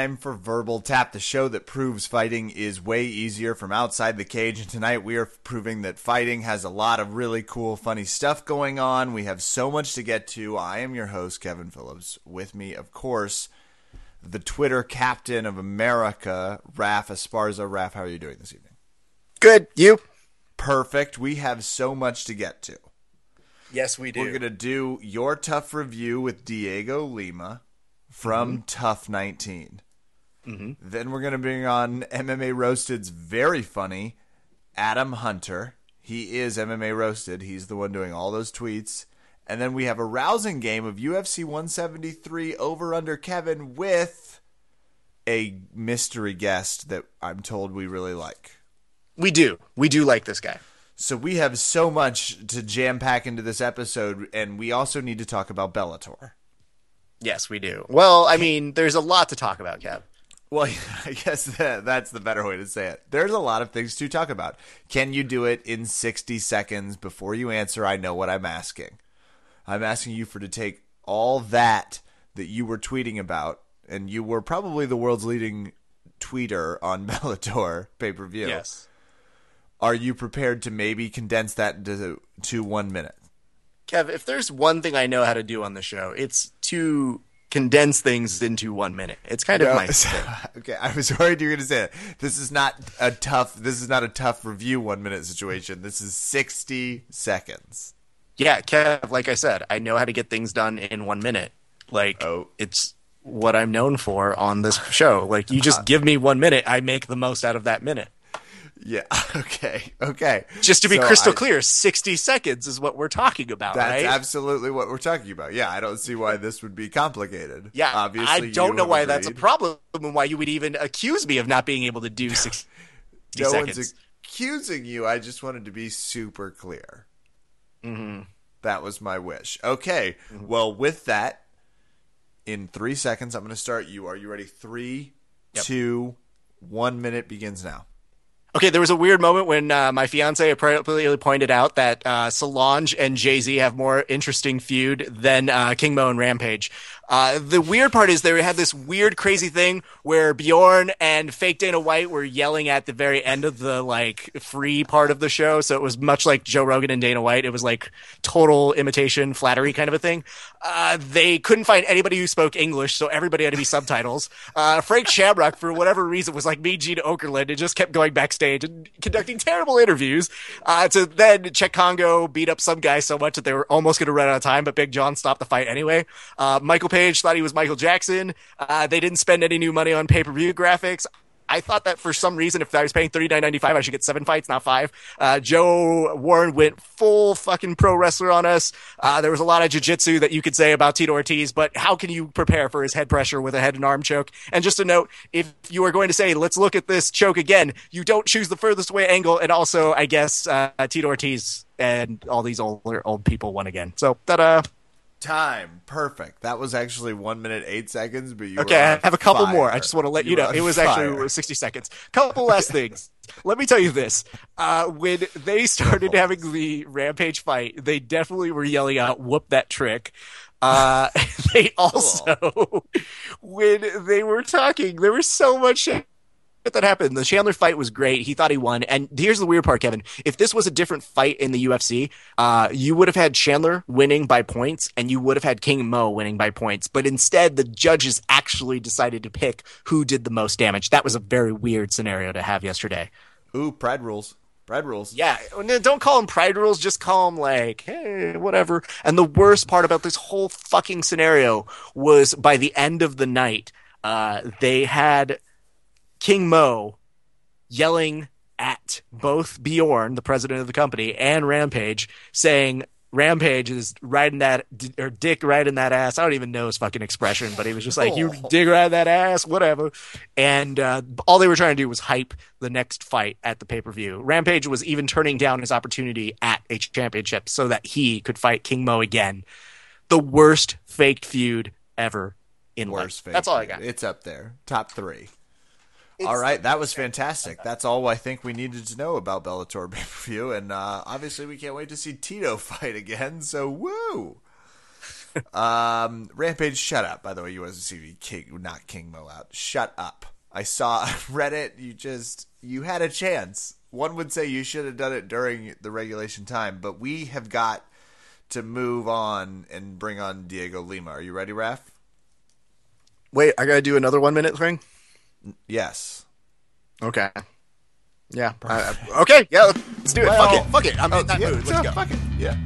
Time for Verbal Tap, the show that proves fighting is way easier from outside the cage. And tonight we are proving that fighting has a lot of really cool, funny stuff going on. We have so much to get to. I am your host, Kevin Phillips. With me, of course, the Twitter captain of America, Raf Esparza. Raf, how are you doing this evening? Good. You? Perfect. We have so much to get to. Yes, we do. We're going to do your tough review with Diego Lima from mm-hmm. TUF 19. Mm-hmm. Then we're going to bring on MMA Roasted's very funny Adam Hunter. He is MMA Roasted. He's the one doing all those tweets. And then we have a rousing game of UFC 173 over under Kevin with a mystery guest that I'm told we really like. We do. We do like this guy. So we have so much to jam pack into this episode, and we also need to talk about Bellator. Yes, we do. Well, I mean, there's a lot to talk about, Kev. Well, I guess that, that's the better way to say it. There's a lot of things to talk about. Can you do it in 60 seconds before you answer? I know what I'm asking. I'm asking you for to take all that that you were tweeting about, and you were probably the world's leading tweeter on Bellator pay per view. Yes. Are you prepared to maybe condense that into to one minute? Kev, if there's one thing I know how to do on the show, it's to condense things into one minute. It's kind no, of my thing. okay. I was worried you were going to say it. This is not a TUF. This is not a TUF review one minute situation. This is sixty seconds. Yeah, Kev. Like I said, I know how to get things done in one minute. Like oh. it's what I'm known for on this show. Like you just give me one minute, I make the most out of that minute. Yeah. Okay. Okay. Just to be so crystal I, clear, 60 seconds is what we're talking about, that's right? absolutely what we're talking about. Yeah. I don't see why this would be complicated. Yeah. Obviously, I don't know why agreed. that's a problem and why you would even accuse me of not being able to do 60 no seconds. one's accusing you. I just wanted to be super clear. Mm-hmm. That was my wish. Okay. Mm-hmm. Well, with that, in three seconds, I'm going to start you. Are you ready? Three, yep. two, one minute begins now. Okay, there was a weird moment when uh, my fiance appropriately pointed out that uh, Solange and Jay Z have more interesting feud than uh, King Mo and Rampage. Uh, the weird part is they had this weird, crazy thing where Bjorn and fake Dana White were yelling at the very end of the like free part of the show. So it was much like Joe Rogan and Dana White. It was like total imitation, flattery kind of a thing. Uh, they couldn't find anybody who spoke English, so everybody had to be subtitles. Uh, Frank Shamrock, for whatever reason, was like me, Gene Okerlund, and just kept going backstage and conducting terrible interviews. Uh, to then Cheick Kongo beat up some guy so much that they were almost going to run out of time, but Big John stopped the fight anyway. Uh, Michael Page thought he was Michael Jackson. Uh, they didn't spend any new money on pay per view graphics. I thought that for some reason, if I was paying thirty nine ninety five, I should get seven fights, not five. Uh, Joe Warren went full fucking pro wrestler on us. Uh, there was a lot of jujitsu that you could say about Tito Ortiz, but how can you prepare for his head pressure with a head and arm choke? And just a note, if you are going to say, let's look at this choke again, you don't choose the furthest away angle. And also, I guess, uh, Tito Ortiz and all these older, old people won again. So, ta-da time. Perfect. That was actually one minute eight seconds, but you okay. I have a couple fire. more. I just want to let you, you know it was fire. actually sixty seconds. Couple last things. Let me tell you this: uh, when they started having the rampage fight, they definitely were yelling out "whoop that trick." Uh, they also, when they were talking, there was so much that happened. The Chandler fight was great. He thought he won. And here's the weird part, Kevin. If this was a different fight in the UFC, uh, you would have had Chandler winning by points and you would have had King Mo winning by points. But instead, the judges actually decided to pick who did the most damage. That was a very weird scenario to have yesterday. Ooh, pride rules. Pride rules. Yeah, don't call them pride rules. Just call them like, hey, whatever. And the worst part about this whole fucking scenario was by the end of the night, uh, they had King Mo yelling at both Bjorn, the president of the company, and Rampage, saying Rampage is riding that or dick riding that ass. I don't even know his fucking expression, but he was just like, "You dig right that ass, whatever." And uh, all they were trying to do was hype the next fight at the pay per view. Rampage was even turning down his opportunity at a championship so that he could fight King Mo again. The worst faked feud ever in worst life. That's all I got. It's up there, top three all right, that was fantastic. That's all I think we needed to know about Bellator pay per view, and uh, obviously we can't wait to see Tito fight again. So woo! um, Rampage, shut up. By the way, you wasn't see King, not King Mo out. Shut up. I saw Reddit. You just you had a chance. One would say you should have done it during the regulation time, but we have got to move on and bring on Diego Lima. Are you ready, Raf? Wait, I gotta do another one minute thing. Yes. Okay. Yeah. Okay. Yeah. Let's do it. Well, fuck it. Fuck it. I'm in that yeah, mood. Let's go. Fuck it. Yeah.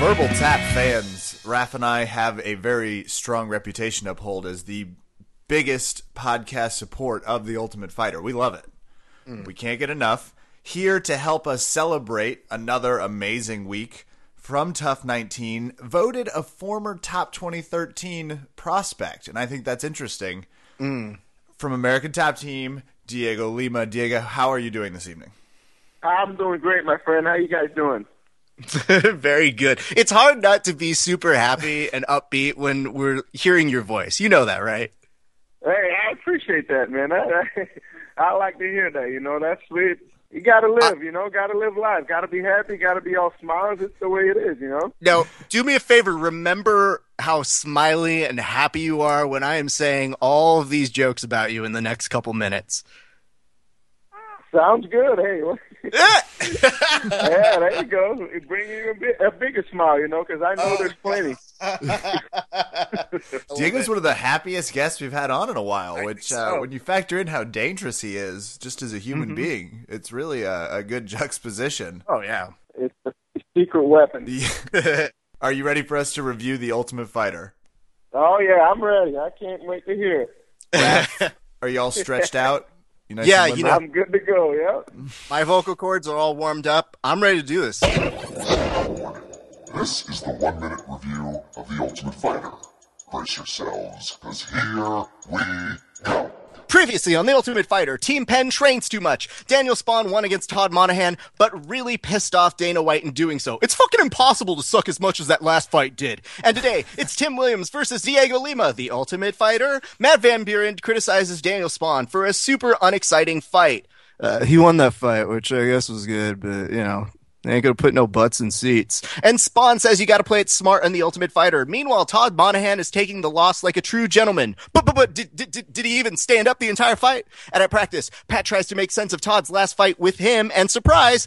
Verbal Tap fans, Raf and I have a very strong reputation to uphold as the biggest podcast support of The Ultimate Fighter. We love it. Mm. We can't get enough. Here to help us celebrate another amazing week from TUF 19, voted a former top 2013 prospect. And I think that's interesting. Mm. From American Top Team, Diego Lima. Diego, how are you doing this evening? I'm doing great, my friend. How you guys doing? Very good. It's hard not to be super happy and upbeat when we're hearing your voice. You know that, right? Hey, I appreciate that, man. I, I, I like to hear that. You know, that's sweet. You gotta live, I, you know, gotta live life. Gotta be happy, gotta be all smiles. It's the way it is, you know? Now, do me a favor. Remember how smiley and happy you are when I am saying all of these jokes about you in the next couple minutes. Sounds good. Hey, yeah, there you go. It brings you a, bit, a bigger smile, you know, because I know oh, there's plenty. Diego's one of the happiest guests we've had on in a while. Which, uh, when you factor in how dangerous he is, just as a human mm-hmm. being, it's really a, a, good juxtaposition. Oh yeah, it's a secret weapon. Are you ready for us to review the Ultimate Fighter? Oh yeah, I'm ready. I can't wait to hear it. are you all stretched out? You nice yeah, you know, I'm good to go. Yeah. My vocal cords are all warmed up. I'm ready to do this. This is the one minute review of The Ultimate Fighter. Brace yourselves, because here we go. Previously on The Ultimate Fighter, Team Penn trains too much. Daniel Spohn won against Todd Monaghan, but really pissed off Dana White in doing so. It's fucking impossible to suck as much as that last fight did. And today, it's Tim Williams versus Diego Lima, The Ultimate Fighter. Matt Van Buren criticizes Daniel Spohn for a super unexciting fight. Uh, he won that fight, which I guess was good, but you know, they ain't gonna put no butts in seats. And Spohn says you gotta play it smart in the Ultimate Fighter. Meanwhile, Todd Monaghan is taking the loss like a true gentleman. But, but, but, did, did, did he even stand up the entire fight? And at practice, Pat tries to make sense of Todd's last fight with him, and surprise,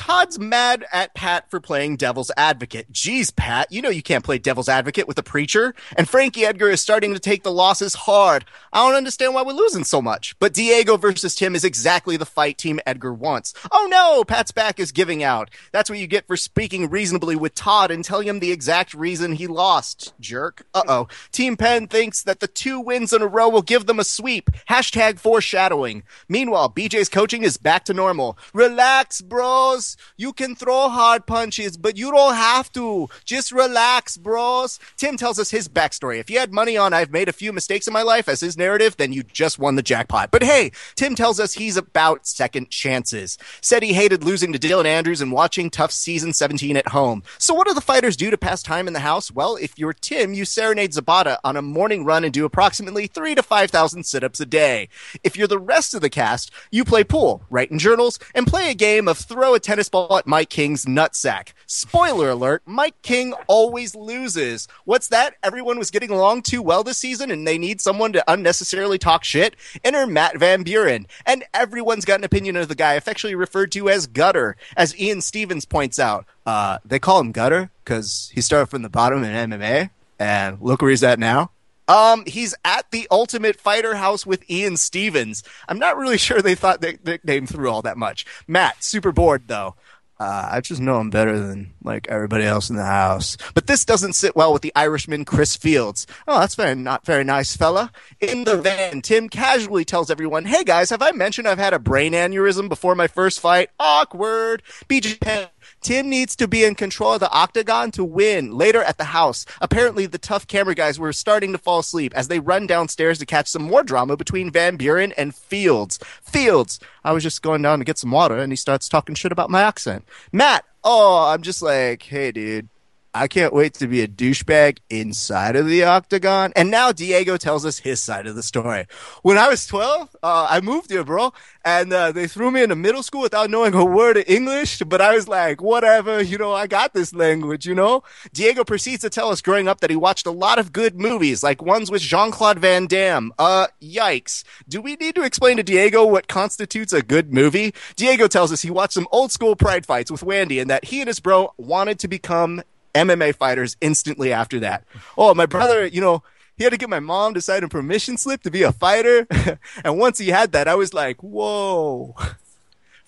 Todd's mad at Pat for playing devil's advocate. Geez, Pat, you know you can't play devil's advocate with a preacher. And Frankie Edgar is starting to take the losses hard. I don't understand why we're losing so much. But Diego versus Tim is exactly the fight Team Edgar wants. Oh no, Pat's back is giving out. That's what you get for speaking reasonably with Todd and telling him the exact reason he lost, jerk. Uh oh. Team Penn thinks that the two wins in a row will give them a sweep. Hashtag foreshadowing. Meanwhile, BJ's coaching is back to normal. Relax, bros. You can throw hard punches, but you don't have to. Just relax, bros. Tim tells us his backstory. If you had money on I've made a few mistakes in my life as his narrative, then you just won the jackpot. But hey, Tim tells us he's about second chances. Said he hated losing to Dylan Andrews and watching TUF season 17 at home. So what do the fighters do to pass time in the house? Well, if you're Tim, you serenade Zapata on a morning run and do approximately three to 5,000 sit-ups a day. If you're the rest of the cast, you play pool, write in journals, and play a game of throw a tennis tennis ball at Mike King's nutsack. Spoiler alert, Mike King always loses. What's that? Everyone was getting along too well this season and they need someone to unnecessarily talk shit? Enter Matt Van Buren. And everyone's got an opinion of the guy affectionately referred to as Gutter. As Ian Stephens points out, uh, they call him Gutter because he started from the bottom in MMA. And look where he's at now. Um, he's at the Ultimate Fighter House with Ian Stephens. I'm not really sure they thought they nicknamed through all that much. Matt, super bored though. Uh, I just know I'm better than like everybody else in the house. But this doesn't sit well with the Irishman Chris Fields. Oh, that's very not very nice, fella. In the van, Tim casually tells everyone, "Hey guys, have I mentioned I've had a brain aneurysm before my first fight?" Awkward. BJ Tim needs to be in control of the octagon to win. Later at the house, apparently the TUF camera guys were starting to fall asleep as they run downstairs to catch some more drama between Van Buren and Fields. Fields, I was just going down to get some water and he starts talking shit about my accent. Matt, oh, I'm just like, hey dude, I can't wait to be a douchebag inside of the octagon. And now Diego tells us his side of the story. When I was 12, uh, I moved here, bro, and uh, they threw me into middle school without knowing a word of English. But I was like, whatever, you know, I got this language, you know. Diego proceeds to tell us growing up that he watched a lot of good movies, like ones with Jean Claude Van Damme. Uh, yikes. Do we need to explain to Diego what constitutes a good movie? Diego tells us he watched some old school pride fights with Wandy and that he and his bro wanted to become MMA fighters instantly after that. Oh, my brother, you know, he had to get my mom to sign a permission slip to be a fighter. and once he had that, I was like, whoa.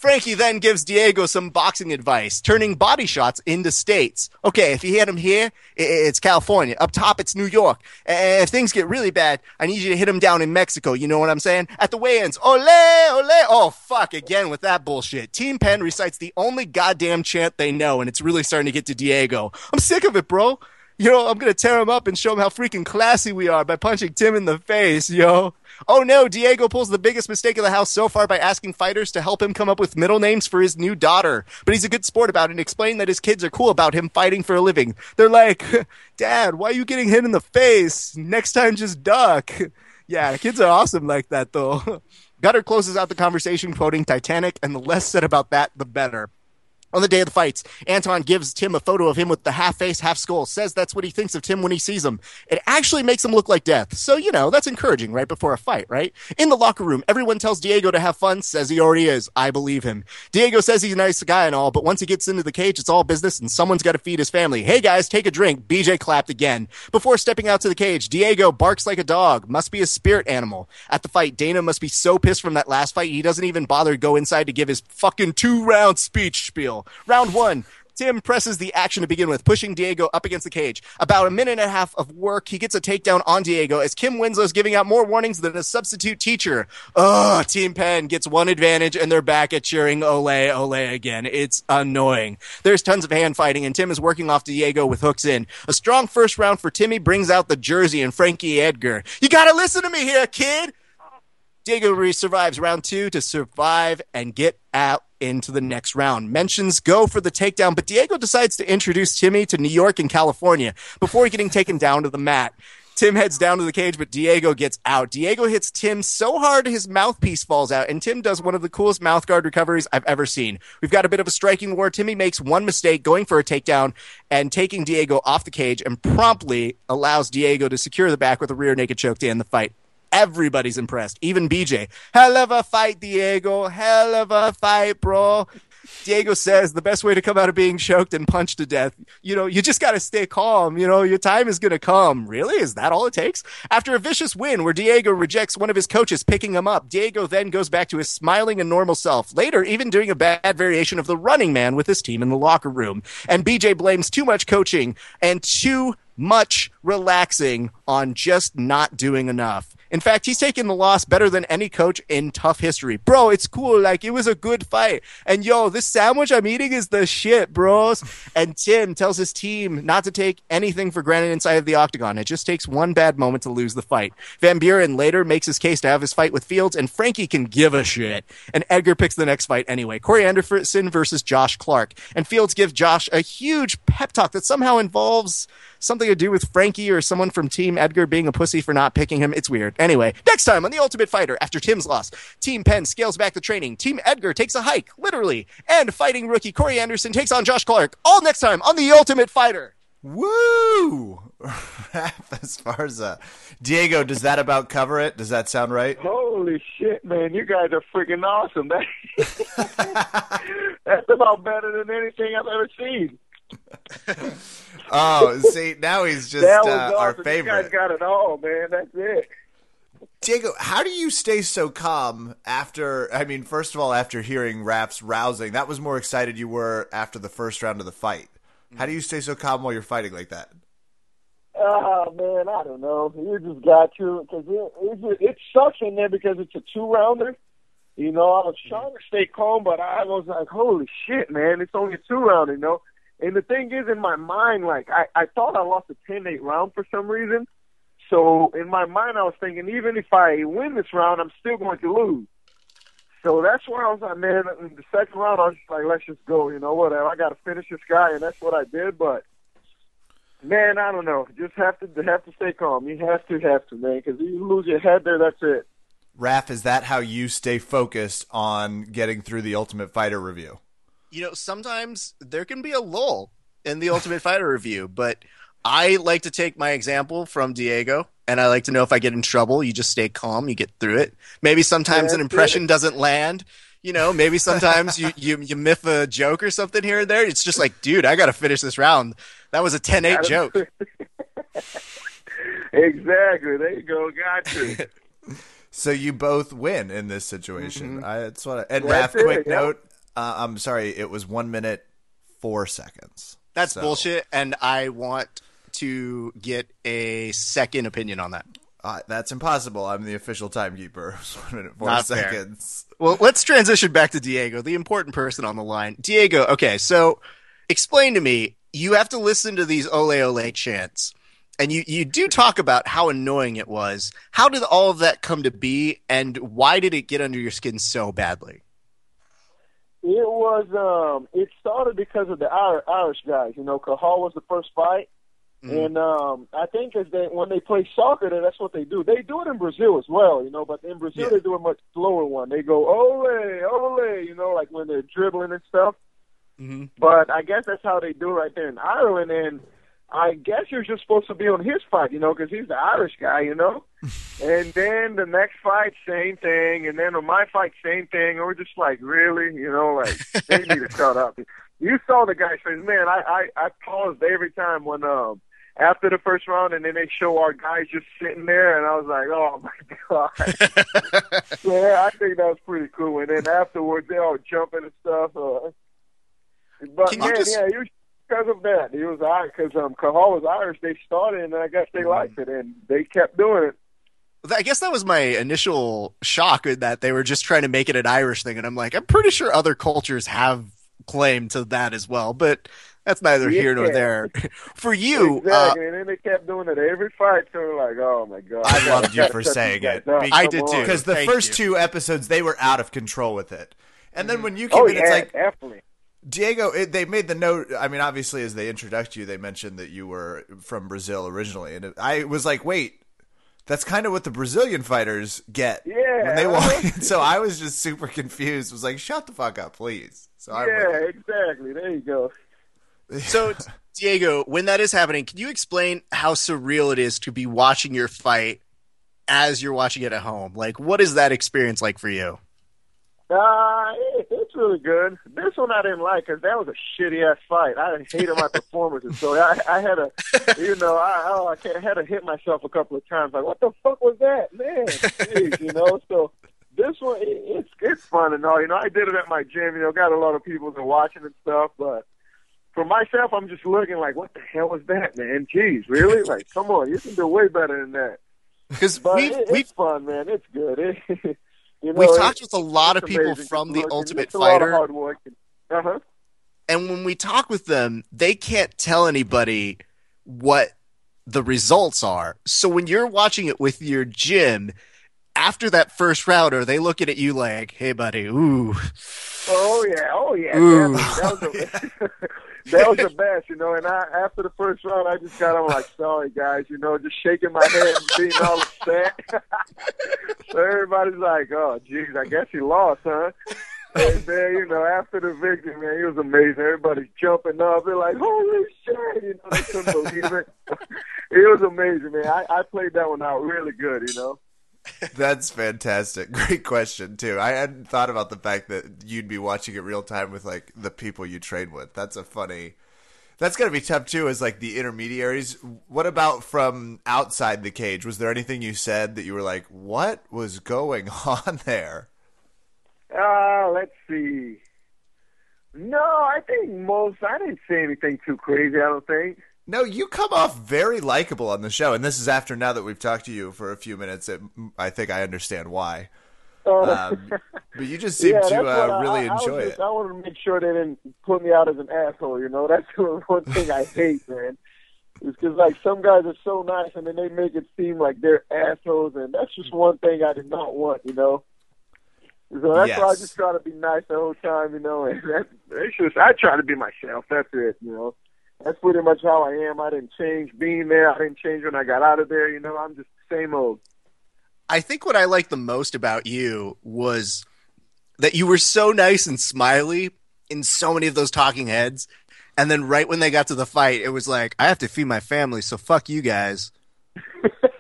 Frankie then gives Diego some boxing advice, turning body shots into states. Okay, if you hit him here, it's California. Up top, it's New York. If things get really bad, I need you to hit him down in Mexico. You know what I'm saying? At the weigh-ins, ole, ole. Oh, fuck, again with that bullshit. Team Penn recites the only goddamn chant they know, and it's really starting to get to Diego. I'm sick of it, bro. Yo, I'm gonna tear him up and show him how freaking classy we are by punching Tim in the face, yo. Oh no, Diego pulls the biggest mistake of the house so far by asking fighters to help him come up with middle names for his new daughter. But he's a good sport about it and explain that his kids are cool about him fighting for a living. They're like, Dad, why are you getting hit in the face? Next time just duck. Yeah, kids are awesome like that though. Gutter closes out the conversation quoting Titanic, and the less said about that, the better. On the day of the fights, Anton gives Tim a photo of him with the half face, half skull, says that's what he thinks of Tim when he sees him. It actually makes him look like death. So, you know, that's encouraging right before a fight, right? In the locker room, everyone tells Diego to have fun, says he already is. I believe him. Diego says he's a nice guy and all, but once he gets into the cage, it's all business and someone's got to feed his family. Hey guys, take a drink. BJ clapped again. Before stepping out to the cage, Diego barks like a dog. Must be a spirit animal. At the fight, Dana must be so pissed from that last fight, he doesn't even bother to go inside to give his fucking two round speech spiel. Round one, Tim presses the action to begin with, pushing Diego up against the cage. About a minute and a half of work, he gets a takedown on Diego as Kim Winslow's giving out more warnings than a substitute teacher. Ugh, Team Penn gets one advantage and they're back at cheering ole, ole again. It's annoying. There's tons of hand fighting and Tim is working off Diego with hooks in. A strong first round for Timmy brings out the Jersey and Frankie Edgar. You gotta listen to me here, kid! Diego survives round two to survive and get out into the next round. Mentions go for the takedown, but Diego decides to introduce Timmy to New York and California before getting taken down to the mat. Tim heads down to the cage, but Diego gets out. Diego hits Tim so hard his mouthpiece falls out, and Tim does one of the coolest mouthguard recoveries I've ever seen. We've got a bit of a striking war. Timmy makes one mistake going for a takedown and taking Diego off the cage and promptly allows Diego to secure the back with a rear naked choke to end the fight. Everybody's impressed, even BJ. Hell of a fight, Diego. Hell of a fight, bro. Diego says the best way to come out of being choked and punched to death, you know, you just got to stay calm. You know, your time is going to come. Really? Is that all it takes? After a vicious win where Diego rejects one of his coaches picking him up, Diego then goes back to his smiling and normal self. Later, even doing a bad variation of the running man with his team in the locker room. And BJ blames too much coaching and too much relaxing on just not doing enough. In fact, he's taken the loss better than any coach in TUF history. Bro, it's cool. Like, it was a good fight. And yo, this sandwich I'm eating is the shit, bros. And Tim tells his team not to take anything for granted inside of the octagon. It just takes one bad moment to lose the fight. Van Buren later makes his case to have his fight with Fields, and Frankie can give a shit. And Edgar picks the next fight anyway. Corey Anderson versus Josh Clark. And Fields gives Josh a huge pep talk that somehow involves something to do with Frankie or someone from Team Edgar being a pussy for not picking him. It's weird. Anyway, next time on The Ultimate Fighter, after Tim's loss, Team Penn scales back the training. Team Edgar takes a hike, literally. And fighting rookie Corey Anderson takes on Josh Clark. All next time on The Ultimate Fighter. Woo! as far as uh, Diego, does that about cover it? Does that sound right? Holy shit, man! You guys are freaking awesome. That, that's about better than anything I've ever seen. oh, see, now he's just uh, our favorite. You guys got it all, man. That's it. Diego, how do you stay so calm after? I mean, first of all, after hearing Raf's rousing, that was more excited you were after the first round of the fight. How do you stay so calm while you're fighting like that? Oh man, I don't know. You just got to because it, it it sucks in there because it's a two rounder. You know, I was trying to stay calm, but I was like, "Holy shit, man! It's only a two rounder." You know, and the thing is, in my mind, like I I thought I lost a 10-8 round for some reason. So in my mind, I was thinking, even if I win this round, I'm still going to lose. So that's why I was like, man, in the second round, I was just like, let's just go. You know, whatever. I got to finish this guy, and that's what I did. But Man, I don't know. Just have to have to stay calm. You have to have to, man, because if you lose your head there, that's it. Raf, is that how you stay focused on getting through the Ultimate Fighter review? You know, sometimes there can be a lull in the Ultimate Fighter review, but I like to take my example from Diego, and I like to know if I get in trouble, you just stay calm, you get through it. Maybe sometimes Yeah, an impression doesn't land. You know, maybe sometimes you, you, you miff a joke or something here and there. It's just like, dude, I got to finish this round. That was a 10 8 joke. exactly. There you go. Got you. So you both win in this situation. Mm-hmm. I, that's what. I, and That's Raf, it, quick yeah. note. Uh, I'm sorry. It was one minute four seconds. That's So- bullshit, and I want to get a second opinion on that. Uh, that's impossible. I'm the official timekeeper. One minute four Not fair. seconds. Well, let's transition back to Diego, the important person on the line. Diego, okay, so explain to me, you have to listen to these ole ole chants. And you, you do talk about how annoying it was. How did all of that come to be, and why did it get under your skin so badly? It was um it started because of the Ir- Irish guys, you know, Cathal was the first fight. Mhm. And um I think as they when they play soccer that's what they do. They do it in Brazil as well, you know, but in Brazil Yeah. they do a much slower one. They go ole, ole, you know, like when they're dribbling and stuff. Mm-hmm. But I guess that's how they do it right there in Ireland. And I guess you're just supposed to be on his fight, you know, because he's the Irish guy, you know. and then the next fight, same thing. And then on my fight, same thing. And we're just like, really, you know, like they need to shut up. You saw the guy's face, man. I I, I paused every time when um after the first round, and then they show our guys just sitting there, and I was like, oh my god. So yeah, I think that was pretty cool. And then afterwards, they all jumping and stuff. Uh, but Can you man, just- yeah, was because of that. It was because um, Cathal was Irish. They started, and I guess they liked it, and they kept doing it. I guess that was my initial shock that they were just trying to make it an Irish thing, and I'm like, I'm pretty sure other cultures have claim to that as well, but that's neither here nor there. For you, uh, and then they kept doing it every fight. So we're like, oh my god! I loved you for saying it. up. Be- I did on. too. Because the Thank first you. two episodes, they were out of control with it. And then when you came Oh in, yeah, it's like, definitely. Diego, it, they made the note. I mean, obviously, as they introduced you, they mentioned that you were from Brazil originally, and it, I was like, wait, that's kind of what the Brazilian fighters get Yeah. when they walk. in. So I was just super confused. Was like, shut the fuck up, please. So I Yeah, exactly. There you go. So, Diego, when that is happening, can you explain how surreal it is to be watching your fight as you're watching it at home? Like, what is that experience like for you? Uh, it, it's really good. This one I didn't like because that was a shitty ass fight. I hated my performances, so I, I had to, you know, I, oh, I can't, had to hit myself a couple of times. Like, what the fuck was that, man? Jeez, you know. So this one, it, it's it's fun and all. You know, I did it at my gym. You know, got a lot of people that are watching and stuff, but. For myself, I'm just looking like, what the hell was that, man? Jeez, really? Like, come on, you can do way better than that. Because we've it, we've it's fun, man. It's good. It, you know, we've talked with a lot of people amazing. from the Ultimate a lot of Fighter, hard work. Uh huh. and when we talk with them, they can't tell anybody what the results are. So when you're watching it with your gym, after that first round, are they looking at you like, "Hey, buddy, ooh"? Oh yeah, oh yeah. Ooh. That was the, that was the best, you know. And I, after the first round, I just got on like, sorry guys, you know, just shaking my head and being all upset. so everybody's like, oh jeez, I guess he lost, huh? And then, you know, after the victory, man, it was amazing. Everybody's jumping up. They're like, holy shit, you know, they couldn't believe it. it was amazing, man. I, I played that one out really good, you know. That's fantastic. Great question too. I hadn't thought about the fact that you'd be watching it real time with like the people you train with. That's a funny. That's gonna be tough too. Is like the intermediaries. What about from outside the cage? Was there anything you said that you were like, "What was going on there"? Uh, let's see. No, I think most. I didn't say anything too crazy. I don't think. No, you come off very likable on the show, and this is after now that we've talked to you for a few minutes. It, I think I understand why. Uh, Um, but you just seem yeah, to uh, really I, I enjoy just- it. I wanted to make sure they didn't put me out as an asshole. You know, that's the one thing I hate, man. It's because like some guys are so nice, and then they make it seem like they're assholes, and that's just one thing I did not want. You know. So that's why I just try to be nice the whole time, you know. And that, it's just I try to be myself. That's it, you know. That's pretty much how I am. I didn't change being there. I didn't change when I got out of there. You know, I'm just the same old. I think what I liked the most about you was that you were so nice and smiley in so many of those talking heads. And then right when they got to the fight, it was like, I have to feed my family, so fuck you guys.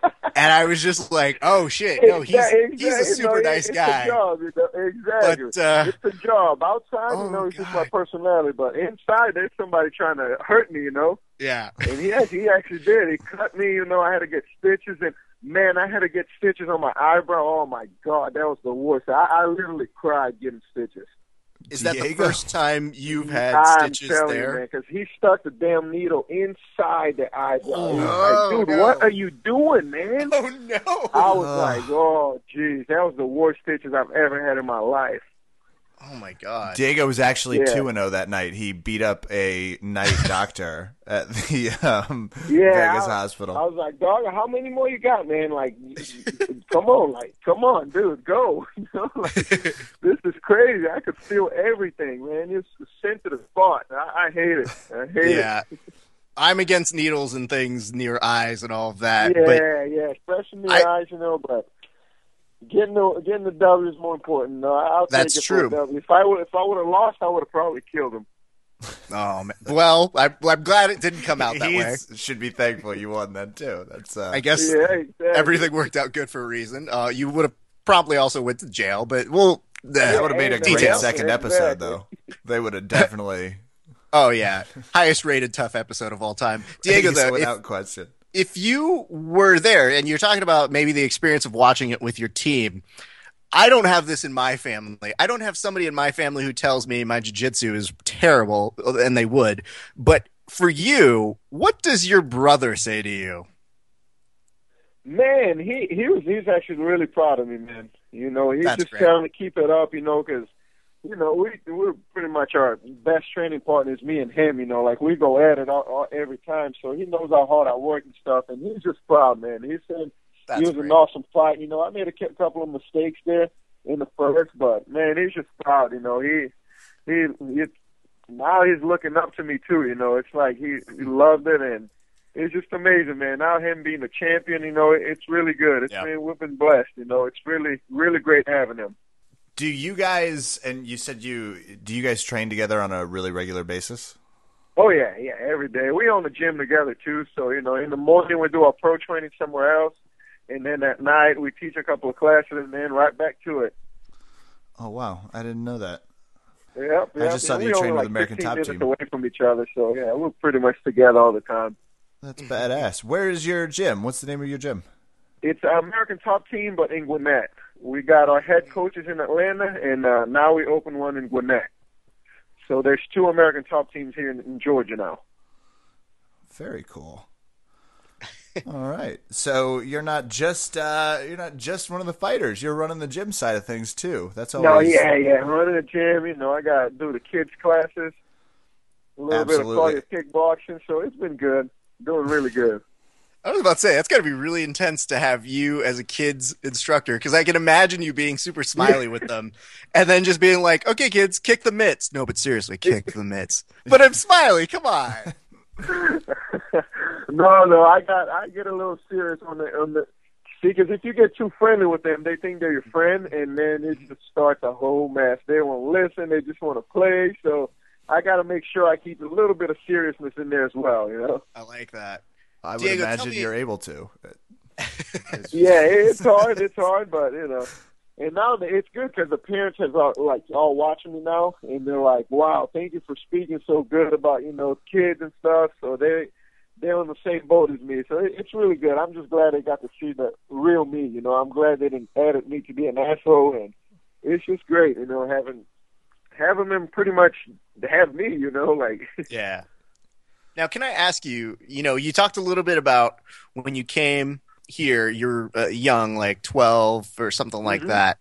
and I was just like, oh shit, no, he's Exactly, he's a super No, nice it's guy. Job, you know, exactly. But, uh, it's a job. Outside, oh, you know, it's just my personality. But inside, there's somebody trying to hurt me. You know. Yeah. And he actually, he actually did. He cut me. You know, I had to get stitches, and man, I had to get stitches on my eyebrow. Oh my god, that was the worst. I, I literally cried getting stitches. Is that the first time you've had I'm stitches telling there? you, man, because he stuck the damn needle inside the eyebrow. Oh, It like, dude, no. what are you doing, man? Oh no! I was Ugh. like, oh, jeez, that was the worst stitches I've ever had in my life. Oh my god! Diego was actually Yeah. two and zero that night. He beat up a night doctor at the um, Yeah, Vegas I- hospital. I was like, dog, how many more you got, man? Like, come on, like, come on, dude, go. You know, like, this is crazy. I could feel everything, man. It's a sensitive spot. I, I hate it. I hate yeah, I'm against needles and things near eyes and all of that. it. But Yeah, yeah, especially in the I- eyes, you know. But getting the getting the W is more important. No, I'll That's take it true. For a w. If I would, if I would have lost, I would have probably killed him. oh man. well, I, I'm glad it didn't come out that way. He's- should be thankful you won then too. That's uh, I guess Yeah, exactly. everything worked out good for a reason. Uh, you would have probably also went to jail, but well, that uh, would have made a great Details. second Exactly. episode though. They would have definitely oh yeah, highest rated TUF episode of all time. Diego, though, if, without question. If you were there and you're talking about maybe the experience of watching it with your team, I don't have this in my family. I don't have somebody in my family who tells me my jiu-jitsu is terrible, and they would. But for you, what does your brother say to you? Man, he he was he's actually really proud of me, man. You know, he's That's just great. telling to keep it up, you know, 'cause you know we we're pretty much our best training partners, me and him. You know, like we go at it all, all, every time, so he knows how hard I work and stuff, and he's just proud, man. He said That's it was great. an awesome fight. You know, I made a couple of mistakes there in the first, but man, he's just proud. You know, he he, he now he's looking up to me too. You know, it's like he, he loved it and it's just amazing, man. Now him being a champion, you know, it's really good. It's Yeah. been we've been blessed, you know. It's really really great having him. Do you guys and you said you do you guys train together on a really regular basis? Oh yeah, yeah, every day. We own the gym together too, so you know, in the morning we do our pro training somewhere else, and then at night we teach a couple of classes, and then right back to it. Oh wow, I didn't know that. Yep, I just saw that you only trained with like American Top Team. away from each other, so yeah, we're pretty much together all the time. That's badass. Where is your gym? What's the name of your gym? It's uh, American Top Team, but in Gwinnett. We got our head coaches in Atlanta, and uh, now we open one in Gwinnett. So there's two American Top Teams here in, in Georgia now. Very cool. All right. So you're not just uh, you're not just one of the fighters. You're running the gym side of things too. That's always No, yeah, yeah. Running the gym, you know, I got to do the kids' classes, a little Absolutely. bit of cardio kickboxing, so it's been good. Doing really good. I was about to say that's got to be really intense to have you as a kids instructor because I can imagine you being super smiley with them, and then just being like, "Okay, kids, kick the mitts." No, but seriously, kick the mitts. But I'm smiley. Come on. no, no, I got I get a little serious on the on the see because if you get too friendly with them, they think they're your friend, and then it just starts a whole mess. They won't listen. They just want to play. So I got to make sure I keep a little bit of seriousness in there as well. You know. I like that. I would Diego, tell imagine me- you're able to. Yeah, it's hard. It's hard, but you know. And now it's good because the parents have uh, like all watching me now, and they're like, "Wow, thank you for speaking so good about you know kids and stuff." So they they're on the same boat as me. So it, it's really good. I'm just glad they got to see the real me. You know, I'm glad they didn't edit me to be an asshole, and it's just great. You know, having having them pretty much have me. You know, like Yeah. Now, can I ask you? You know, you talked a little bit about when you came here. You're uh, young, like twelve or something like Mhm. that,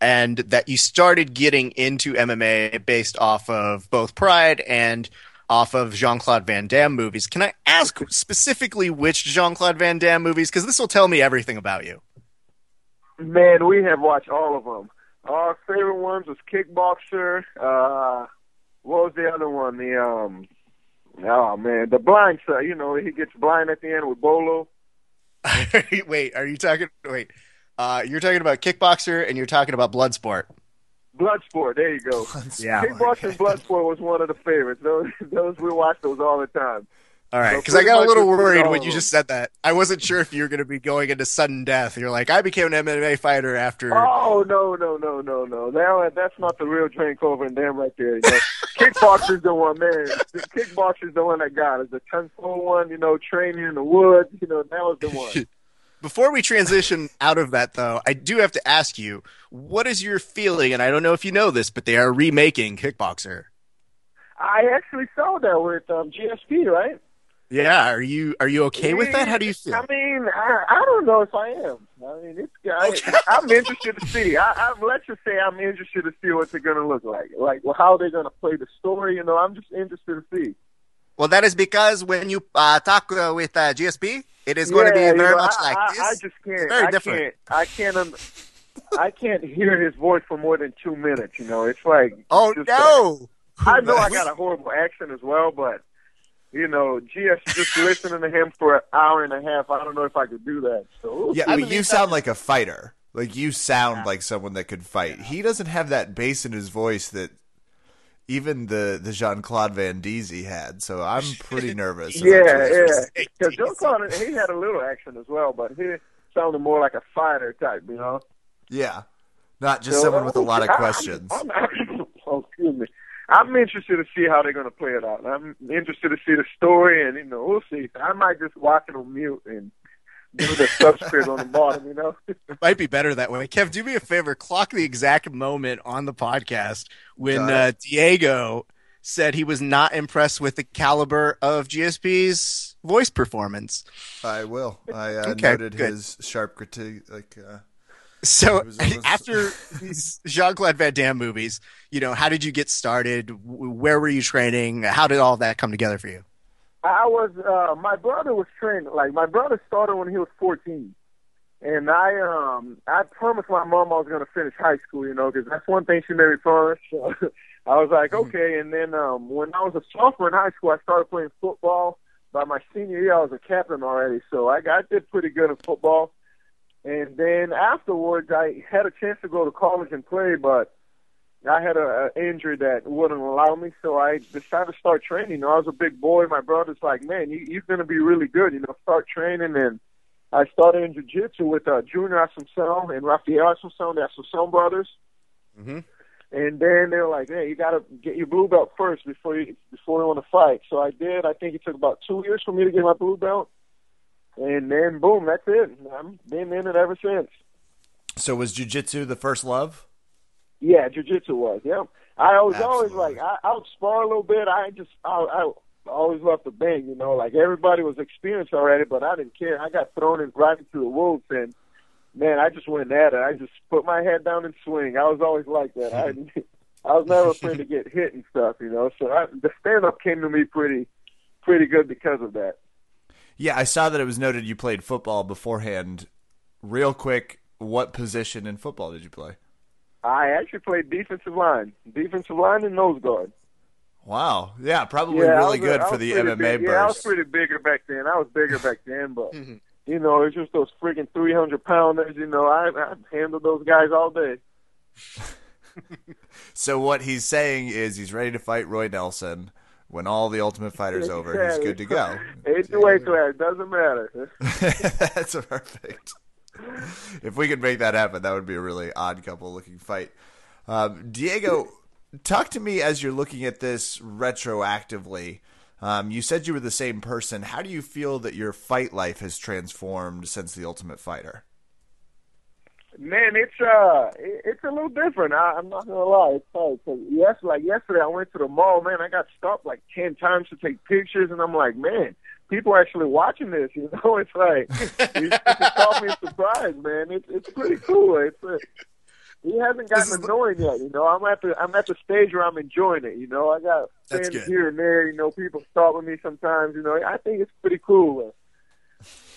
and that you started getting into MMA based off of both Pride and off of Jean Claude Van Damme movies. Can I ask specifically which Jean Claude Van Damme movies? Because this will tell me everything about you. Man, we have watched all of them. Our favorite ones was Kickboxer. Uh, what was the other one? The um, Oh man, the blind side. You know, he gets blind at the end with Bolo. wait, are you talking? Wait, uh, you're talking about kickboxer and you're talking about bloodsport. Bloodsport. There you go. Yeah. Kickboxing and Bloodsport was one of the favorites. Those, those we watched those all the time. All right, So because I got a little worried when you just said that. I wasn't sure if you were going to be going into sudden death. You're like, I became an MMA fighter after. Oh no no no no no! That that's not the real Jean Claude Van Damme right there. You know, kickboxer's the one, man. The kickboxer's the one that got us. The ten four one, you know, training in the woods. You know, that was the one. Before we transition out of that, though, I do have to ask you, what is your feeling? And I don't know if you know this, but they are remaking Kickboxer. I actually saw that with um, GSP, right? Yeah, are you are you okay with that? How do you feel? I mean, I, I don't know if I am. I mean, it's I, I'm interested to see. I, I let's just say I'm interested to see what they're gonna look like, like well, how they're gonna play the story. You know, I'm just interested to see. Well, that is because when you uh, talk uh, with uh, GSP, it is going to Yeah, be you very know, much I, like I, this. I just can't. very I different. can't. I can't. Un- I can't hear his voice for more than two minutes. You know, it's like. oh no! I know I got a horrible accent as well, but you know, GS just listening to him for an hour and a half. I don't know if I could do that. So Yeah, I mean, you sound like a fighter. Like you sound like someone that could fight. He doesn't have that bass in his voice that even the the Jean Claude Van Diesy had. So I'm pretty nervous. Yeah, yeah. Because Joe Connor, he had a little action as well, but he sounded more like a fighter type, you know. yeah. Not just So, someone uh, with a lot of I- questions. I'm, I'm, oh, excuse me. I'm interested to see how they're going to play it out. I'm interested to see the story, and you know, we'll see. I might just watch it on mute and do the subscript on the bottom, you know. It might be better that way. Kev, do me a favor. Clock the exact moment on the podcast when uh, Diego said he was not impressed with the caliber of GSP's voice performance. I will. I uh, Okay, noted good. his sharp critique. Like, uh, So It was almost- after these Jean Claude Van Damme movies, you know, how did you get started? Where were you training? How did all that come together for you? I was uh my brother was training like my brother started when he was 14. And I um I promised my mom I was going to finish high school, you know, cuz that's one thing she made me promise. So I was like, okay, and then um when I was a sophomore in high school, I started playing football. By my senior year, I was a captain already, so I got did pretty good in football. And then afterwards, I had a chance to go to college and play, but I had a, a injury that wouldn't allow me, so I decided to start training. You know, I was a big boy. My brother's like, man, you, you're going to be really good. You know, start training. And I started in jiu-jitsu with uh, Junior Asuncion and Rafael Asuncion, the Asuncion brothers. Mhm. And then they were like, hey, you got to get your blue belt first before you before you want to fight. So I did. I think it took about two years for me to get my blue belt. And then, boom, that's it. I've been in it ever since. so was jujitsu the first love? Yeah, jujitsu was. Yeah, I was always like I, I would spar a little bit. I just I, I always loved to bang. You know, like everybody was experienced already, but I didn't care. I got thrown in right into the wolves, and man, I just went at it. I just put my head down and swing. I was always like that. I I was never afraid to get hit and stuff. You know, so I, the stand up came to me pretty pretty good because of that. Yeah, I saw that it was noted you played football beforehand. Real quick, what position in football did you play? I actually played defensive line, defensive line and nose guard. Wow. Yeah, probably I really was, good for the MMA big. burst. Yeah, I was pretty bigger back then. I was bigger back then, but Mhm. you know, it's just those freaking three hundred pounders. You know, I I handled those guys all day. So what he's saying is he's ready to fight Roy Nelson when all the Ultimate Fighter's over. He's good to go. The weight class. Doesn't matter. That's perfect. If we could make that happen, that would be a really odd couple looking fight. Um, Diego, talk to me as you're looking at this retroactively. Um, you said you were the same person. How do you feel that your fight life has transformed since the Ultimate Fighter? Man, it's uh, it- it's a little different. I, I'm not gonna lie. It's hard. Cause yes, like yesterday, I went to the mall. Man, I got stopped like ten times to take pictures, and I'm like, man, people are actually watching this. You know, it's like it, it caught me surprised, man. It's it's pretty cool. It's uh, he hasn't gotten the- annoying yet. You know, I'm at the I'm at the stage where I'm enjoying it. You know, I got That's fans good. here and there. You know, people stopping me sometimes. You know, I think it's pretty cool.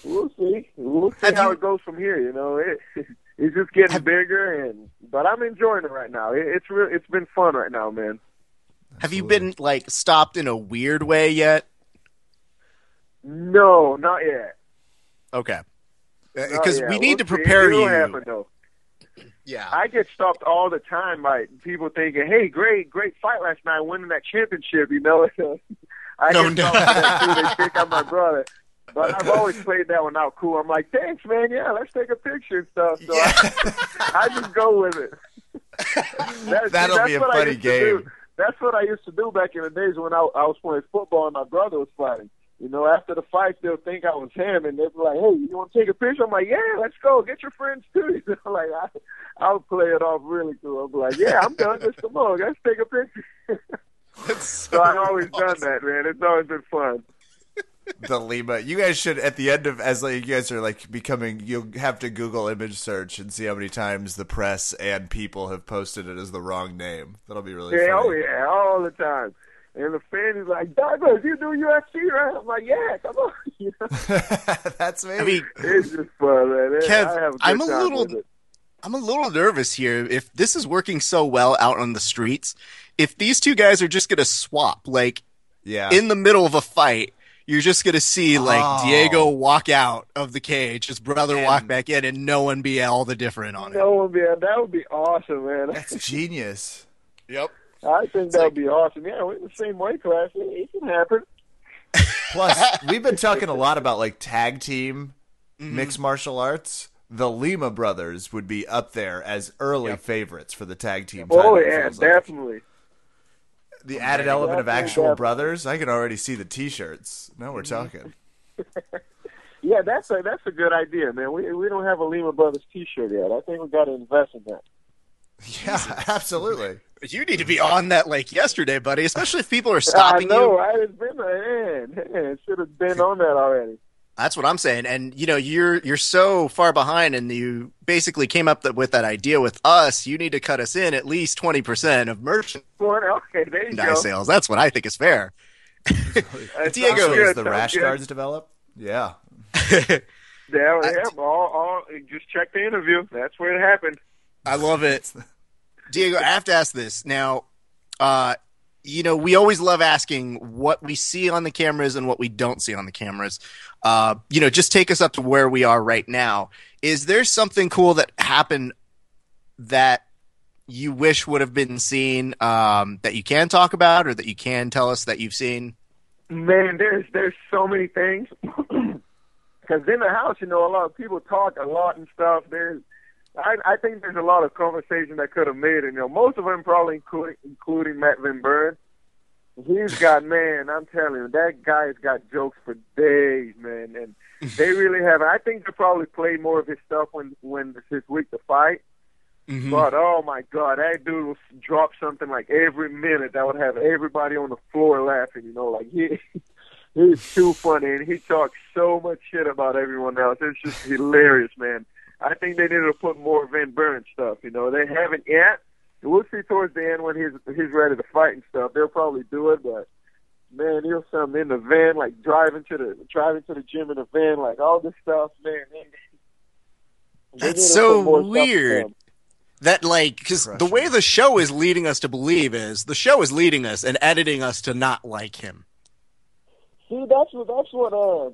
We'll see. We'll see Have how you- it goes from here. You know, it, it's just getting Have- bigger, and but I'm enjoying it right now. It, it's real. It's been fun right now, man. Have you been like stopped in a weird way yet? No, not yet. Okay. Uh, because we need to We'll see. prepare you. happen. Yeah. I get stopped all the time by people thinking, "Hey, great, great fight last night, winning that championship." You know, I No, get no. stopped for that too. They think I'm my brother, but I've always played that one out cool. I'm like, "Thanks, man. Yeah, let's take a picture and stuff." So I, I just go with it. That's, That'll that's be a funny used to do. game. That's what I used to do back in the days when I, I was playing football and my brother was fighting. You know, after the fight, they'll think I was him, and they'll be like, "Hey, you want to take a picture?" I'm like, "Yeah, let's go. Get your friends too." You know, like I, I'll play it off really cool. I'll be like, "Yeah, I'm done. Just come on, let's take a picture." so I've always done that, man. It's always been fun. The Lima. You guys should at the end of as like you guys are like becoming. You'll have to Google image search and see how many times the press and people have posted it as the wrong name. That'll be really Yeah, oh yeah, all the time. And the fan is like, Douglas, you do UFC, right? I'm like, yeah, come on. You know? That's me. I mean, It's just fun, man. Kev, I have a good I'm a little- I'm a little nervous here. If this is working so well out on the streets, if these two guys are just going to swap, like yeah. in the middle of a fight, you're just going to see like Oh. Diego walk out of the cage, his brother walk back in, and no one be all the different on it. No one be that would be awesome, man. That's genius. Yep. I think that would be awesome. Yeah, we're in the same weight class. It, it can happen. Plus, we've been talking a lot about like tag team Mm-hmm. mixed martial arts. The Lima brothers would be up there as early favorites for the tag team. Title, Oh yeah, definitely. like. Definitely. The added element of actual definitely. brothers. I can already see the T-shirts. Now Mm-hmm. we're talking. Yeah, that's a that's a good idea, man. We we don't have a Lima Brothers T-shirt yet. I think we got to invest in that. Yeah, absolutely. You need to be on that like yesterday, buddy. Especially if people are stopping I stopping know, you. right? It's been man, man, should have been on that already. That's what I'm saying. And you know, you're you're so far behind, and you basically came up with that idea with us. You need to cut us in at least twenty percent of merchandise Well, Okay, there you go. sales. That's what I think is fair. Diego sounds So good, as the sounds rash good. guards develop, yeah. Yeah, yeah. All, all, just check the interview. That's where it happened. I love it. Diego, I have to ask this now. Uh, you know, we always love asking what we see on the cameras and what we don't see on the cameras. Uh, you know, just take us up to where we are right now. Is there something cool that happened that you wish would have been seen um, that you can talk about or that you can tell us that you've seen? Man, there's there's so many things. Because in the house, you know, a lot of people talk a lot and stuff. There's, I, I think there's a lot of conversation that could have made it. You know, most of them probably including including Matt Van Buren. He's got man, I'm telling you, that guy's got jokes for days, man, and they really have. I think they probably played more of his stuff when when it's his week to fight. Mm-hmm. But oh my God, that dude will drop something like every minute that would have everybody on the floor laughing. You know, like he he's too funny and he talks so much shit about everyone else. It's just hilarious, man. I think they need to put more Van Buren stuff. You know, they haven't yet. We'll see towards the end when he's he's ready to fight and stuff. They'll probably do it, but man, he'll something in the van, like driving to the driving to the gym in the van, like all this stuff, man. they- they That's so put more stuff in weird. That like because the way the show is leading us to believe is the show is leading us and editing us to not like him. See, that's what that's what uh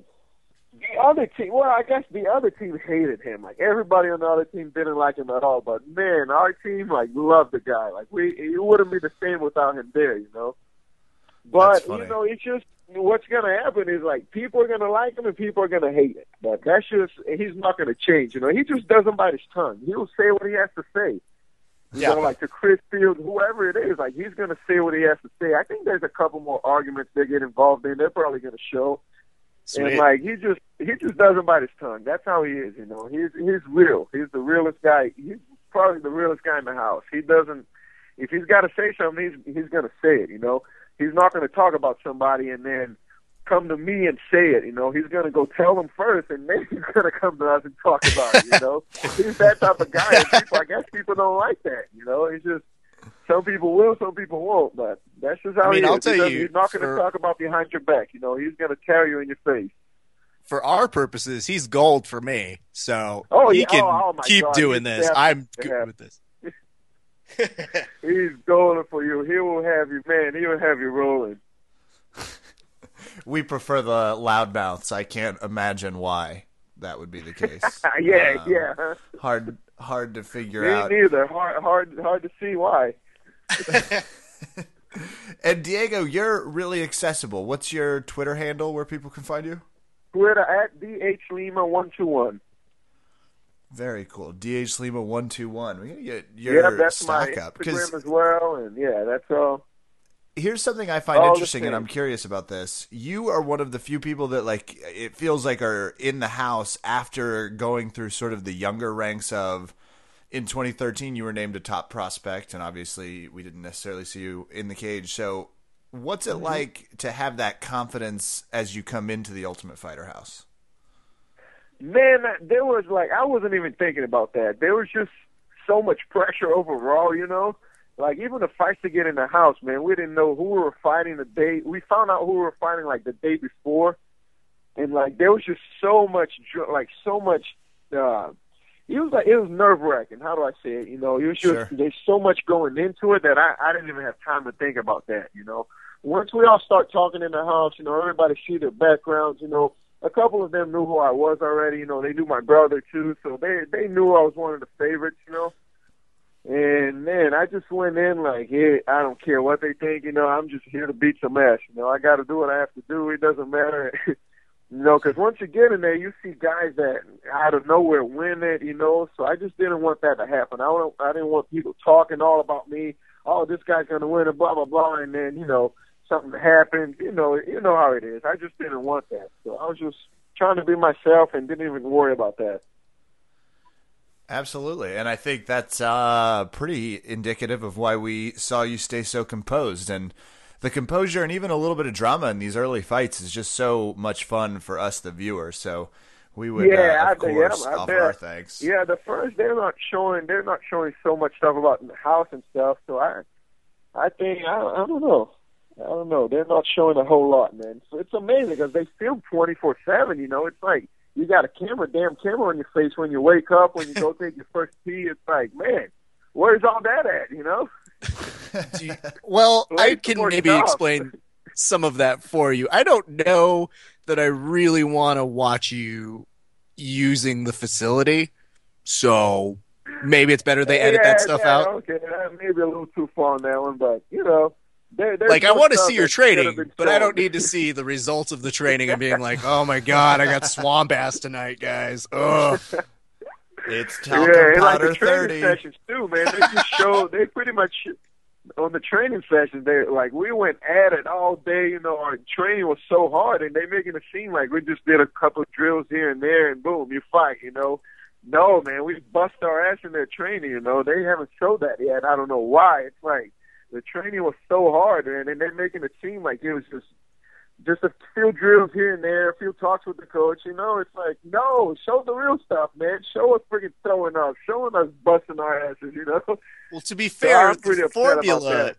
the other team. Well, I guess the other team hated him. Like everybody on the other team didn't like him at all. But man, our team like loved the guy. Like we, it wouldn't be the same without him there. You know. But you know, it's just what's gonna happen is like people are gonna like him and people are gonna hate him. But that's just he's not gonna change. You know, he just doesn't bite his tongue. He'll say what he has to say. You Yeah. know, like to Chris Field, whoever it is, like he's gonna say what he has to say. I think there's a couple more arguments they get involved in. They're probably gonna show. And like he just he just doesn't bite his tongue. That's how he is, you know. He's he's real. He's the realest guy. He's probably the realest guy in the house. He doesn't if he's got to say something, he's he's gonna say it. You know, he's not gonna talk about somebody and then come to me and say it. You know, he's gonna go tell them first, and then he's gonna come to us and talk about it. You know, he's that type of guy. And people, I guess people don't like that. You know, it's just some people will, some people won't. But that's just how I mean, he I'll is. tell he you, he's not gonna talk about behind your back. You know, he's gonna tell you in your face. For our purposes, he's gold for me. So Oh, he yeah. can Oh, oh keep God. doing He's this. I'm good with this. He's going for you. He will have you, man. He will have you rolling. We prefer the loudmouths. I can't imagine why that would be the case. yeah, Um, yeah. Hard, hard to figure Me out. neither. Hard, hard, hard to see why. And Diego, you're really accessible. What's your Twitter handle where people can find you? Twitter at dh lima one two one. Very cool. DH Lima one two one. We gotta get your Yeah, that's my stock up because Instagram as well, and yeah, that's all. here's something I find All interesting, and. I'm curious about this. You are one of the few people that like it feels like are in the house after going through sort of the younger ranks of. In 2013, you were named a top prospect, and obviously, we didn't necessarily see you in the cage. So, what's Mm-hmm. it like to have that confidence as you come into the Ultimate Fighter house? Man, there was like I wasn't even thinking about that. There was just so much pressure overall, you know. Like even the fights to get in the house, man, we didn't know who we were fighting the day. We found out who we were fighting like the day before, and like there was just so much, like so much. uh It was like it was nerve wracking. How do I say it? You know, it was just Sure. there's so much going into it that I I didn't even have time to think about that. You know, once we all start talking in the house, you know, everybody see their backgrounds. You know, a couple of them knew who I was already. You know, they knew my brother too, so they they knew I was one of the favorites. You know, and man, I just went in like, hey, I don't care what they think. You know, I'm just here to beat some ass. You know, I got to do what I have to do. It doesn't matter. You know, because once you get in there, you see guys that out of nowhere win it. You know, so I just didn't want that to happen. I don't. I didn't want people talking all about me. Oh, this guy's gonna win it, blah blah blah, and then you know something happened. You know, you know how it is. I just didn't want that. So I was just trying to be myself and didn't even worry about that. Absolutely, and I think that's uh, pretty indicative of why we saw you stay so composed. And the composure and even a little bit of drama in these early fights is just so much fun for us, the viewer. So we would, Yeah, uh, I of yeah, course, I offer our thanks. Yeah, the first they're not showing they're not showing so much stuff about the house and stuff. So I, I think I, I don't know. I don't know. They're not showing a whole lot, man. So it's amazing because they film twenty four seven. You know, it's like you got a camera, damn camera on your face when you wake up, when you go take your first pee. It's like, man, where's all that at? You know? Well, I can maybe stuff. explain some of that for you. I don't know that I really want to watch you using the facility, so maybe it's better they edit Yeah, that stuff yeah, out. Okay, uh, maybe a little too far on that one, but you know. There, Like I want to see your that should have training, but I don't need to see the results of the training and being like, "Oh my god, I got swamp ass tonight, guys." Ugh. It's Yeah, talcum and like the training thirty. sessions too, man. They just show they pretty much on the training sessions. They like we went at it all day. You know, our training was so hard, and they making it seem like we just did a couple of drills here and there, and boom, you fight. You know, no, man, we bust our ass in their training. You know, they haven't showed that yet. I don't know why. It's like the training was so hard, man, and they're making it seem like it was just just a few drills here and there, a few talks with the coach. You know, it's like, no, show the real stuff, man. Show us freaking throwing up, showing us busting our asses. You know, Well, to be fair, I'm the formula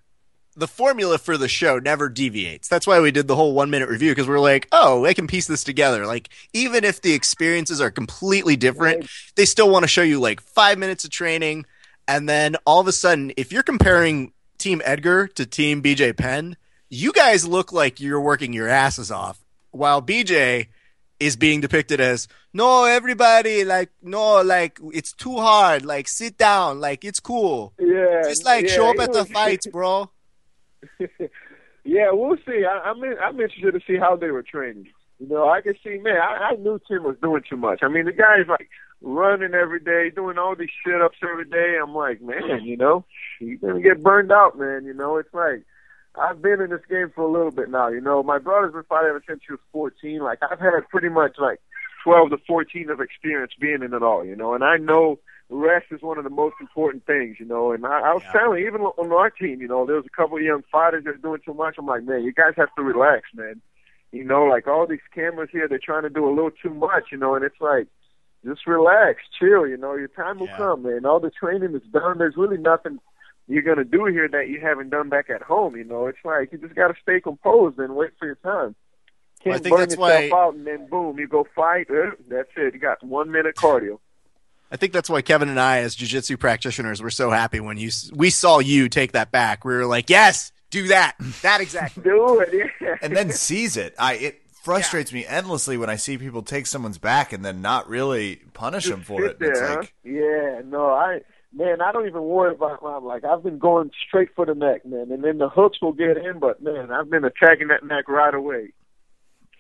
the formula for the show never deviates. That's why we did the whole one minute review because we're like, oh, I can piece this together. Like, even if the experiences are completely different, they still want to show you like five minutes of training. And then all of a sudden, if you're comparing Team Edgar to Team BJ Penn, you guys look like you're working your asses off, while BJ is being depicted as no, everybody like no, like it's too hard. Like sit down, like it's cool. yeah, Just like yeah, show up at the fights, bro. yeah, we'll see. I, I'm in, I'm interested to see how they were training. You know, I can see, man. I, I knew Tim was doing too much. I mean, the guy's like running every day, doing all these shit ups every day. I'm like, man, you know, he's gonna get burned out, man. You know, it's like I've been in this game for a little bit now. You know, my brother's been fighting ever since he was 14. Like I've had pretty much like 12 to 14 of experience being in it all. You know, and I know rest is one of the most important things. You know, and I, I was Yeah. telling even on our team, you know, there was a couple of young fighters that are doing too much. I'm like, man, you guys have to relax, man. You know, like all these cameras here, they're trying to do a little too much. You know, and it's like. Just relax, chill. You know, your time will Yeah. come, man. All the training is done. There's really nothing you're gonna do here that you haven't done back at home. You know, it's like you just gotta stay composed and wait for your time. Can't I think burn that's yourself why- out and then boom, you go fight. Uh, that's it. You got one minute cardio. I think that's why Kevin and I, as jujitsu practitioners, were so happy when you we saw you take that back. We were like, "Yes, do that, that exactly." Do it, yeah. and then sees it. I it frustrates me endlessly when I see people take someone's back and then not really punish them for it. It's there, huh? yeah, no, I man, I don't even worry about my like I've been going straight for the neck, man, and then the hooks will get in, but man, I've been attacking that neck right away.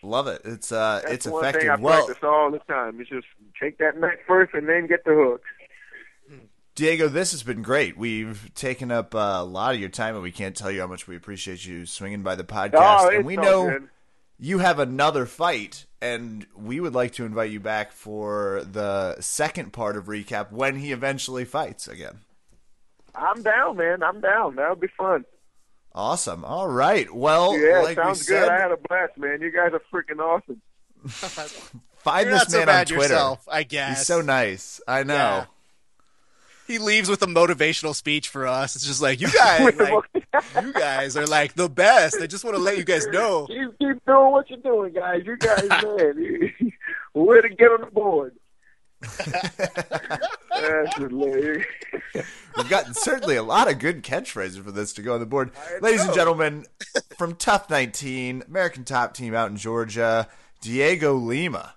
love it. It's uh That's it's one thing I effective. Well, practice all the time. It's just take that neck first and then get the hooks. Diego, this has been great. We've taken up uh, a lot of your time, and we can't tell you how much we appreciate you swinging by the podcast. Oh, and we know good. You have another fight, and we would like to invite you back for the second part of recap when he eventually fights again. I'm down, man. I'm down. That'll be fun. Awesome. All right. Well, Yeah, like sounds we said, good. I had a blast, man. You guys are freaking awesome. find You're this not so man bad on Twitter. yourself, I guess. He's so nice. I know. Yeah. He leaves with a motivational speech for us. It's just like you guys, like, you guys are like the best. I just want to let you guys know. Keep, keep doing what you're doing, guys. You guys, man. Way to get on the board. That's hilarious. We've gotten certainly a lot of good catchphrases for this to go on the board. I Ladies and gentlemen, from TUF 19, American top team out in Georgia, Diego Lima.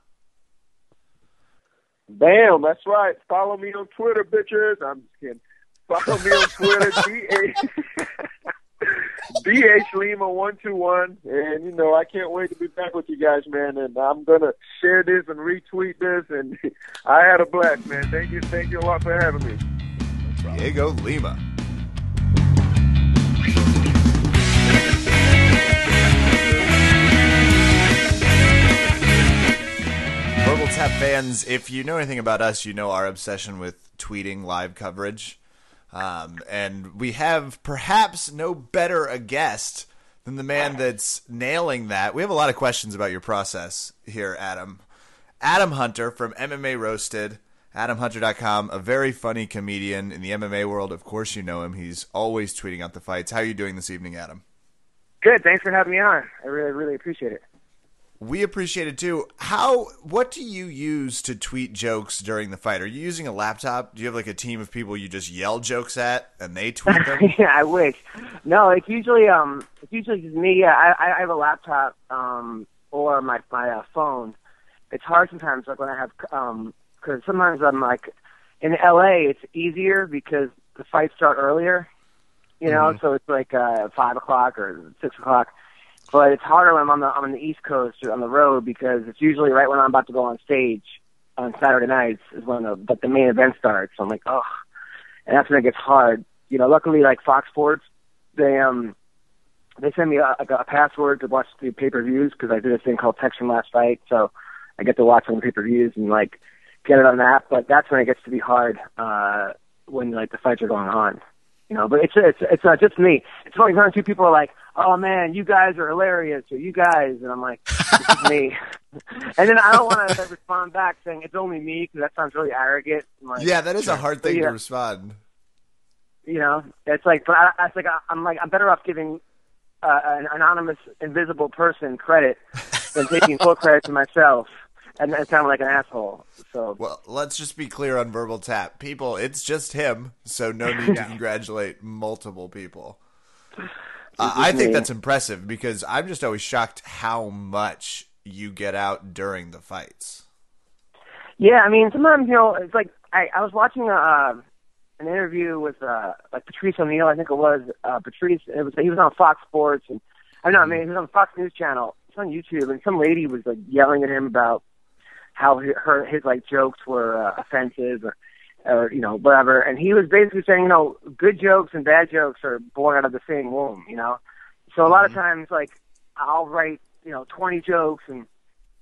Bam, that's right. Follow me on Twitter, bitches. I'm just kidding. Follow me on Twitter, DH, DH Lima one two one, and you know I can't wait to be back with you guys, man. And I'm gonna share this and retweet this, and I had a blast, man. Thank you, thank you a lot for having me. Diego Lima. Verbal Tap fans, if you know anything about us, you know our obsession with tweeting live coverage. Um, and we have perhaps no better a guest than the man that's nailing that. We have a lot of questions about your process here, Adam. Adam Hunter from MMA Roasted, AdamHunter.com, a very funny comedian in the MMA world. Of course, you know him. He's always tweeting out the fights. How are you doing this evening, Adam? Good. Thanks for having me on. I really, really appreciate it. We appreciate it too. How? What do you use to tweet jokes during the fight? Are you using a laptop? Do you have like a team of people you just yell jokes at and they tweet them? yeah, I wish. No, it's usually um, it's usually just me. Yeah, I, I have a laptop um, or my my uh, phone. It's hard sometimes, like when I have um, because sometimes I'm like in LA. It's easier because the fights start earlier. You know, so it's like uh, five o'clock or six o'clock. But it's harder when I'm on the I'm on the East Coast or on the road because it's usually right when I'm about to go on stage on Saturday nights is when the but the main event starts. So I'm like, oh, and that's when it gets hard. You know, luckily like Fox Sports, they um they send me a, like a password to watch the pay per views because I did a thing called from Last Fight, so I get to watch some pay per views and like get it on that. But that's when it gets to be hard uh when like the fights are going on. You know, but it's it's it's not just me. It's funny when two people are like, "Oh man, you guys are hilarious," or "You guys," and I'm like, "This is me." and then I don't want to respond back saying it's only me because that sounds really arrogant. Like, yeah, that is a hard thing Yeah. to respond. you know, it's like, but I, I it's like I, I'm like I'm better off giving uh, an anonymous, invisible person credit than taking full credit to myself and, and sounding like an asshole. So Well, let's just be clear on verbal tap. People, it's just him, so no need to congratulate multiple people. Uh, I think me. that's impressive because I'm just always shocked how much you get out during the fights. Yeah, I mean, sometimes you know, it's like I, I was watching uh, an interview with uh, like Patrice O'Neal, I think it was uh, Patrice. It was he was on Fox Sports, and I don't know, I mean, he was on Fox News Channel. It's on YouTube, and some lady was like yelling at him about how he, her his like jokes were uh, offensive or or you know whatever, and he was basically saying, you know, good jokes and bad jokes are born out of the same womb, you know. So a lot of times, like I'll write, you know, twenty jokes and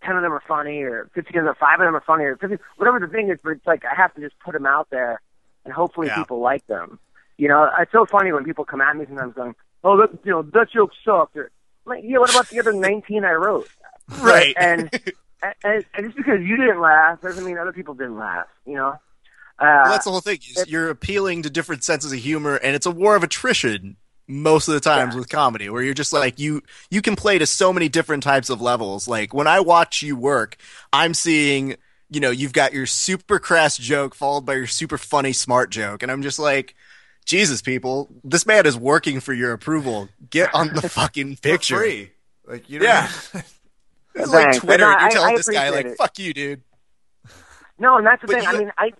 ten of them are funny, or fifteen of them, five of them are funny, or 50, whatever the thing is. But it's like I have to just put them out there, and hopefully Yeah. people like them. You know, it's so funny when people come at me sometimes going, "Oh, that you know that joke sucked," or like, "Yeah, what about the other nineteen I wrote?" Right. and, and and just because you didn't laugh doesn't mean other people didn't laugh. You know. Uh, Well, that's the whole thing. Is you're appealing to different senses of humor, and it's a war of attrition most of the times Yeah. with comedy, where you're just like you you can play to so many different types of levels. Like when I watch you work, I'm seeing you know, you've got your super crass joke followed by your super funny smart joke. And I'm just like, Jesus, people, this man is working for your approval. Get on the fucking For picture. free. Like you don't Yeah. It's like Thanks. Twitter. No, You're telling I this guy, like, it. fuck you, dude. No, and that's the But thing. I mean, I,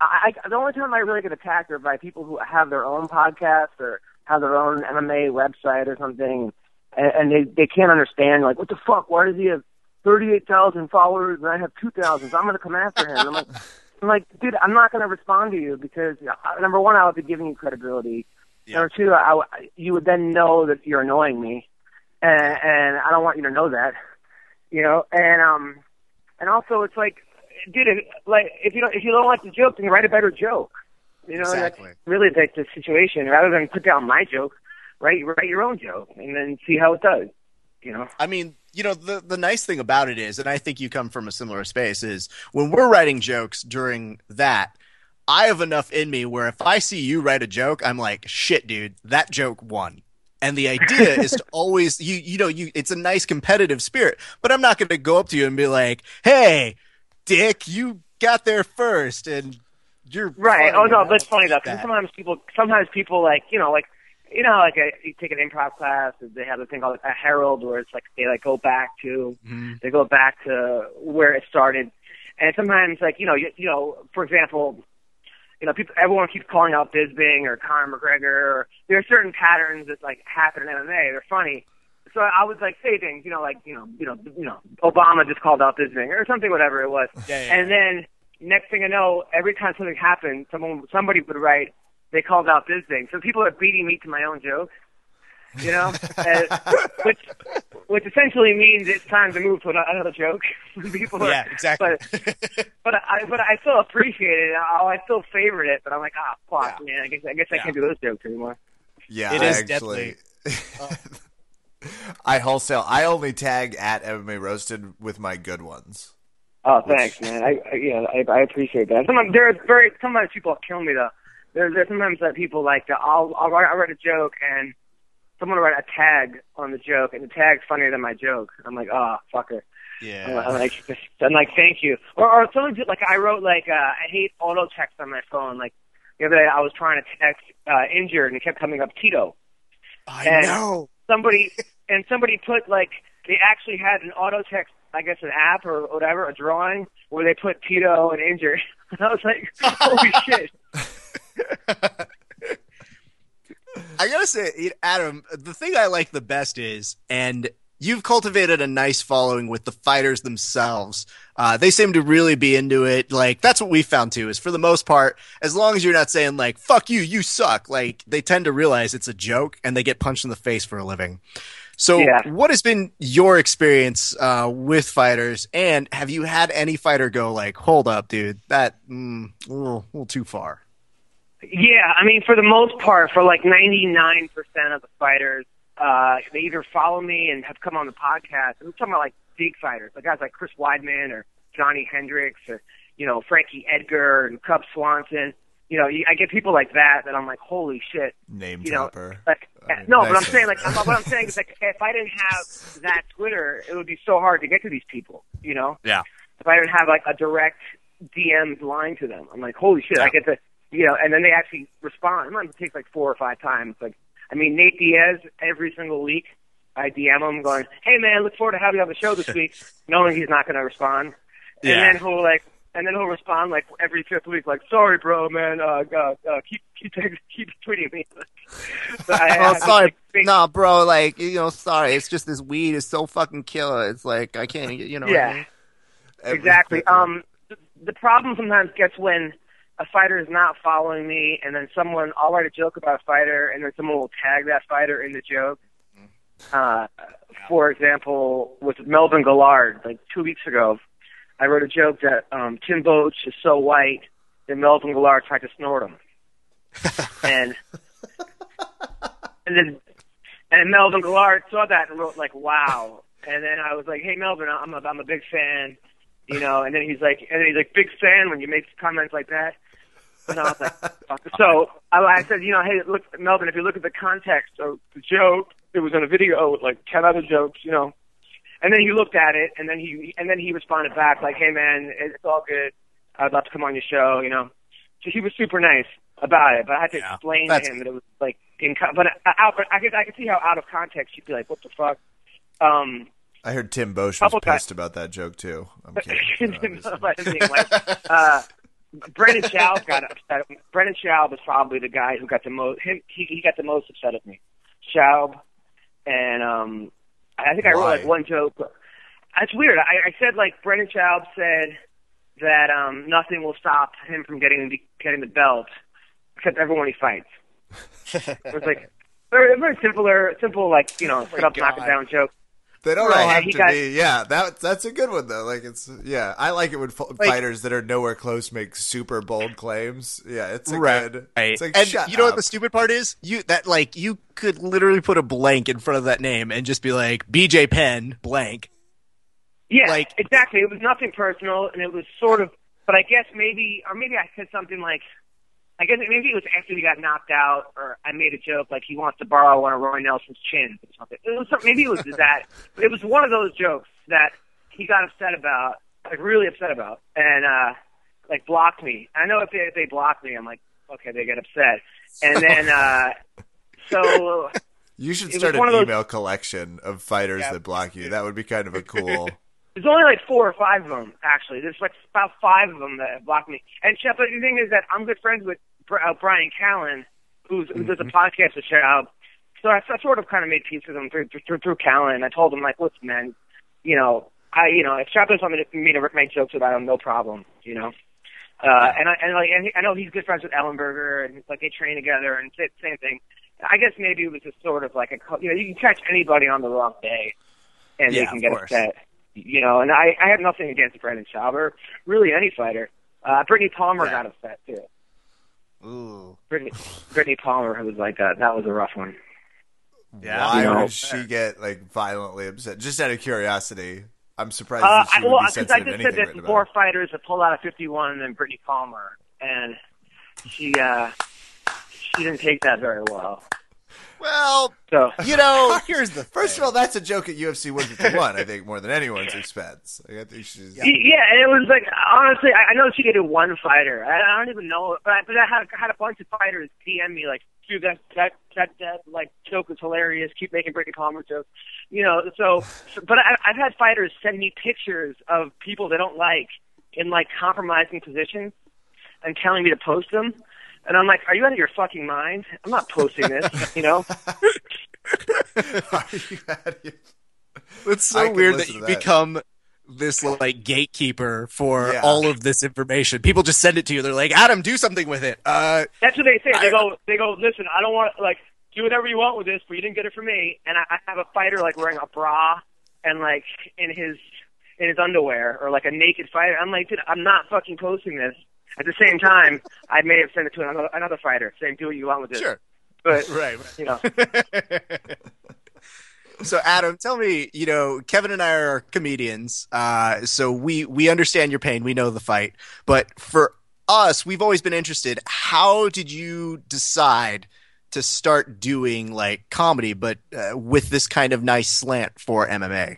I, I, the only time I really get attacked are by people who have their own podcast or have their own MMA website or something, and, and they they can't understand like what the fuck? Why does he have thirty eight thousand followers and I have two thousand? So I'm gonna come after him. I'm like, I'm like, dude, I'm not gonna respond to you because uh, number one, I would be giving you credibility. Yeah. Number two, I, I- you would then know that you're annoying me, and, and I don't want you to know that, you know. And um, and also it's like, dude, if, like if you don't if you don't like the joke, then write a better joke. You know, Exactly. that's really the, the situation. Rather than put down my joke, write write your own joke and then see how it does. You know. I mean, you know, the the nice thing about it is, and I think you come from a similar space, is when we're writing jokes during that, I have enough in me where if I see you write a joke, I'm like, shit, dude, that joke won. And the idea is to always you you know you it's a nice competitive spirit, but I'm not going to go up to you and be like, "Hey, Dick, you got there first, and you're Right. Oh no, but it's funny though. 'cause that." sometimes people, sometimes people like you know, like you know, like a, you take an improv class, and they have a thing called a herald, where it's like they like go back to, Mhm. they go back to where it started, and sometimes like you know, you, you know, for example, you know, people, everyone keeps calling out Bisping or Conor McGregor. Or, there are certain patterns that like happen in MMA. They're funny. So I would like say things, you know, like you know, you know, you know, Obama just called out Bisping or something, whatever it was. Yeah, yeah, And then next thing I know, every time something happened, someone somebody would write, they called out Bisping. So people are beating me to my own jokes. You know, and, which which essentially means it's time to move to another joke. people are, yeah, exactly. But but I but I still appreciate it. Oh, I still favorite it. But I'm like, ah, fuck, Yeah. man. I guess I guess I can't do those jokes anymore. Yeah, It I is actually. I wholesale. I only tag at MMA Roasted with my good ones. Oh, thanks, man. I, I yeah, I, I appreciate that. Sometimes there are very sometimes people kill me though. There there's sometimes that people like to, I'll I'll write, I'll write a joke and someone write a tag on the joke and the tag's funnier than my joke. I'm like, oh, fucker. Yeah. I'm like, I'm like, thank you. Or or someone did, like I wrote like uh, I hate auto text on my phone. Like the other day I was trying to text uh, injured and it kept coming up Tito. I and- know. somebody and somebody put like they actually had an auto text I guess an app or whatever, a drawing where they put Tito and injured. And I was like, holy shit. I gotta say, Adam, the thing I like the best is, and you've cultivated a nice following with the fighters themselves. Uh, they seem to really be into it. Like that's what we found too. Is for the most part, as long as you're not saying like "fuck you, you suck," like they tend to realize it's a joke and they get punched in the face for a living. So, Yeah. what has been your experience uh, with fighters, and have you had any fighter go like, "Hold up, dude, that mm, a little, a little too far"? Yeah, I mean, for the most part, for like 99% of the fighters, uh, they either follow me and have come on the podcast. I'm talking about like big fighters, like guys like Chris Weidman or Johnny Hendricks or, you know, Frankie Edgar and Cub Swanson. You know, I get people like that that I'm like, holy shit. Name You know, dropper. Like, Uh, no, nice but I'm saying, like, what I'm saying is, like, if I didn't have that Twitter, it would be so hard to get to these people, you know? Yeah. If I didn't have, like, a direct DM line to them, I'm like, holy shit, I get to, you know, and then they actually respond. It might take, like, four or five times. Like, I mean, Nate Diaz, every single week, I DM him going, hey, man, look forward to having you on the show this week, knowing he's not going to respond. And Yeah. then he'll, like, and then he'll respond like every fifth week, like, "Sorry, bro, man. Uh, uh, uh keep keep keep tweeting me." So I- I Oh, just, sorry. like, think- No, bro, like, you know, sorry. It's just this weed is so fucking killer. It's like, I can't, you know. what I Yeah. mean? Exactly. Um, the, the problem sometimes gets when a fighter is not following me, and then someone I'll write a joke about a fighter, and then someone will tag that fighter in the joke. Uh, for example, with Melvin Guillard, like two weeks ago, I wrote a joke that um, Tim Boetsch is so white that Melvin Guillard tried to snort him, and and then and Melvin Guillard saw that and wrote like, "Wow." And then I was like, "Hey, Melvin, I'm a, I'm a big fan." you know, and then he's like, and then he's like, big fan when you make comments like that. And I was like, so I, I said, you know, hey, look, Melvin, if you look at the context of the joke, it was in a video with like ten other jokes, you know, And then he looked at it, and then he and then he responded back like, "Hey man, it's all good. I'd love to come on your show." You know, so he was super nice about it, but I had to Yeah, explain to him that it was like in. But I, out, but I could I could see how out of context you'd be like, "What the fuck." Um, I heard Tim Boetsch was Couple guys- pissed about that joke too. I'm kidding. But him being like, uh, Brendan Schaub got upset. Brendan Schaub was probably the guy who got the most. Him, he, he got the most upset of me. Schaub, and um, I think I wrote like one joke. That's weird. I, I said like Brendan Schaub said that um, nothing will stop him from getting the, getting the belt, except everyone he fights. it was like very, very simpler, simple like you know, set up, knock it down joke. They don't Right, all have he to got- be. Yeah, that that's a good one though. Like it's yeah, I like it when f- fighters that are nowhere close make super bold claims. Yeah, it's a Right. good. It's like and shut you know what the stupid part is? You that like you could literally put a blank in front of that name and just be like BJ Penn blank. Yeah, Like- exactly. It was nothing personal, and it was sort of. But I guess maybe, or maybe I said something like, I guess maybe it was after he got knocked out, or I made a joke like he wants to borrow one of Roy Nelson's chins or something. It was some- maybe it was that. It was one of those jokes that he got upset about, like really upset about, and uh like blocked me. I know if they if they block me, I'm like, okay, they get upset, and then uh so You should start an one of those- email collection of fighters that block you. That would be kind of a cool. There's only like four or five of them, actually. There's like about five of them that have blocked me. And Shep, the thing is that I'm good friends with uh, Bryan Callen, who's, who does a podcast with Shep. So I, I sort of kind of made peace with him through, through, through Callen. I told him, like, listen, man, you know, I, you know, if Shep does something to me to make jokes about him, no problem, you know. Uh, and I, and like, and he, I know he's good friends with Ellenberger, and like they train together, and sa- same thing. I guess maybe it was just sort of like a, you know, you can catch anybody on the wrong day, and Yeah, they can get course. upset you know, and I, I have nothing against Brandon Schauber, really any fighter. Uh, Brittney Palmer Yeah. got upset too. Ooh. Brittney, Brittney Palmer was like, uh, that was a rough one. Yeah. Why You know. would she get like violently upset? Just out of curiosity, I'm surprised Uh, that she I, would well, be because I just said that there's about more fighters that pulled out of 51 than Brittney Palmer, and she, uh, she didn't take that very well. Well, So, you know, here's the First thing. of all, that's a joke at UFC 151. I think more than anyone's expense. Like, I think she's. yeah, and it was like honestly, I, I know she dated one fighter. I, I don't even know, but I, but I had had a bunch of fighters DM me like, dude, that that that that like joke was hilarious. Keep making Brittney Palmer jokes, you know. So, so but I, I've had fighters send me pictures of people they don't like in like compromising positions and telling me to post them. And I'm like, are you out of your fucking mind? I'm not posting this, you know. Are you out of your- It's so can weird that you that. become this like gatekeeper for Yeah. all of this information. People just send it to you. They're like, Adam, do something with it. Uh, That's what they say. They I- go, they go. Listen, I don't want like do whatever you want with this, but you didn't get it from me. And I, I have a fighter like wearing a bra and like in his in his underwear or like a naked fighter. I'm like, dude, I'm not fucking posting this. At the same time, I may have sent it to another another fighter saying, do what you want with this. sure. But Right. you know, so Adam, tell me, you know, Kevin and I are comedians, uh, so we we understand your pain. We know the fight, but for us, we've always been interested. How did you decide to start doing like comedy, but uh, with this kind of nice slant for MMA?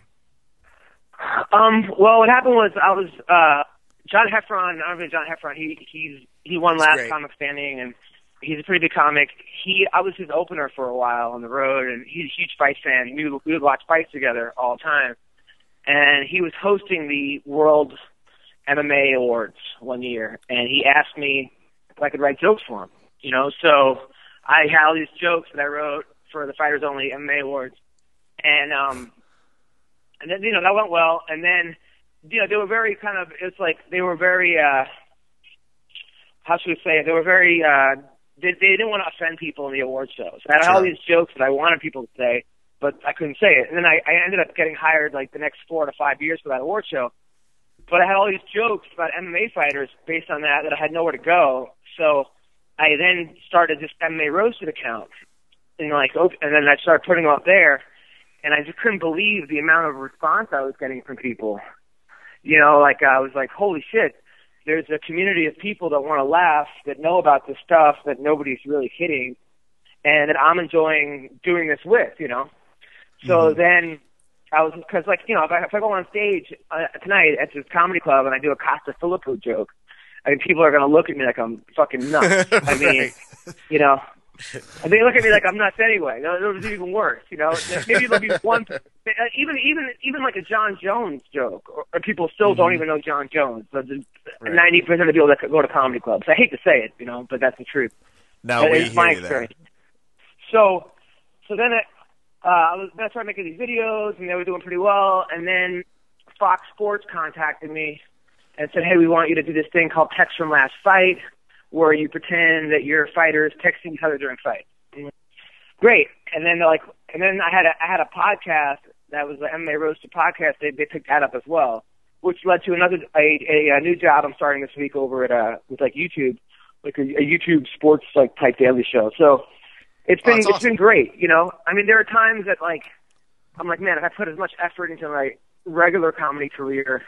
Um, well, what happened was I was uh, John Heffron. I don't know John Heffron. He he's he won last great. comic standing, and he's a pretty big comic. He I was his opener for a while on the road, and he's a huge fight fan. We would, we would watch fights together all the time, and he was hosting the World MMA Awards one year, and he asked me if I could write jokes for him. You know, so I had all these jokes that I wrote for the Fighters Only MMA Awards, and um, and then you know that went well, and then you know they were very kind of it's like they were very uh how should we say it? They were very uh they, they didn't want to offend people in the award shows. I had all these jokes that I wanted people to say, but I couldn't say it. And then I, I ended up getting hired like the next four to five years for that award show. But I had all these jokes about MMA fighters based on that that I had nowhere to go. So I then started this MMA roasted account, and like, and then I started putting them up there, and I just couldn't believe the amount of response I was getting from people. You know, like I was like, holy shit, there's a community of people that want to laugh, that know about this stuff that nobody's really hitting, and that I'm enjoying doing this with. You know, so then I was because like you know if I, if I go on stage uh, tonight at this comedy club and I do a Costa Philippou joke, I mean people are gonna look at me like I'm fucking nuts. I mean, you know, and they look at me like I'm nuts anyway. No, it was even worse. You know, maybe there'll be one, even even even like a Jon Jones joke, or, or people still don't even know Jon Jones. Ninety percent of the people that go to comedy clubs. I hate to say it, you know, but that's the truth. No, That we hear my experience. So, so then it, uh, I was then I started making these videos, and they were doing pretty well. And then Fox Sports contacted me and said, "Hey, we want you to do this thing called Text from Last Fight, where you pretend that your fighters texting each other during fights." Great. And then they're like, and then I had a I had a podcast that was the MMA Roasted podcast. They they picked that up as well, which led to another a, a, a new job I'm starting this week over at uh with like YouTube, like a, a YouTube sports like type daily show. So it's been it's awesome. been great. You know, I mean, there are times that like I'm like, man, if I put as much effort into my regular comedy career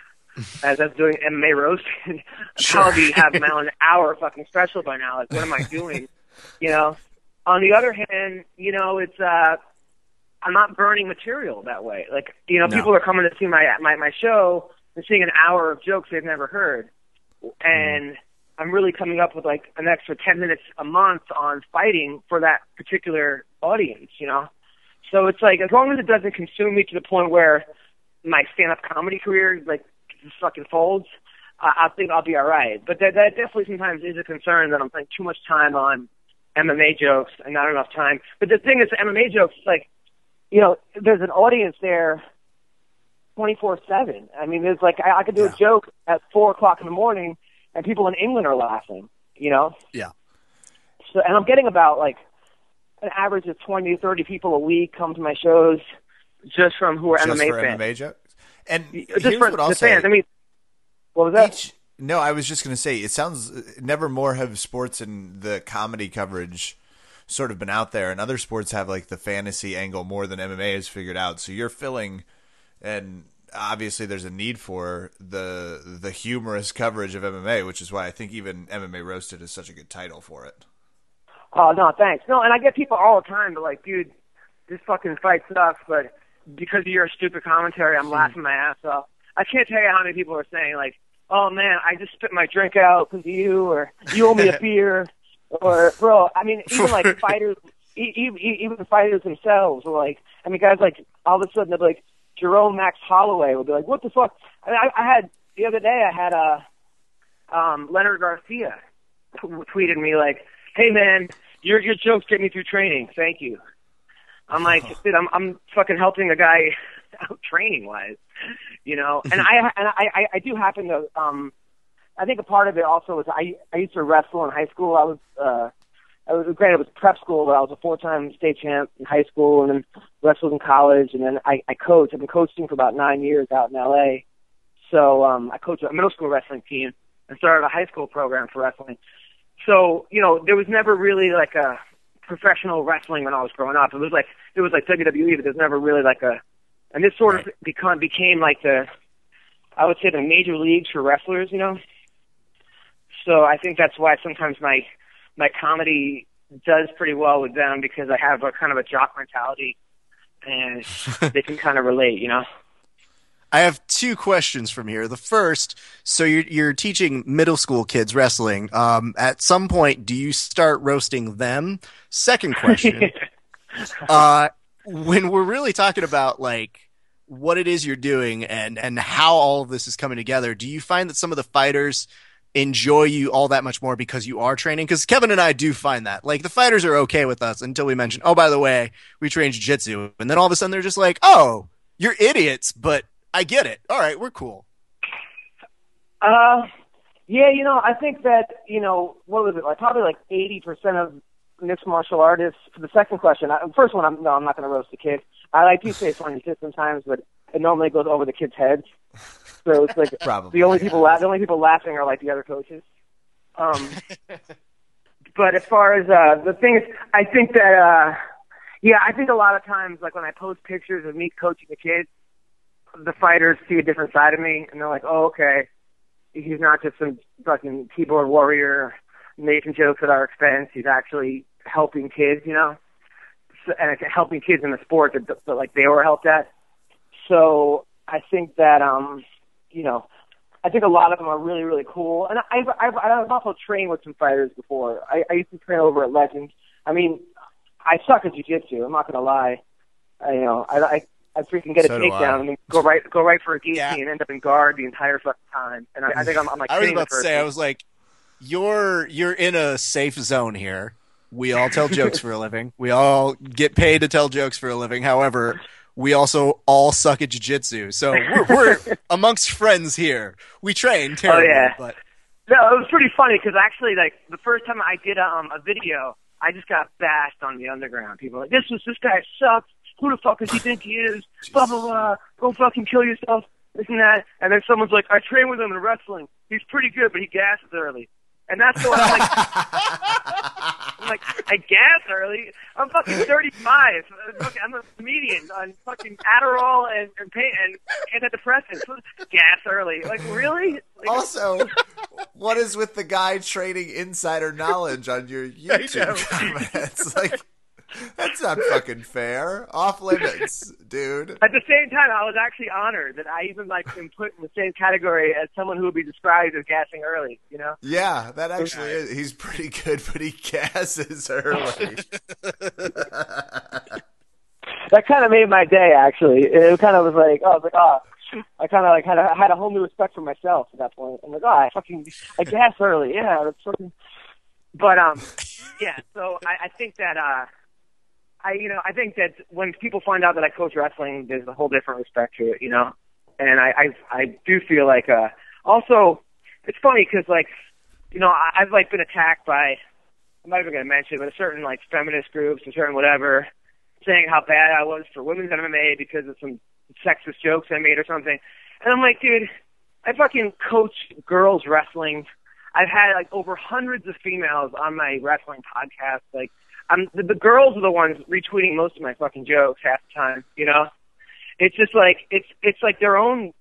as I'm doing MMA roast, I'd probably have my own hour fucking special by now. Like, what am I doing? you know. On the other hand, you know, it's uh I'm not burning material that way. Like, you know, No. people are coming to see my my my show and seeing an hour of jokes they've never heard. And I'm really coming up with like an extra 10 minutes a month on fighting for that particular audience, you know? So it's like, as long as it doesn't consume me to the point where my stand-up comedy career, like, just fucking folds, I, I think I'll be alright. But that, that definitely sometimes is a concern that I'm spending too much time on MMA jokes and not enough time. But the thing is, MMA jokes, like, you know, there's an audience there 24-7. I mean, there's like, I, I could do Yeah. a joke at 4 o'clock in the morning and people in England are laughing, you know? Yeah. So, and I'm getting about like an average of 20 to 30 people a week come to my shows just from who are Just MMA for fans. MMA jokes. And Just here's for what I'll the say. fans. I mean, what was that? Each, no, I was just going to say, it sounds never more have sports and the comedy coverage sort of been out there, and other sports have like the fantasy angle more than MMA has figured out. So you're filling, and obviously there's a need for the the humorous coverage of MMA, which is why I think even MMA Roasted is such a good title for it. Oh no, thanks. No, and I get people all the time, but like, dude, this fucking fight sucks. But because of your stupid commentary, I'm laughing my ass off. I can't tell you how many people are saying like, "Oh man, I just spit my drink out because of you," or "You owe me a beer," or "Bro." I mean, even like fighters, even the fighters themselves are like, I mean, guys like all of a sudden they're like, Jerome Max Holloway will be like, "What the fuck?" I, mean, I, I had the other day, I had a um, Leonard Garcia tweeted me like, "Hey man, your your jokes get me through training. Thank you." I'm like, dude, I'm I'm fucking helping a guy out training wise, you know. And I and I I, I do happen to um, I think a part of it also was I I used to wrestle in high school. I was uh. I was granted it was prep school, but I was a four-time state champ in high school, and then wrestled in college, and then I, I coached. I've been coaching for about nine years out in LA. So um, I coached a middle school wrestling team and started a high school program for wrestling. So you know, there was never really like a professional wrestling when I was growing up. It was like it was like WWE, but there's never really like a, and this sort of become became like the, I would say the major leagues for wrestlers, you know. So I think that's why sometimes my my comedy does pretty well with them because I have a kind of a jock mentality, and they can kind of relate, you know. I have two questions from here. The first, so you're you're teaching middle school kids wrestling. Um, at some point, do you start roasting them? Second question, uh, when we're really talking about like what it is you're doing and and how all of this is coming together, do you find that some of the fighters enjoy you all that much more because you are training? Because Kevin and I do find that like the fighters are okay with us until we mention, oh by the way, we train jiu-jitsu, and then all of a sudden they're just like, oh, you're idiots, but I get it. All right, we're cool. Uh, yeah, you know, I think that you know what was it like? Probably like eighty percent of mixed martial artists. For the second question, I, first one, I'm no, I'm not going to roast the kid. I, I do say funny shit sometimes, but it normally goes over the kids' heads. So it's like Probably, the only yeah. people la- the only people laughing are like the other coaches. Um, but as far as uh, the thing is, I think that uh, yeah, I think a lot of times like when I post pictures of me coaching the kids, the fighters see a different side of me, and they're like, oh okay he's not just some fucking keyboard warrior making jokes at our expense. He's actually helping kids, you know, so, and it's helping kids in the sport that, that like they were helped at. so I think that um, you know, I think a lot of them are really really cool. And I've I've I've also trained with some fighters before. I, I used to train over at Legends. I mean, I suck at jujitsu. I'm not gonna lie. I, you know, I, I I freaking get a do I. takedown and then go right go right for a guillotine Yeah. and end up in guard the entire fucking time. And I, I think I'm, I'm like I was training about to say, I was like, you're you're in a safe zone here. We all tell jokes for a living. We all get paid to tell jokes for a living. However, we also all suck at jujitsu. So we're, we're amongst friends here. We train terribly, yeah. but No, it was pretty funny because actually, like the first time I did a, um, a video, I just got bashed on the underground. People were like, "This was this guy sucks. Who the fuck does he think he is? Blah blah blah. Go fucking kill yourself. This and that." And then someone's like, "I train with him in wrestling. He's pretty good, but he gasses early." And that's what I'm like. I'm like, I gas early. I'm fucking 35. I'm a comedian on fucking Adderall and and, pain, and antidepressants. Gas early. Like really? Like, Also, what is with the guy trading insider knowledge on your YouTube comments? Like, that's not fucking fair. Off limits, dude. At the same time, I was actually honored that I even like been put in the same category as someone who would be described as gassing early. You know? Yeah, that actually is. He's pretty good, but he gasses early. That kind of made my day. Actually, it kind of was like, oh, I was like, oh. I kind of like had a, had a whole new respect for myself at that point. I'm like, oh, I fucking I gas early, yeah, that's fucking. But um, yeah. So I, I think that uh, I you know I think that when people find out that I coach wrestling, there's a whole different respect to it, you know. And I I, I do feel like uh, also it's funny because like you know I, I've like been attacked by I'm not even gonna mention, it, but a certain like feminist groups and certain whatever saying how bad I was for women's MMA because of some sexist jokes I made or something. And I'm like, dude, I fucking coach girls wrestling. I've had like over hundreds of females on my wrestling podcast. Like, I'm the, the girls are the ones retweeting most of my fucking jokes half the time. You know, it's just like it's it's like their own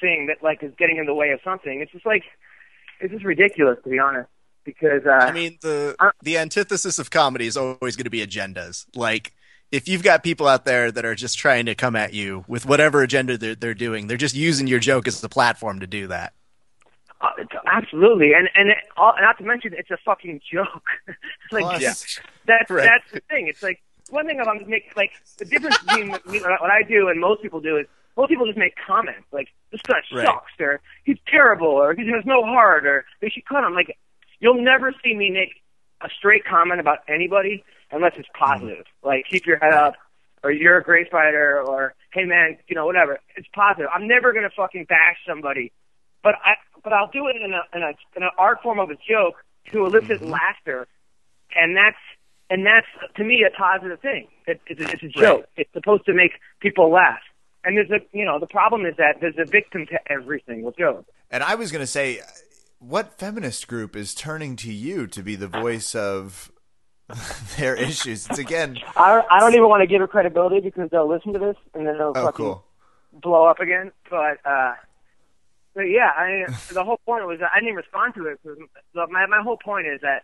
thing that like is getting in the way of something. It's just like it's just ridiculous to be honest. Because uh, I mean the Uh, the antithesis of comedy is always going to be agendas. Like if you've got people out there that are just trying to come at you with whatever agenda they're, they're doing, they're just using your joke as the platform to do that. Uh, absolutely, and and it, all, not to mention it's a fucking joke. like Plus, Yeah. that's Right. that's the thing. It's like one thing about make like the difference between what what I do and most people do is most people just make comments like this guy Right. sucks or he's terrible or he has no heart or they should cut him. Like you'll never see me make a straight comment about anybody unless it's positive. Like keep your head up or you're a great fighter or hey man, you know whatever. It's positive. I'm never gonna fucking bash somebody but I but I'll do it in a in a in an art form of a joke to elicit laughter, and that's and that's to me a positive thing. It, it's, a, it's a joke. It's supposed to make people laugh. And there's a you know the problem is that there's a victim to every single joke. And I was going to say, what feminist group is turning to you to be the voice of their issues? It's again, I don't, I don't even want to give her credibility because they'll listen to this and then they'll oh, fucking cool. blow up again. But uh, but yeah, I the whole point was that I didn't respond to it. my my whole point is that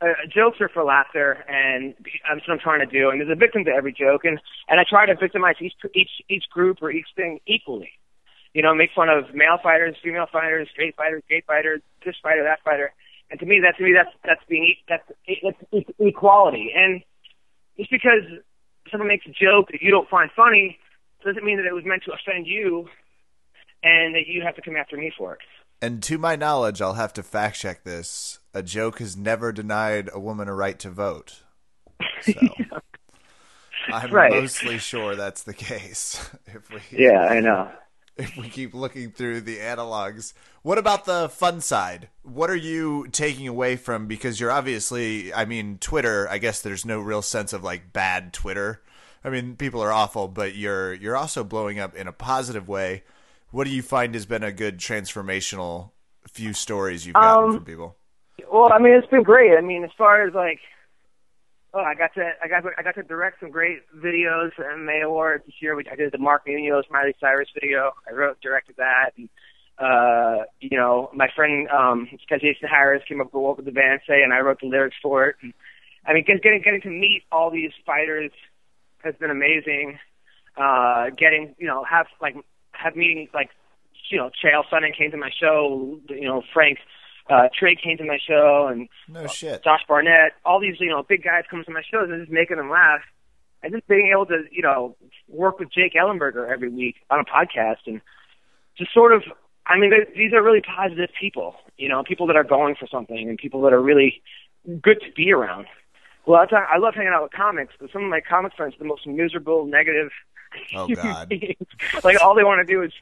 uh, jokes are for laughter, and that's what I'm trying to do. And there's a victim to every joke, and and I try to victimize each each each group or each thing equally. You know, make fun of male fighters, female fighters, straight fighters, gay fighters, this fighter, that fighter. And to me, that's to me that's that's being that's that's equality. And just because someone makes a joke that you don't find funny doesn't mean that it was meant to offend you and that you have to come after me for it. And to my knowledge, I'll have to fact check this. A joke has never denied a woman a right to vote. So I'm Right. mostly sure that's the case. If we Yeah, I know. if we keep looking through the analogs. What about the fun side? What are you taking away from because you're obviously I mean Twitter, I guess there's no real sense of like bad Twitter. I mean people are awful, but you're you're also blowing up in a positive way. What do you find has been a good transformational few stories you've gotten Um, from people? Well, I mean, it's been great. I mean, as far as like, oh, I got to, I got, to, I got to direct some great videos and May Awards this year. We, I did the Mark Munoz Miley Cyrus video. I wrote, directed that. And, uh, you know, my friend, um, Jason Harris came up with the band say, and I wrote the lyrics for it. And, I mean, getting, getting, getting to meet all these fighters has been amazing. uh, getting you know have like have meetings like you know Chael Sonnen came to my show, you know Frank uh, Trey came to my show, and No shit. Josh Barnett, all these you know big guys come to my shows and just making them laugh, and just being able to you know work with Jake Ellenberger every week on a podcast and just sort of. I mean, they- these are really positive people, you know, people that are going for something and people that are really good to be around. Well, I, I love hanging out with comics, but some of my comic friends are the most miserable, negative. Oh, God. beings. like all they want to do is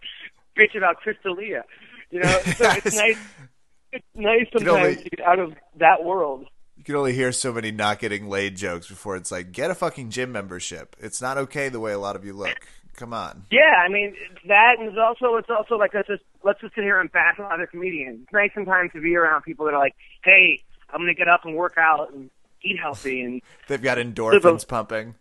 bitch about Chris D'Elia. You know, so it's nice. It's nice sometimes only- to get out of that world. You can only hear so many not getting laid jokes before it's like, get a fucking gym membership. It's not okay the way a lot of you look. Come on. Yeah, I mean that, and it's also it's also like let's just let's just sit here and bash on other comedians. It's nice sometimes to be around people that are like, hey, I'm gonna get up and work out and eat healthy and They've got endorphins pumping.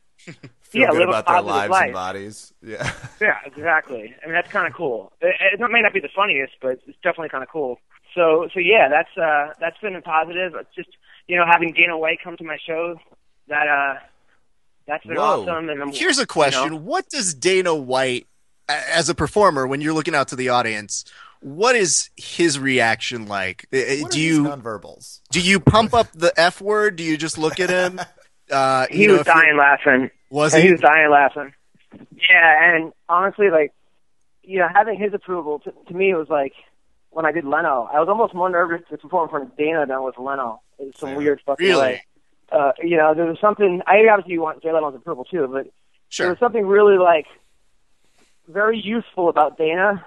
Feel Yeah, good live a about their positive lives life. and bodies. Yeah. Yeah, exactly. I mean, that's kind of cool. It, it may not be the funniest, but it's definitely kind of cool. So, so yeah, that's uh, that's been a positive. It's just you know having Dana White come to my show, that uh, that's been Whoa. awesome. And I'm, Here's a question: you know, What does Dana White, as a performer, when you're looking out to the audience, what is his reaction like? What Do are you nonverbals? do you pump up the f word? Do you just look at him? Uh, he know, was dying laughing. Was he? he was dying laughing. Yeah, and honestly, like, you know, having his approval to, to me it was like when I did Leno. I was almost more nervous to perform in front of Dana than with Leno. It was some Fair. weird fucking Really? way. Uh, you know, there was something. I obviously want Jay Leno's approval too, but there was something really like very useful about Dana.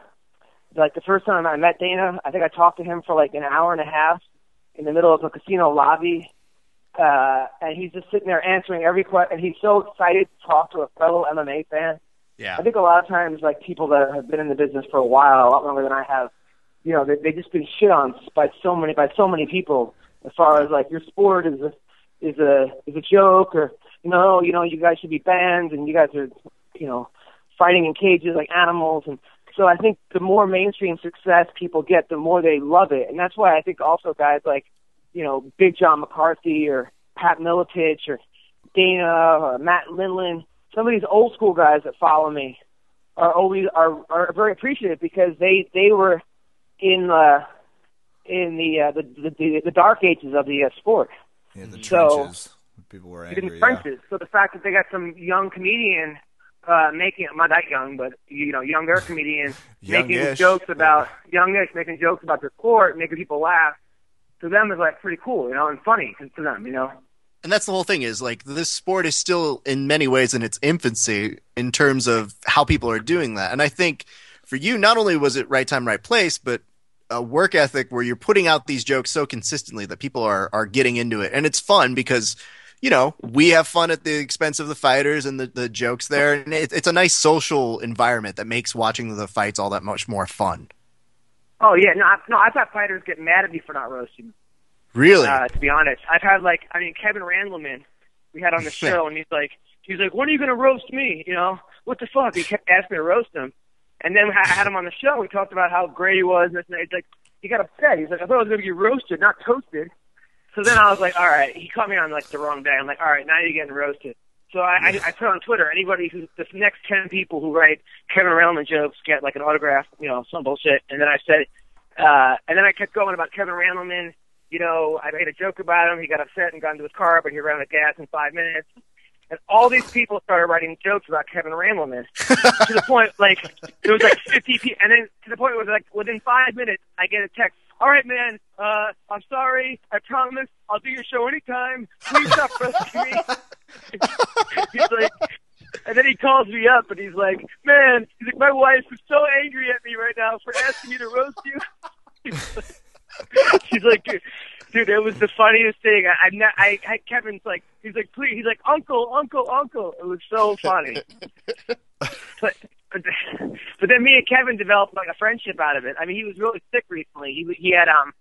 Like the first time I met Dana, I think I talked to him for like an hour and a half in the middle of a casino lobby, uh, and he's just sitting there answering every question. And he's so excited to talk to a fellow MMA fan. Yeah. I think a lot of times, like people that have been in the business for a while, a lot longer than I have, you know, they they just been shit on by so many by so many people. As far as like your sport is a is a is a joke, or you know, you know, you guys should be banned, and you guys are, you know, fighting in cages like animals. And so I think the more mainstream success people get, the more they love it, and that's why I think also guys like, you know, Big John McCarthy or Pat Miletich or Dana or Matt Lindland, some of these old school guys that follow me are always are are very appreciative because they they were in uh in the uh, the, the the dark ages of the uh, sport Yeah, the So- trenches. People were in angry. the yeah. trenches. So the fact that they got some young comedian uh making not that young, but you know, younger comedian making jokes about youngish, making jokes about their sport, making people laugh. To them is like pretty cool, you know, and funny to them, you know. and that's the whole thing is like this sport is still in many ways in its infancy in terms of how people are doing that. And i think for you not only was it right time right place but a work ethic where you're putting out these jokes so consistently that people are are getting into it. And it's fun because you know we have fun at the expense of the fighters and the, the jokes there. And it, it's a nice social environment that makes watching the fights all that much more fun Oh yeah, no, I, no, I've had fighters get mad at me for not roasting. really Uh, to be honest, I've had like, I mean, Kevin Randleman, we had on the show, and he's like, he's like, when are you gonna roast me? You know, what the fuck? He kept asking me to roast him, and then I had him on the show. We talked about how great he was, and this and that. He's like, he got upset. He's like, I thought I was gonna get roasted, not toasted. So then I was like, all right. He caught me on like the wrong day. I'm like, all right, now you're getting roasted. So I, I, I put on Twitter, anybody who, the next 10 people who write Kevin Randleman jokes get like an autograph, you know, some bullshit. And then I said, uh, and then I kept going about Kevin Randleman. You know, I made a joke about him. He got upset and got into his car, but he ran out of gas in five minutes. And all these people started writing jokes about Kevin Randleman to the point, like, there was like 50 people. And then to the point where, like, within five minutes, I get a text. All right, man, uh, I'm sorry. I promise I'll do your show anytime. Please stop roasting me. he's like, and then he calls me up and he's like, man, he's like, my wife is so angry at me right now for asking me to roast you. She's like, dude, it was the funniest thing. I, I'm not, I, I, Kevin's like, he's like, please, he's like, uncle, uncle, uncle. It was so funny. but, but, but then me and Kevin developed like a friendship out of it. I mean, he was really sick recently. He he had um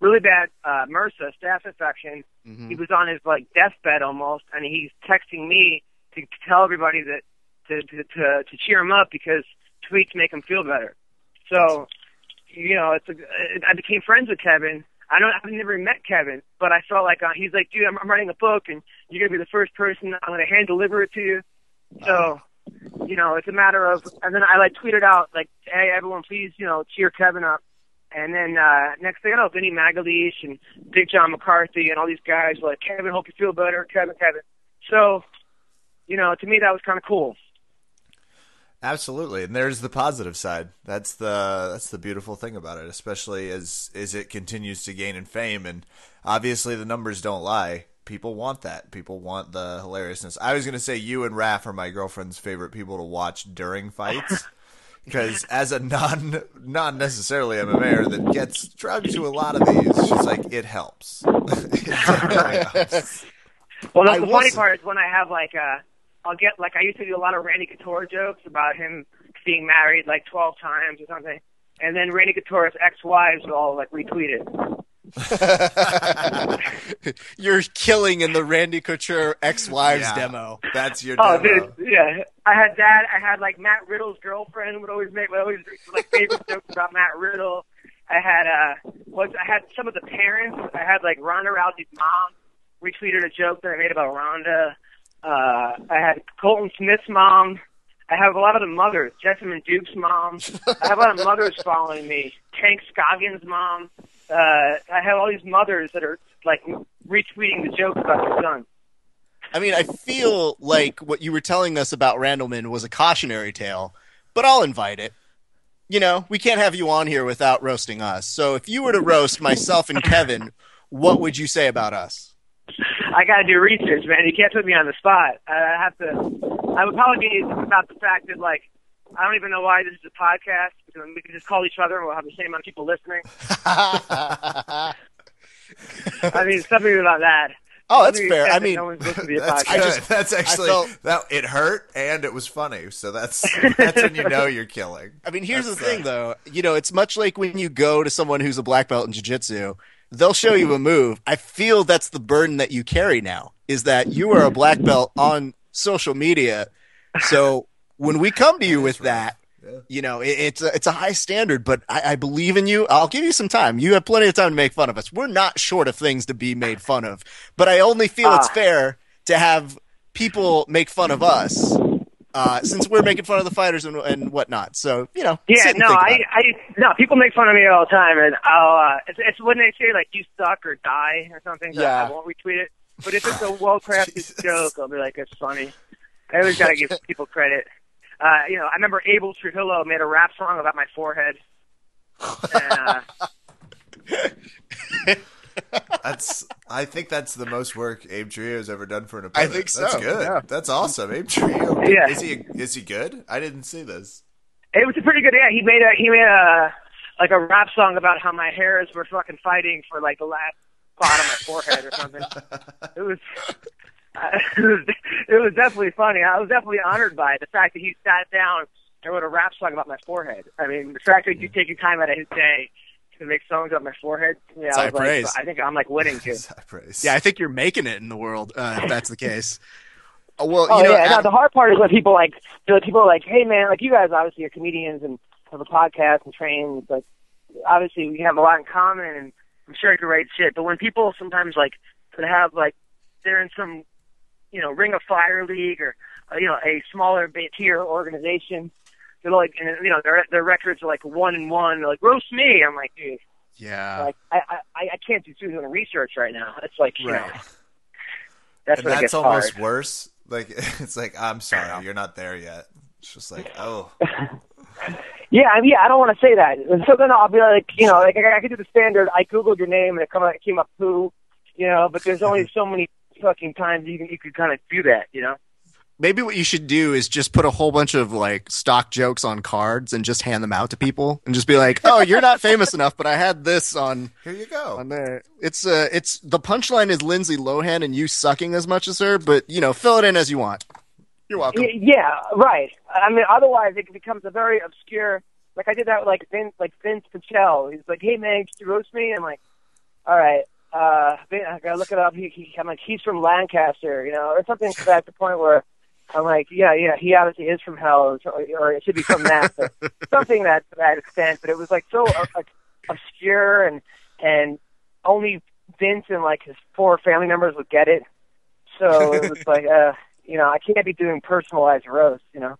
really bad uh MRSA, staph infection. He was on his like deathbed almost, and he's texting me to tell everybody that to to to, to cheer him up because tweets make him feel better. So, you know, it's a, I became friends with Kevin. I don't, I've never met Kevin, but I felt like uh, he's like, dude, I'm, I'm writing a book, and you're gonna be the first person I'm gonna hand deliver it to you. So you know, it's a matter of, and then I like tweeted out like, hey, everyone, please, you know, cheer Kevin up. And then uh, next thing I know, Vinny Magalhães and Big John McCarthy and all these guys were like, Kevin, hope you feel better, Kevin, Kevin. So, you know, to me that was kind of cool. Absolutely, and there's the positive side. That's the that's the beautiful thing about it, especially as as it continues to gain in fame. And obviously, the numbers don't lie. People want that. People want the hilariousness. I was going to say you and Raf are my girlfriend's favorite people to watch during fights. because as a non not necessarily MMAer that gets drugged to a lot of these, she's like it helps. it helps. Well, I the funny part is when I have like uh, I'll get like I used to do a lot of Randy Couture jokes about him being married like twelve times or something, and then Randy Couture's ex-wives will all like retweet it. You're killing in the Randy Couture ex-wives Yeah. demo. That's your Oh, demo. dude, yeah. I had that. I had like Matt Riddle's girlfriend would always make would always like favorite jokes about Matt Riddle. I had uh, was I had some of the parents. I had like Ronda Rousey's mom retweeted a joke that I made about Ronda. Uh, I had Colton Smith's mom. I have a lot of the mothers. Jessamyn Duke's mom. I have a lot of mothers following me. Tank Scoggins' mom. Uh, I have all these mothers that are like retweeting the jokes about their son. I mean, I feel like what you were telling us about Randleman was a cautionary tale, but I'll invite it. You know, we can't have you on here without roasting us. So if you were to roast myself and Kevin, what would you say about us? I got to do research, man. You can't put me on the spot. I have to. I would probably be about the fact that, like, I don't even know why this is a podcast. Because we can just call each other and we'll have the same amount of people listening. I mean, something about that. Oh, that's fair. I mean, no one's listening to the That's podcast. just- that's actually felt- that it hurt and it was funny. So that's that's when you know you're killing. I mean, here's That's the thing, though. You know, it's much like when you go to someone who's a black belt in jiu-jitsu. They'll show you a move. I feel that's the burden that you carry now. Is that you are a black belt on social media. So when we come to you with that, you know, it, it's a, it's a high standard. But I, I believe in you. I'll give you some time. You have plenty of time to make fun of us. We're not short of things to be made fun of. But I only feel it's Ah. fair to have people make fun of us. Uh, since we're making fun of the fighters and, and whatnot, so you know, Yeah, no, I. I, no. People make fun of me all the time, and I'll. Uh, it's, it's when they say like "you suck" or "die" or something. so Yeah. I won't retweet it. But if it's a well crafted joke, I'll be like, "It's funny." I always gotta give people credit. Uh, you know, I remember Abel Trujillo made a rap song about my forehead. And, uh, That's I think that's the most work Abe Trio has ever done for an I opponent. think That's so, good. yeah. That's awesome. Abe Trio. Yeah. Is he is he good? I didn't see this. it was a pretty good. Yeah, he made a he made a like a rap song about how my hairs were fucking fighting for like the last spot on my forehead or something. It was. it uh, was it was definitely funny. I was definitely honored by it. the fact that he sat down and wrote a rap song about my forehead. I mean, the fact that you taking time out of his day to make songs on my forehead. Yeah, I high like, praise. I think I'm like winning too. High praise. Yeah, I think you're making it in the world uh, if that's the case. Uh, well, Oh you know, yeah, no, Adam- the hard part is when people like, you know, people are like, hey man, like you guys obviously are comedians and have a podcast and train. It's like obviously we have a lot in common, and I'm sure I could write shit. But when people sometimes like could have like they're in some, you know, Ring of Fire league or uh, you know a smaller ba- tier organization, they're like, and you know their their records are like one and one. They're like roast me. I'm like, dude, yeah, like I I I can't do doing research right now. It's like you know, that's and that's almost hard. worse. Like it's like I'm sorry, you're not there yet. It's just like oh, Yeah, I mean, yeah, I don't want to say that. And so then I'll be like, you know, like I, I could do the standard. I googled your name and it come it came up who, you know. But there's only so many fucking times you can you could kind of do that, you know. Maybe what you should do is just put a whole bunch of like stock jokes on cards and just hand them out to people and just be like, "Oh, you're not famous enough, but I had this on here you go. on there." It's uh, it's the punchline is Lindsay Lohan and you sucking as much as her, but you know, fill it in as you want. You're welcome. Y- Yeah, right. I mean, otherwise it becomes a very obscure. Like I did that with like Vince, like Vince Pichel. He's like, "Hey man, could you roast me?" I'm like, "All right." Uh, Vin- I gotta look it up. He, he, I'm like, he's from Lancaster, you know, or something to that the point where I'm like, yeah, yeah, he obviously is from hell, or, or it should be from that, or something that to that extent. But it was like so uh, like, obscure, and and only Vince and like his four family members would get it. So it was like, uh, you know, I can't be doing personalized roasts, you know.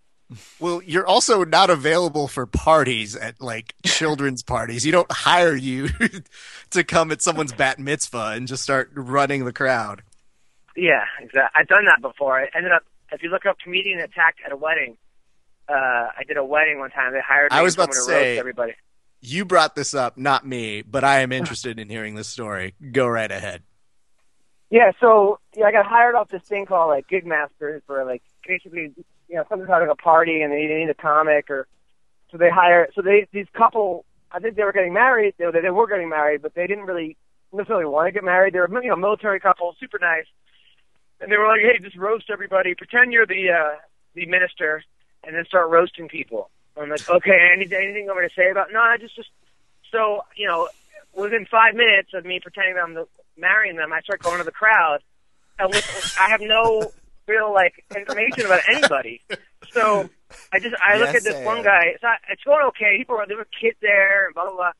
Well, you're also not available for parties at like children's parties. You don't hire you to come at someone's bat mitzvah and just start running the crowd. Yeah, exactly. I've done that before. I ended up, if you look up comedian attacked at a wedding, uh, I did a wedding one time. They hired me I was about to say- everybody. You brought this up, not me, but I am interested in hearing this story. Go right ahead. Yeah, so yeah, I got hired off this thing called like Gig Masters for like basically you know somebody's having a party and they need a comic or so they hire so they these couple I think they were getting married they, they were getting married but they didn't really necessarily want to get married they were you know military couple super nice and they were like hey just roast everybody pretend you're the uh the minister and then start roasting people I'm like okay anything anything I'm going to say about no I just just so you know within five minutes of me pretending that I'm the, marrying them, I start going to the crowd, and with, I have no real like information about anybody. So I just I look at this one guy. It's not, it's going okay. People were there were kids there and blah blah blah.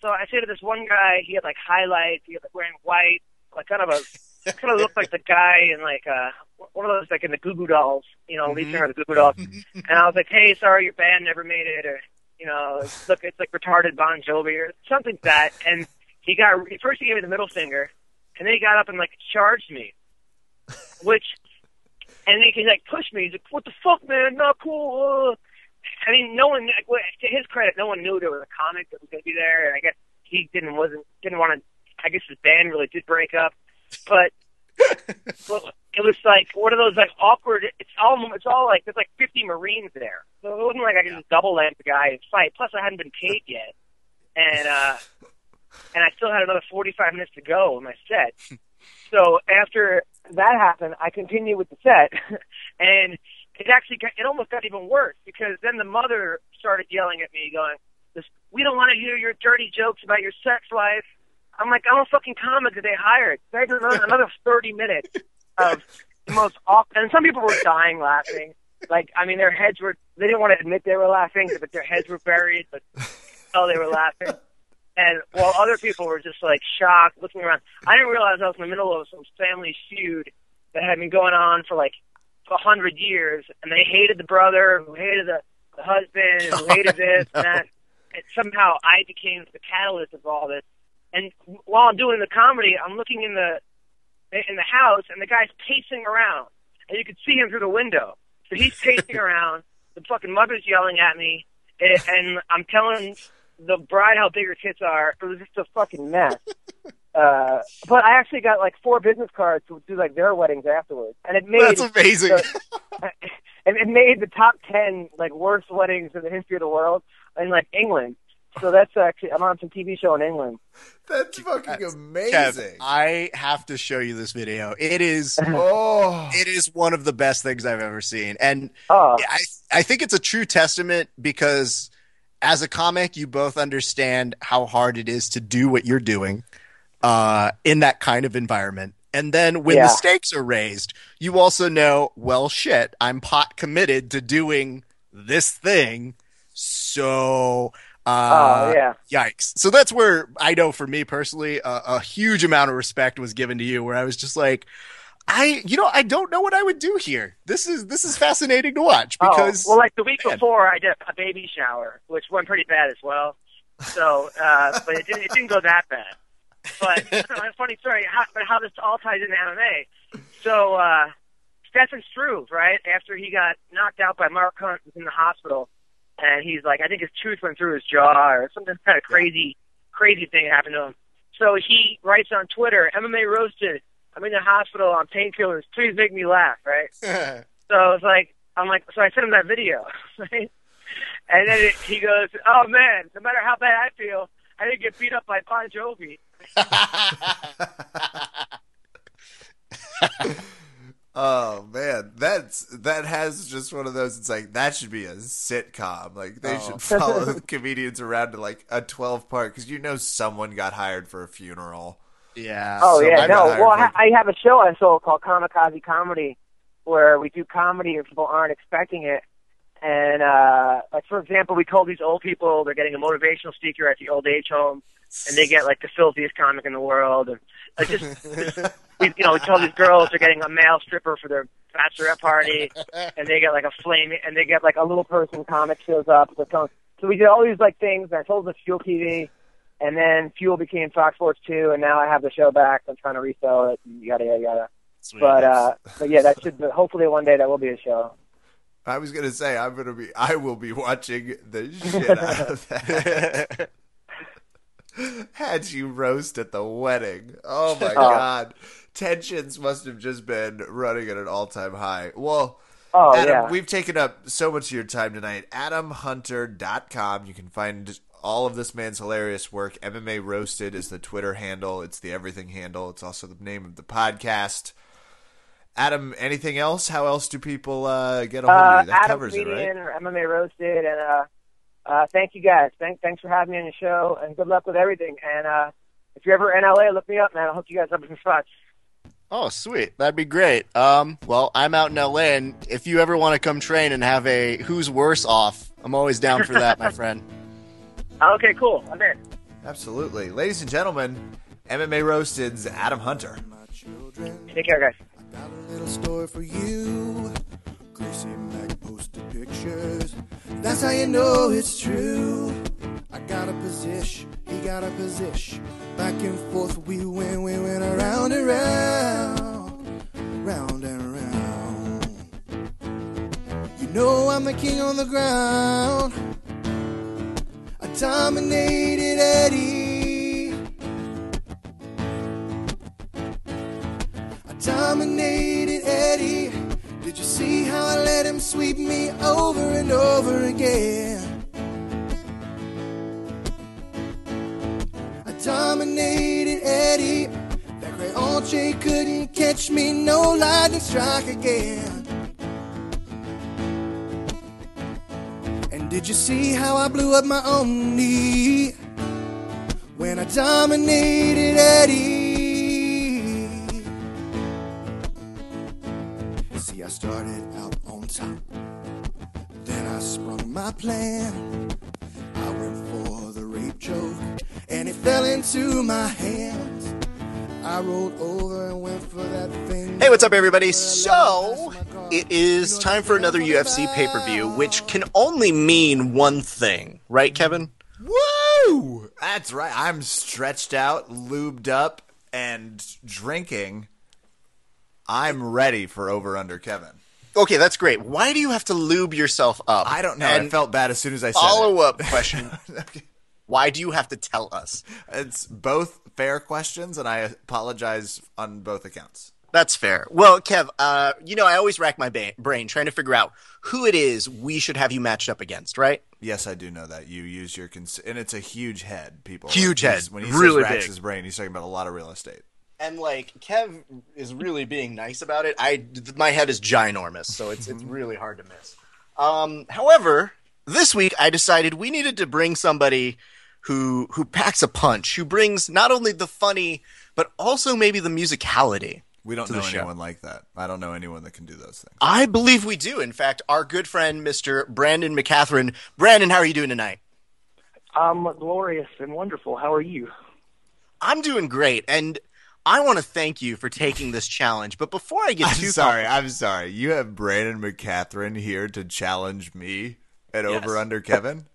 So I say to this one guy, he had like highlights. He was like wearing white, like kind of a kind of looked like the guy in like uh one of those like in the Goo Goo Dolls, you know, lead singer of the Goo Goo Dolls. and I was like, hey, sorry, your band never made it, or you know, it's, look, it's like retarded Bon Jovi or something like that. And he got first he gave me the middle finger, and then he got up and like charged me, which, and then he like pushed me. He's like, "What the fuck, man? Not cool." Uh. I mean, no one. like, To his credit, no one knew there was a comic that was going to be there, and I guess he didn't wasn't didn't want to. I guess his band really did break up, but well, it was like one of those like awkward. It's all it's all like there's like 50 Marines there, so it wasn't like I could just double land the guy and fight. Plus, I hadn't been paid yet, and uh, and I still had another 45 minutes to go in my set. So after that happened, I continued with the set, and it actually got, it almost got even worse because then the mother started yelling at me, going, "This we don't want to hear your dirty jokes about your sex life." I'm like, I'm a fucking comic that they hired. They had another, another 30 minutes of the most awful. And some people were dying laughing. Like, I mean, their heads were, they didn't want to admit they were laughing, but their heads were buried, but oh, they were laughing. And while other people were just like shocked, looking around, I didn't realize I was in the middle of some family feud that had been going on for like a hundred years, and they hated the brother, who hated the, the husband, who hated this and that. And somehow I became the catalyst of all this. And while I'm doing the comedy, I'm looking in the in the house, and the guy's pacing around, and you could see him through the window. So he's pacing around. The fucking mother's yelling at me, and, and I'm telling the bride how big her tits are. It was just a fucking mess. Uh, but I actually got like four business cards to do like their weddings afterwards, and it made That's amazing. the- and it made the top ten like worst weddings in the history of the world in like England. So that's actually I'm on some TV show in England. That's fucking Kev, amazing. I have to show you this video. It is oh, it is one of the best things I've ever seen. And Oh, I I think it's a true testament because as a comic, you both understand how hard it is to do what you're doing uh, in that kind of environment. And then when Yeah. the stakes are raised, you also know, well, shit, I'm pot committed to doing this thing. So, uh, oh yeah. yikes. So that's where I know for me personally, a, a huge amount of respect was given to you where I was just like, I, you know, I don't know what I would do here. This is, this is fascinating to watch because oh, well, like the week man. before, I did a baby shower, which went pretty bad as well. So, uh, but it didn't it didn't go that bad. But a funny story, how, but how this all ties into MMA. So, uh, Stefan Struve, right after he got knocked out by Mark Hunt, was in the hospital, and he's like, I think his tooth went through his jaw or something kind of crazy, crazy thing happened to him. So he writes on Twitter, MMA roasted. I'm in the hospital on painkillers. Please make me laugh, right? So I was like, I'm like, so I sent him that video, right? And then it, he goes, "Oh man, no matter how bad I feel, I didn't get beat up by Bon Jovi." oh man, that's that has just one of those. It's like that should be a sitcom. Like they Oh. should follow the comedians around to like a twelve part because you know someone got hired for a funeral. yeah. Oh yeah, no. Well, for- I I have a show I sold called Kamikaze Comedy, where we do comedy and people aren't expecting it. And uh like for example, we told these old people they're getting a motivational speaker at the old age home. And they get like the filthiest comic in the world, and like just, just we, you know, we tell these girls they're getting a male stripper for their bachelorette party, and they get like a flame, and they get like a little person comic shows up. with some- So we did all these like things. And I told them Fuel TV, and then Fuel became Fox Sports Two, and now I have the show back. I'm trying to resell it. And yada yada yada. Sweet. But uh, but yeah, that should hopefully one day that will be a show. I was gonna say I'm gonna be. I will be watching the shit out of that. Had you roast at the wedding? Oh my god, tensions must have just been running at an all-time high. Well, Oh Adam, yeah. we've taken up so much of your time tonight. AdamHunter.com. You can find all of this man's hilarious work. MMA Roasted is the Twitter handle. It's the everything handle. It's also the name of the podcast. Adam, anything else? How else do people uh, get a hold uh, of you? That Adam covers it, right? or MMA Roasted, and uh, uh, thank you guys. Thank, thanks for having me on the show, and good luck with everything. And uh, if you're ever in LA, look me up, man. I'll hook you guys up with some spots. Oh, sweet. That'd be great. Um, well, I'm out in LA, and if you ever want to come train and have a who's worse off, I'm always down for that, my friend. Okay, cool. I'm in. Absolutely. Ladies and gentlemen, MMA Roasted's Adam Hunter. Take care, guys. Got a little story for you. Gracie Mag posted pictures. That's how you know it's true. I got a position, he got a position. Back and forth, we went, we went around and round, round and round. You know I'm the king on the ground. I dominated Eddie. I dominated Eddie. Did you see how I let him sweep me over and over again? I dominated Eddie. That great Archie couldn't catch me, no lightning strike again. And did you see how I blew up my own knee when I dominated Eddie? Out top, then I sprung my plan. I went for the rape joke, and it fell into my hands. I rolled over and went for that thing. Hey, what's up, everybody? So, it is time for another UFC pay per view, which can only mean one thing, right, Kevin? Woo! That's right. I'm stretched out, lubed up, and drinking. I'm ready for over under Kevin. Okay, that's great. Why do you have to lube yourself up? I don't know. I And felt bad as soon as I said follow up question: Why do you have to tell us? It's both fair questions, and I apologize on both accounts. That's fair. Well, Kev, uh, you know I always rack my ba- brain trying to figure out who it is we should have you matched up against, right? Yes, I do know that you use your cons- and it's a huge head. People Huge He's- head. When he Really says racks big. his brain, he's talking about a lot of real estate. And like Kev is really being nice about it. I my head is ginormous, so it's it's really hard to miss. Um, however, this week I decided we needed to bring somebody who who packs a punch, who brings not only the funny but also maybe the musicality. We don't to the know show. anyone like that. I don't know anyone that can do those things. I believe we do. In fact, our good friend Mr. Brandon McCatherine. Brandon, how are you doing tonight? I'm glorious and wonderful. How are you? I'm doing great, and I want to thank you for taking this challenge. But before I get I'm too sorry. I'm sorry. You have Brandon McCatherine here to challenge me at Yes. over under Kevin.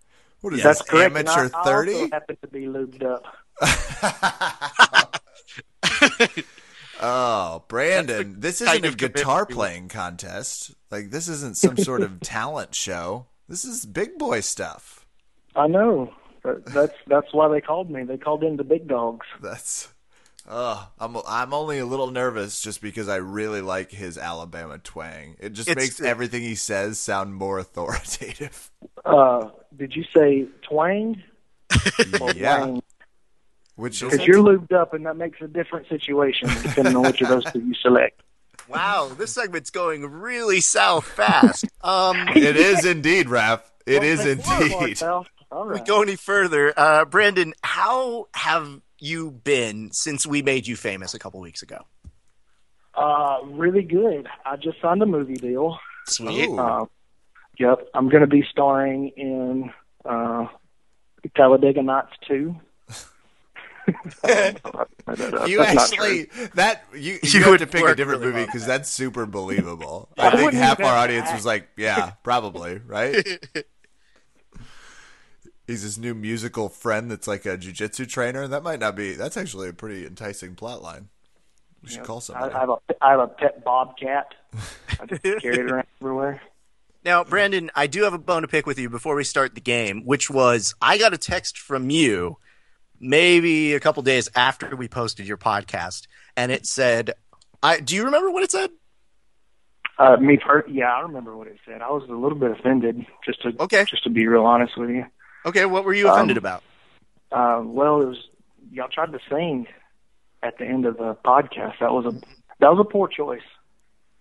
What is That's this correct. and amateur I, I thirty? happen to be lubed up. Oh, Brandon, this isn't a guitar playing contest. Like this isn't some sort of talent show. This is big boy stuff. I know. That's that's why they called me. They called in the big dogs. That's uh I'm I'm only a little nervous just because I really like his Alabama twang. It just It's- makes everything he says sound more authoritative. Uh, did you say twang? Yeah. wang? Which is Because you're lubed up, and that makes a different situation depending on which of those two you select. Wow, this segment's going really south fast. Um, it is indeed, Raf. It is Well, thank you, indeed. Marcel. All we go any further, uh, Brandon, how have you been since we made you famous a couple weeks ago? Uh, really good. I just signed a movie deal. Sweet. Uh, yep, I'm going to be starring in uh, Talladega Nights 2. You That's actually that you you, You have would to pick a different really movie well. because that's super believable. I I think half our audience to was like, "Yeah, probably, right." He's his new musical friend that's like a jujitsu trainer. That might not be. That's actually a pretty enticing plot line. We should call I, somebody. I have a I have a pet bobcat. I just carry it around everywhere. Now, Brandon, I do have a bone to pick with you before we start the game, which was I got a text from you maybe a couple days after we posted your podcast, and it said, "I do you remember what it said?" Uh, me, per- yeah, I remember what it said. I was a little bit offended, just to Okay. just to be real honest with you. Okay, what were you offended Um, about? Uh, well, it was y'all tried to sing at the end of the podcast. That was a that was a poor choice.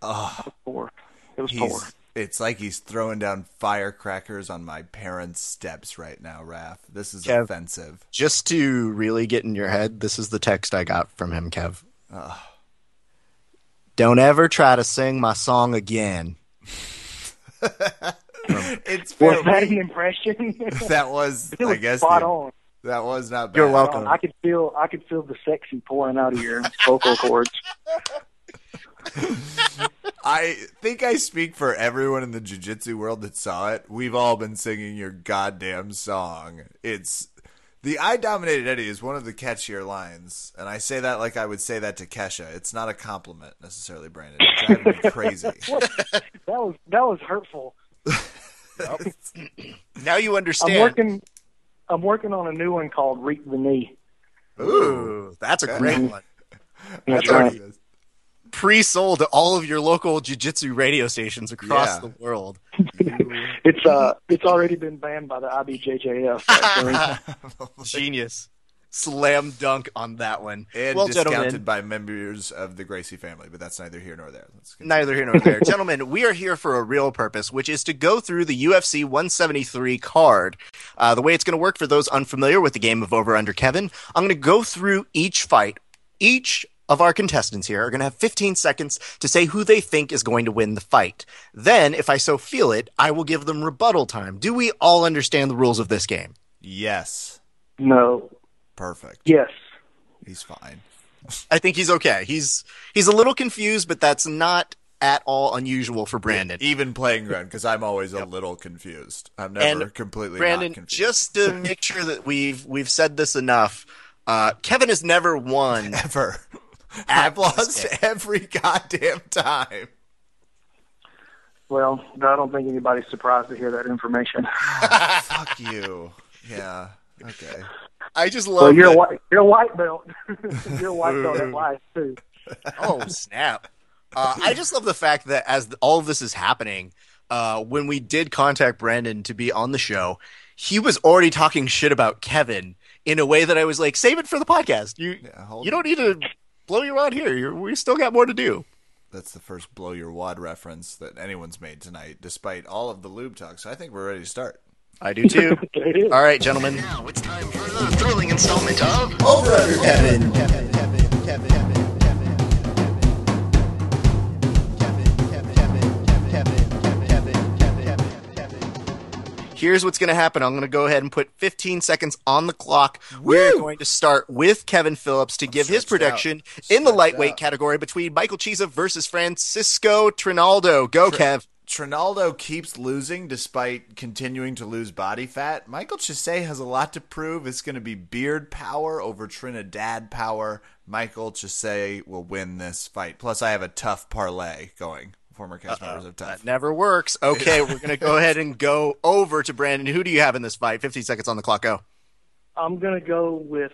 oh, Poor. It was poor. It's like he's throwing down firecrackers on my parents' steps right now, Raf. This is Kev. offensive. Just to really get in your head, this is the text I got from him, Kev. Don't ever try to sing my song again. It's fair. Was that an impression? that was, was I guess, spot the- on. that was not bad. You're welcome. I could feel I could feel the sexy pouring out of your vocal cords. I think I speak for everyone in the jiu-jitsu world that saw it. We've all been singing your goddamn song. It's the I dominated Eddie is one of the catchier lines, and I say that like I would say that to Kesha. It's not a compliment necessarily, Brandon. It's driving me crazy. That was that was hurtful. Now you understand. I'm working I'm working on a new one called Reap the Knee. Ooh, that's a great one. That's There right. Pre-sold to all of your local jiu-jitsu radio stations across Yeah. the world. It's uh it's already been banned by the IBJJF. actually. Genius. Slam dunk on that one. And well, discounted gentlemen, by members of the Gracie family, but that's neither here nor there. Neither here nor there. gentlemen, we are here for a real purpose, which is to go through the UFC 173 card. Uh, the way it's going to work for those unfamiliar with the game of Over Under Kevin, I'm going to go through each fight. Each of our contestants here are going to have 15 seconds to say who they think is going to win the fight. Then, if I so feel it, I will give them rebuttal time. Do we all understand the rules of this game? Yes. no. Perfect. Yes. He's fine. I think he's okay. He's he's a little confused, but that's not at all unusual for Brandon. Even playing ground, because I'm always a little confused. I'm never And completely Brandon, not confused. just to make sure that we've we've said this enough, uh, Kevin has never won. ever. I've lost every goddamn time. Well, I don't think anybody's surprised to hear that information. Fuck you. Yeah. Okay. I just So love. you're a that- white you're a white belt. you're a white belt at life too. oh snap! Uh, I just love the fact that as all of this is happening, uh, when we did contact Brandon to be on the show, he was already talking shit about Kevin in a way that I was like, "Save it for the podcast. You Yeah, hold you don't need to blow your wad here. You're, we still got more to do." That's the first blow your wad reference that anyone's made tonight, despite all of the lube talk. So I think we're ready to start. I do too. It is. all right, gentlemen. Now it's time for the thrilling installment of Over under Kevin. Kevin. Kevin. Kevin. Here's what's going to happen. I'm going to go ahead and put 15 seconds on the clock. We're going to start with Kevin Phillips to give his prediction in the lightweight out. category between Michael Chiesa versus Francisco Trinaldo. Go, Kev. Trinaldo keeps losing despite continuing to lose body fat. Michael Chiesa has a lot to prove. It's going to be beard power over Trinidad power. Michael Chiesa will win this fight. Plus, I have a tough parlay going. Former cast members of TUF. That never works. Okay, we're going to go ahead and go over to Brandon. Who do you have in this fight? 15 seconds on the clock. Go. I'm gonna go with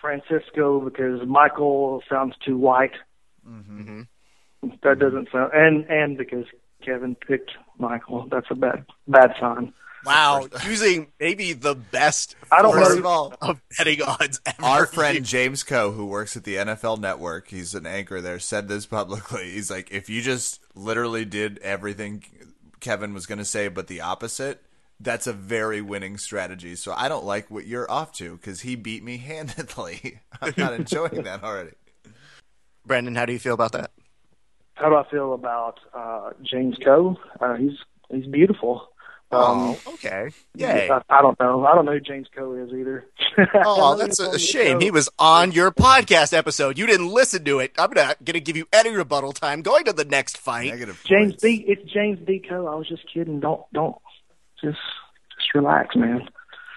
Francisco because Michael sounds too white. Mm-hmm. That doesn't sound and and because Kevin picked Michael. That's a bad bad sign. Wow, using maybe the best I don't First know. of all, of betting odds ever. our friend James Coe, who works at the NFL Network, he's an anchor there, said this publicly. He's like, if you just literally did everything Kevin was going to say, but the opposite, that's a very winning strategy. So I don't like what you're off to because he beat me handedly. I'm not enjoying that already. Brandon, how do you feel about that? How do I feel about uh, James Coe? Uh, he's he's beautiful. Oh, okay. Yay. I, I don't know. I don't know who James Coe is either. Oh, that's a, a shame. He was on your podcast episode. You didn't listen to it. I'm not going to give you any rebuttal time. Going to the next fight. Negative James points. B. It's James B. Coe. I was just kidding. Don't don't just just relax, man.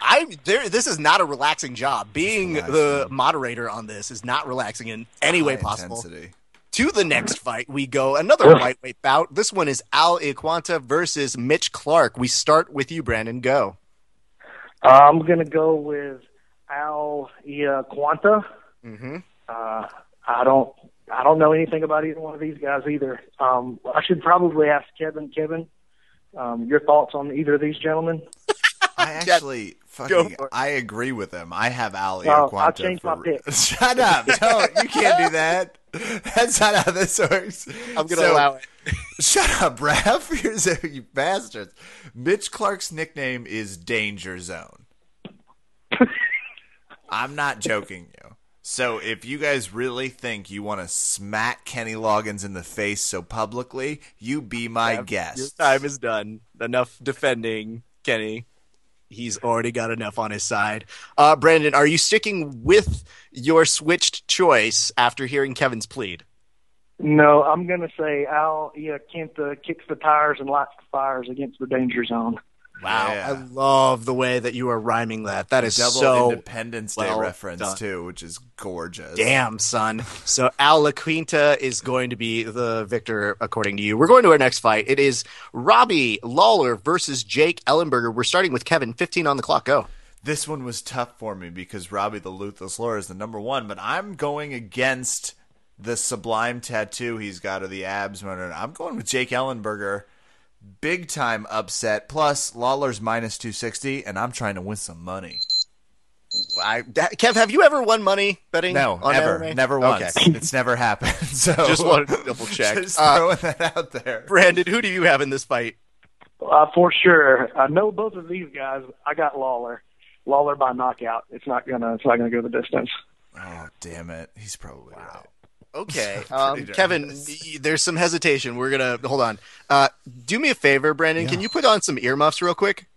I there. This is not a relaxing job. Being Relaxing. the moderator on this is not relaxing in any way possible. intensity. To the next fight, we go another lightweight bout. This one is Al Iaquinta versus Mitch Clarke. We start with you, Brandon. Go. Uh, I'm gonna go with Al Quanta. Mm-hmm. Uh, I don't I don't know anything about either one of these guys either. Um, I should probably ask Kevin. Kevin, um, your thoughts on either of these gentlemen? I actually fucking. I agree with him. I have Ali Well, Aquanta I'll change for- my pick. Shut up! Don't you can't do that. That's not how this works. I'm going to So- allow it. Shut up, Raf. You bastards. Mitch Clarke's nickname is Danger Zone. I'm not joking you. So if you guys really think you want to smack Kenny Loggins in the face so publicly, you be my Your guest. time is done. Enough defending Kenny. He's already got enough on his side. Uh, Brandon, are you sticking with your switched choice after hearing Kevin's plead? No, I'm gonna say Al Iaquinta kicks the tires and lights the fires against the danger zone. Wow, Yeah. I love the way that you are rhyming that. That is Double so Independence Day well reference done. too, which is gorgeous. damn, son. So Al Iaquinta is going to be the victor, according to you. We're going to our next fight. It is Robbie Lawler versus Jake Ellenberger. We're starting with Kevin. 15 on the clock. Go. This one was tough for me because Robbie the Ruthless Lawler is the number one, but I'm going against the sublime tattoo he's got or the abs. I'm going with Jake Ellenberger. Big time upset. Plus, Lawler's minus 260, and I'm trying to win some money. I, that, Kev, have you ever won money betting? No, on ever. MMA? Never once. Okay. It's never happened. So Just wanted to double check. Just Uh, throwing that out there. Brandon, who do you have in this fight? Uh, for sure. I know both of these guys. I got Lawler. Lawler by knockout. It's not gonna. It's not gonna go the distance. Oh, damn it. He's probably right. Okay, um, Kevin, there's some hesitation. We're gonna hold on. Uh, do me a favor, Brandon. Can you put on some earmuffs real quick?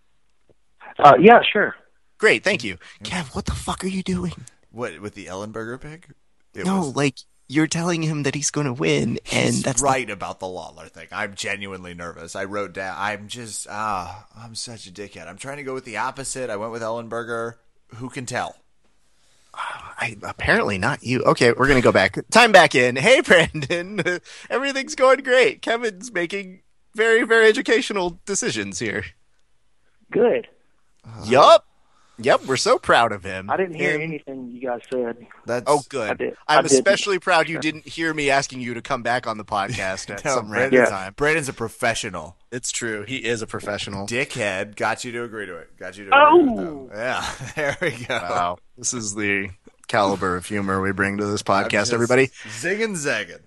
Uh, yeah, sure. Great, thank you. Kev, what the fuck are you doing? What, with the Ellenberger pick? It No, was- like you're telling him that he's going to win, and He's that's right about the Lawler thing. I'm genuinely nervous. I wrote down. I'm just ah, I'm such a dickhead. I'm trying to go with the opposite. I went with Ellenberger. Who can tell? I, apparently not you. Okay, we're gonna go back. Time back in. Hey, Brandon, everything's going great. Kevin's making very, very educational decisions here. Good. Yup, yep. We're so proud of him. I didn't hear And- anything you guys said. That's Oh, I good. did. I I'm did. especially proud you didn't hear me asking you to come back on the podcast at No, some random Brandon's, time. Brandon's a professional. It's true. He is a professional. Dickhead got you to agree to it. Got you to Oh! agree with him. Yeah, there we go. Wow, this is the caliber of humor we bring to this podcast. just Everybody, zigging zagging.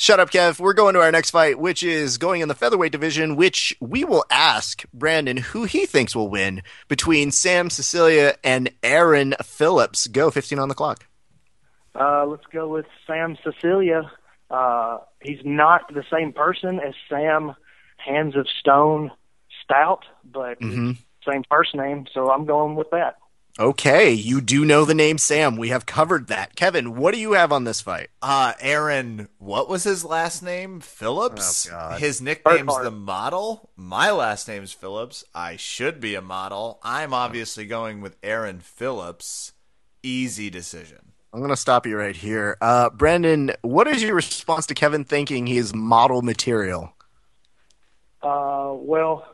Shut up, Kev. We're going to our next fight, which is going in the featherweight division, which we will ask Brandon who he thinks will win between Sam Sicilia and Aaron Phillips. Go 15 on the clock. Uh, let's go with Sam Sicilia. Uh, he's not the same person as Sam Hands of Stone Stout, but Mhm. same first name, so I'm going with that. Okay, you do know the name Sam. We have covered that. Kevin, what do you have on this fight? Uh, Aaron, what was his last name? Phillips. Oh, God. His nickname's Burkhart. the model. My last name's Phillips. I should be a model. I'm obviously going with Aaron Phillips. Easy decision. I'm going to stop you right here. Uh, Brandon, what is your response to Kevin thinking he is model material? Uh, well,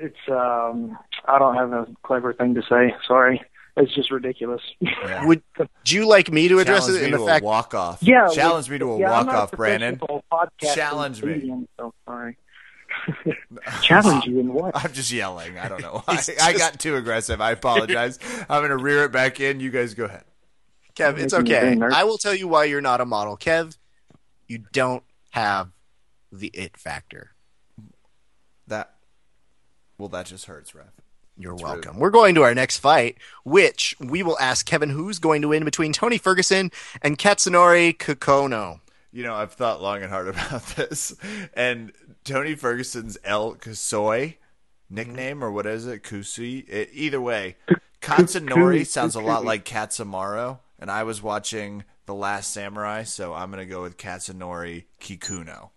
it's um, I don't have a clever thing to say. Sorry, it's just ridiculous. Yeah. Would you like me to address Challenge it in the fact walk off. yeah, challenge we- me to a yeah, walk off, Brandon. Challenge me. comedian, So sorry. Challenge you in what? I'm just yelling. I don't know. I, I got too aggressive. I apologize. I'm gonna rear it back in. You guys go ahead. Kev, it's okay. I will tell you why you're not a model. Kev, you don't have the it factor. That. Well, that just hurts, ref. You're It's welcome. We're going to our next fight, which we will ask Kevin who's going to win between Tony Ferguson and Katsunori Kikuno. You know, I've thought long and hard about this, and Tony Ferguson's El Kasoy nickname or what is it? Kusi. It, either way, Katsunori sounds a lot like Katsumoto. and I was watching The Last Samurai, so I'm gonna go with Katsunori Kikuno.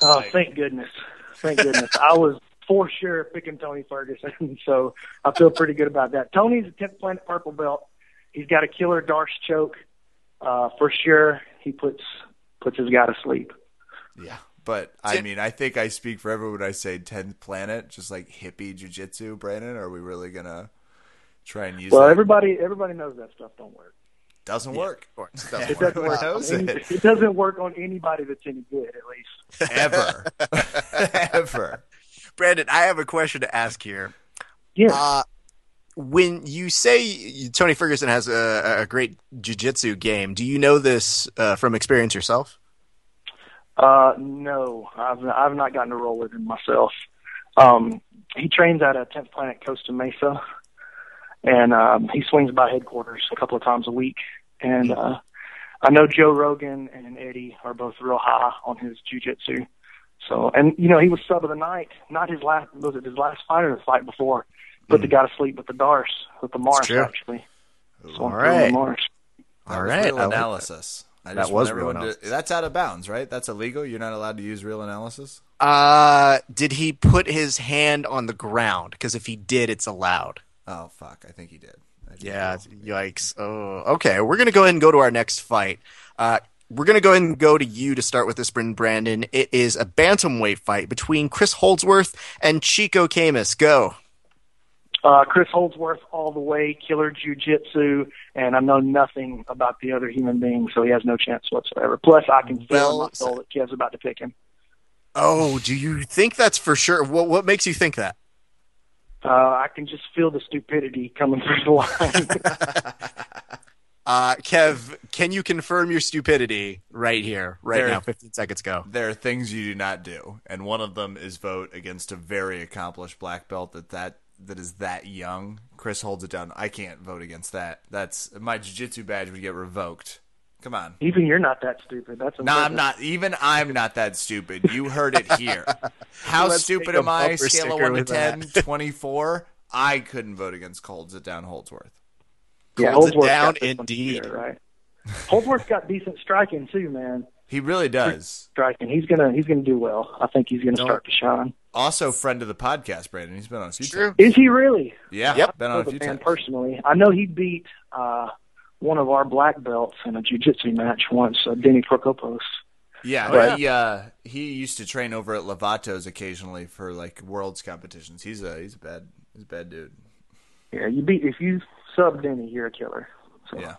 Oh, thank goodness. Thank goodness. I was for sure picking Tony Ferguson, so I feel pretty good about that. Tony's a 10th planet purple belt. He's got a killer Darce choke. Uh, for sure, he puts puts his guy to sleep. Yeah. But I mean, I think I speak for everyone when I say 10th planet, just like hippie jujitsu, Brandon. Are we really gonna try and use Well, that? everybody everybody knows that stuff don't work. Doesn't work. It doesn't work. On knows any, it. it doesn't work on anybody that's any good, at least. Ever. Ever. Brandon, I have a question to ask here. Yes. Uh, when you say Tony Ferguson has a, a great jiu-jitsu game, do you know this uh, from experience yourself? Uh, no, I've I've not gotten to roll with him myself. Um, he trains at a 10th Planet Costa Mesa, and um, he swings by headquarters a couple of times a week. And uh, I know Joe Rogan and Eddie are both real high on his jujitsu. So, and you know, he was sub of the night. Not his last was it his last fight or the fight before? Put the guy to sleep with the Darce, with the Mars true. actually. So All I'm feeling the right. Mars. That All was right, real I like that. analysis. I That was real everyone to, That's out of bounds, right? That's illegal. You're not allowed to use real analysis. Uh, did he put his hand on the ground? Because if he did, it's allowed. Oh fuck! I think he did. Yeah, he yikes. Oh, okay. We're gonna go ahead and go to our next fight. Uh, we're gonna go ahead and go to you to start with this, Brandon. Brandon. It is a bantamweight fight between Chris Holdsworth and Chico Camus. Go. Uh, Chris Holdsworth all the way, killer jujitsu, and I know nothing about the other human being, so he has no chance whatsoever. Plus, I can feel in my soul that Kev's about to pick him. Oh, do you think that's for sure? What what makes you think that? Uh, I can just feel the stupidity coming through the line. Uh, Kev, can you confirm your stupidity right here, right There- now? Fifteen seconds ago? There are things you do not do, and one of them is vote against a very accomplished black belt that that that is that young. Chris holds it down. I can't vote against that. That's my jiu-jitsu badge would get revoked. Come on. Even you're not that stupid. That's No, I'm not. Even I'm not that stupid. You heard it here. How Let's stupid am I? Scale of 1 to 10, that. 24. I couldn't vote against Holds It Down Holdsworth. Yeah, Holdsworth down, got this indeed. here, right. Holdsworth's got decent striking too, man. He really does. Striking. He's gonna he's gonna do well. I think he's gonna start to shine. Also, friend of the podcast, Brandon. He's been on a few True. times. Is he really? Yeah, Yep. been on a few times. personally. I know he beat uh, one of our black belts in a jiu-jitsu match once, uh, Denny Prokopos. Yeah, Oh, he uh, he used to train over at Lovato's occasionally for like worlds competitions. He's a he's a bad he's a bad dude. Yeah, you beat if you sub Denny, you're a killer. So Yeah.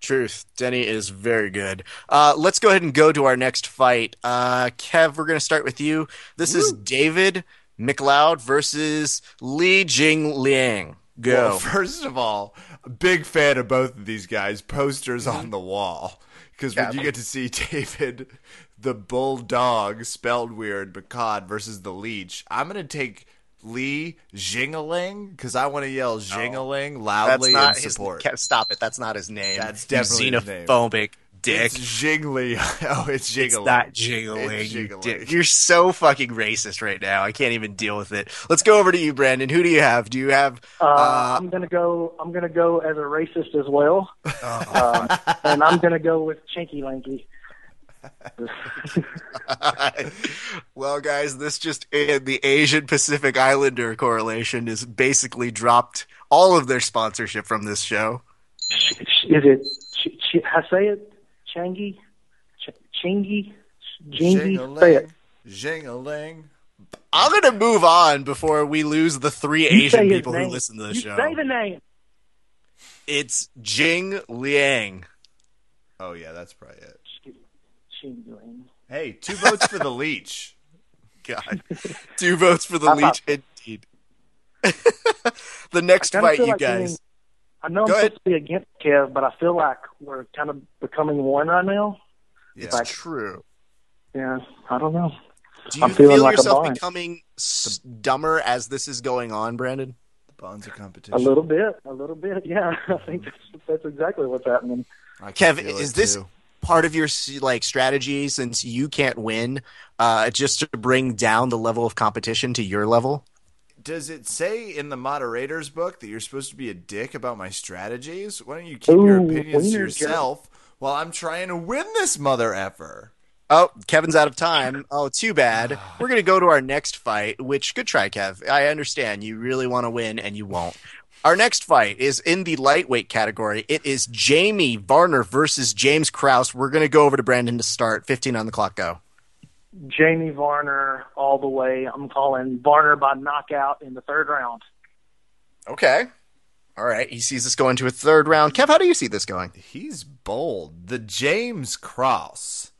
Truth. Denny is very good. Uh, let's go ahead and go to our next fight. Uh, Kev, we're going to start with you. This is David McLeod versus Li Jing Liang. Go. Well, first of all, big fan of both of these guys. Posters on the wall because when you get to see David, the bulldog, spelled weird, but cod versus the leech, I'm gonna take Lee Jingaling because I want to yell Jingaling That's loudly not in his support. Kev, Stop it. That's not his name. That's You definitely his name. xenophobic dick. It's Jingly. Oh, it's Jingling. It's not jiggling. It's you dick! You're so fucking racist right now. I can't even deal with it. Let's go over to you, Brandon. Who do you have? Do you have? uh, Uh, I'm gonna go. I'm gonna go as a racist as well, Oh. um, and I'm gonna go with Chinky Lanky. well, guys, this just uh, the Asian Pacific Islander correlation is basically dropped all of their sponsorship from this show. Is it? Ch- ch- I say it. Changi, Ch- Chingy, Jingy. Say it. Jingling. I'm gonna move on before we lose the three You Asian his people who listen to the you show. Say the name. It's Jing Liang. Oh yeah, that's probably it. Chingling. Hey, two votes for the leech. God, two votes for the How leech. about- Indeed. the next I fight, you like guys. being- I know I'm Go ahead. supposed to be against Kev, but I feel like we're kind of becoming one right now. Yeah. It's true. Yeah, I don't know. Do you I'm feeling feel like a yourself bind. becoming s- dumber as this is going on, Brandon? The bonds of competition. A little bit, a little bit. Yeah, I think that's, that's exactly what's happening. I Kev, is this too. Part of your like strategy since you can't win, uh, just to bring down the level of competition to your level? does it say in the moderator's book that you're supposed to be a dick about my strategies? Why don't you keep your Ooh, opinions to wiener yourself while I'm trying to win this mother effer? Oh, Kevin's out of time. Oh, too bad. We're going to go to our next fight, which, good try, Kev. I understand you really want to win and you won't. Our next fight is in the lightweight category. It is Jamie Varner versus James Krause. We're going to go over to Brandon to start. 15 on the clock, go. Jamie Varner all the way. I'm calling Varner by knockout in the third round. Okay. All right. He sees this going to a third round. Kev, how do you see this going? He's bold. The James Cross,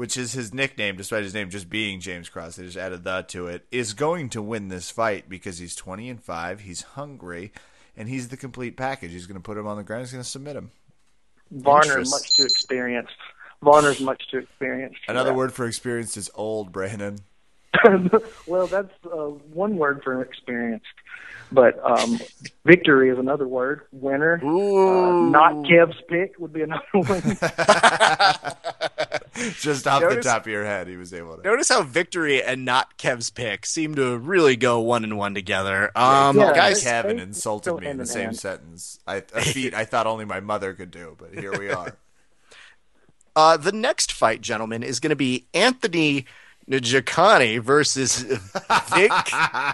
which is his nickname, despite his name just being James Krause, they just added that to it, is going to win this fight because he's 20 and 5, he's hungry, and he's the complete package. He's going to put him on the ground, he's going to submit him. Varner much too experienced. Varner's much too experienced. for Another that. word for experienced is old, Brandon. well, that's uh, one word for experienced. But um, victory is another word. Winner. Uh, not Kev's pick would be another one. Just off Notice- the top of your head, he was able to. Notice how victory and not Kev's pick seem to really go one and one together. Um, Yeah, guys, Kevin insulted me in the same hand. sentence. I, a feat I thought only my mother could do, but here we are. Uh, the next fight, gentlemen, is going to be Anthony Njakani versus Vic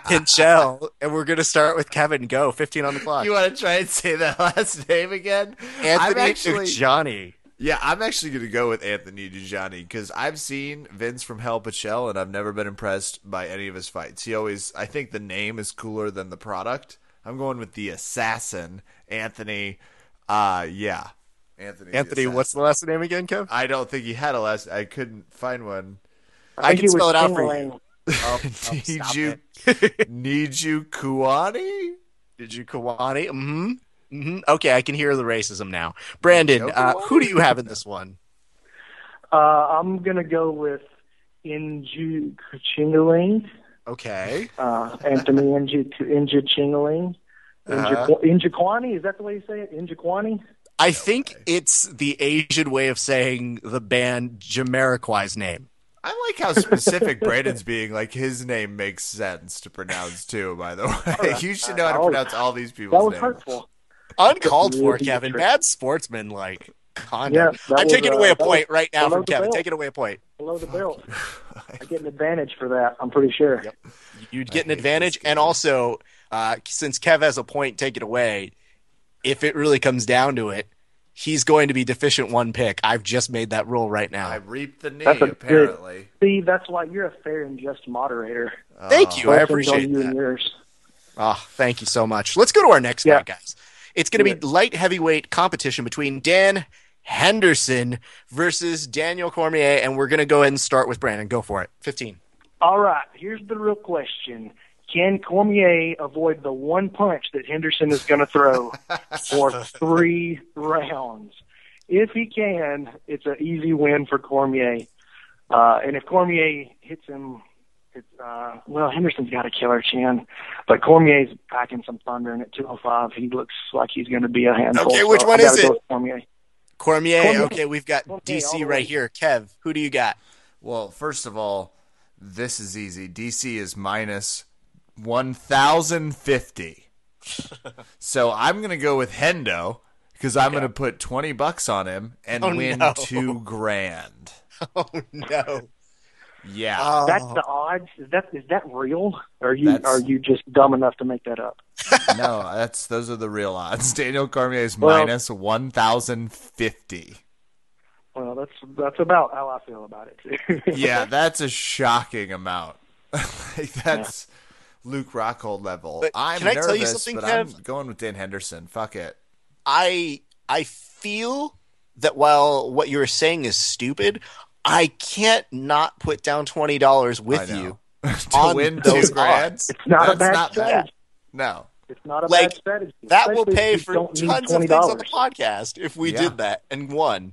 Pinchel, and we're going to start with Kevin. Go, fifteen on the clock. you want to try and say that last name again? I'm Anthony actually, Njakani. yeah, I'm actually going to go with Anthony Dujani because I've seen Vince from Hell Pachel and I've never been impressed by any of his fights. He always, I think the name is cooler than the product. I'm going with the assassin, Anthony. Uh, yeah, Anthony. the Anthony, what's the last name again, Kev? I don't think he had a last. I couldn't find one. I think can spell it out for you. Oh, oh, Need you, need you, Kuani? Did you Kawani? Mm-hmm. Mm-hmm. Okay, I can hear the racism now. Brandon, Go uh, who do you have in this one? Uh, I'm gonna go with Inju Chingaling. Okay. Uh, Anthony Inju Inju Chingaling. Uh-huh. Injaquani, is that the way you say it? Injaquani? I think it's the Asian way of saying the band Jamiroquai's name. I like how specific Brandon's being. Like his name makes sense to pronounce too. By the way, you should know how to Oh, pronounce all these That people's was names. hurtful. Uncalled for, Kevin. Bad sportsman like Yeah, conduct. that I'm was, taking uh, away a that was point right now from Kevin. belt. Taking away a point. Below the belt. I get an advantage for that, I'm pretty sure. You'd get an advantage, and also uh, since Kev has a point, take it away. If it really comes down to it, he's going to be deficient one pick. I've just made that rule right now. I reaped the knee. That's a good- apparently, See, that's why you're a fair and just moderator. Thank you. I appreciate you and that. yours. Oh, thank you so much. Let's go to our next Yeah. fight, guys. It's going to be light heavyweight competition between Dan Henderson versus Daniel Cormier, and we're going to go ahead and start with Brandon. Go for it. 15. All right, here's the real question. Can Cormier avoid the one punch that Henderson is going to throw for three rounds? If he can, it's an easy win for Cormier. Uh, and if Cormier hits him, it's, uh, well, Henderson's got a killer chin, but Cormier's packing some thunder, and at 205, he looks like he's going to be a handful. Okay, which so one I is it? Cormier. Cormier. Cormier. Okay, we've got Cormier DC right here. Kev, who do you got? well, first of all, this is easy. DC is minus one thousand fifty. so I'm gonna go with Hendo because I'm gonna put twenty bucks on him and Oh, win no. two grand. Oh, no. Yeah. Oh, That's the odds. Is that is that real? Or are you That's- are you just dumb enough to make that up? no, that's those are the real odds. Daniel Cormier is Well- minus one thousand fifty. Well, that's that's about how I feel about it. Yeah, that's a shocking amount. like, that's Luke Rockhold level. But I'm can I nervous, tell you something, but I'm going with Dan Henderson. Fuck it. I I feel that while what you're saying is stupid, I can't not put down twenty dollars with you. to win those two It's not a That's bad not strategy. No. It's not a Like, bad strategy. That will pay for tons of things on the podcast if we Yeah. did that and won.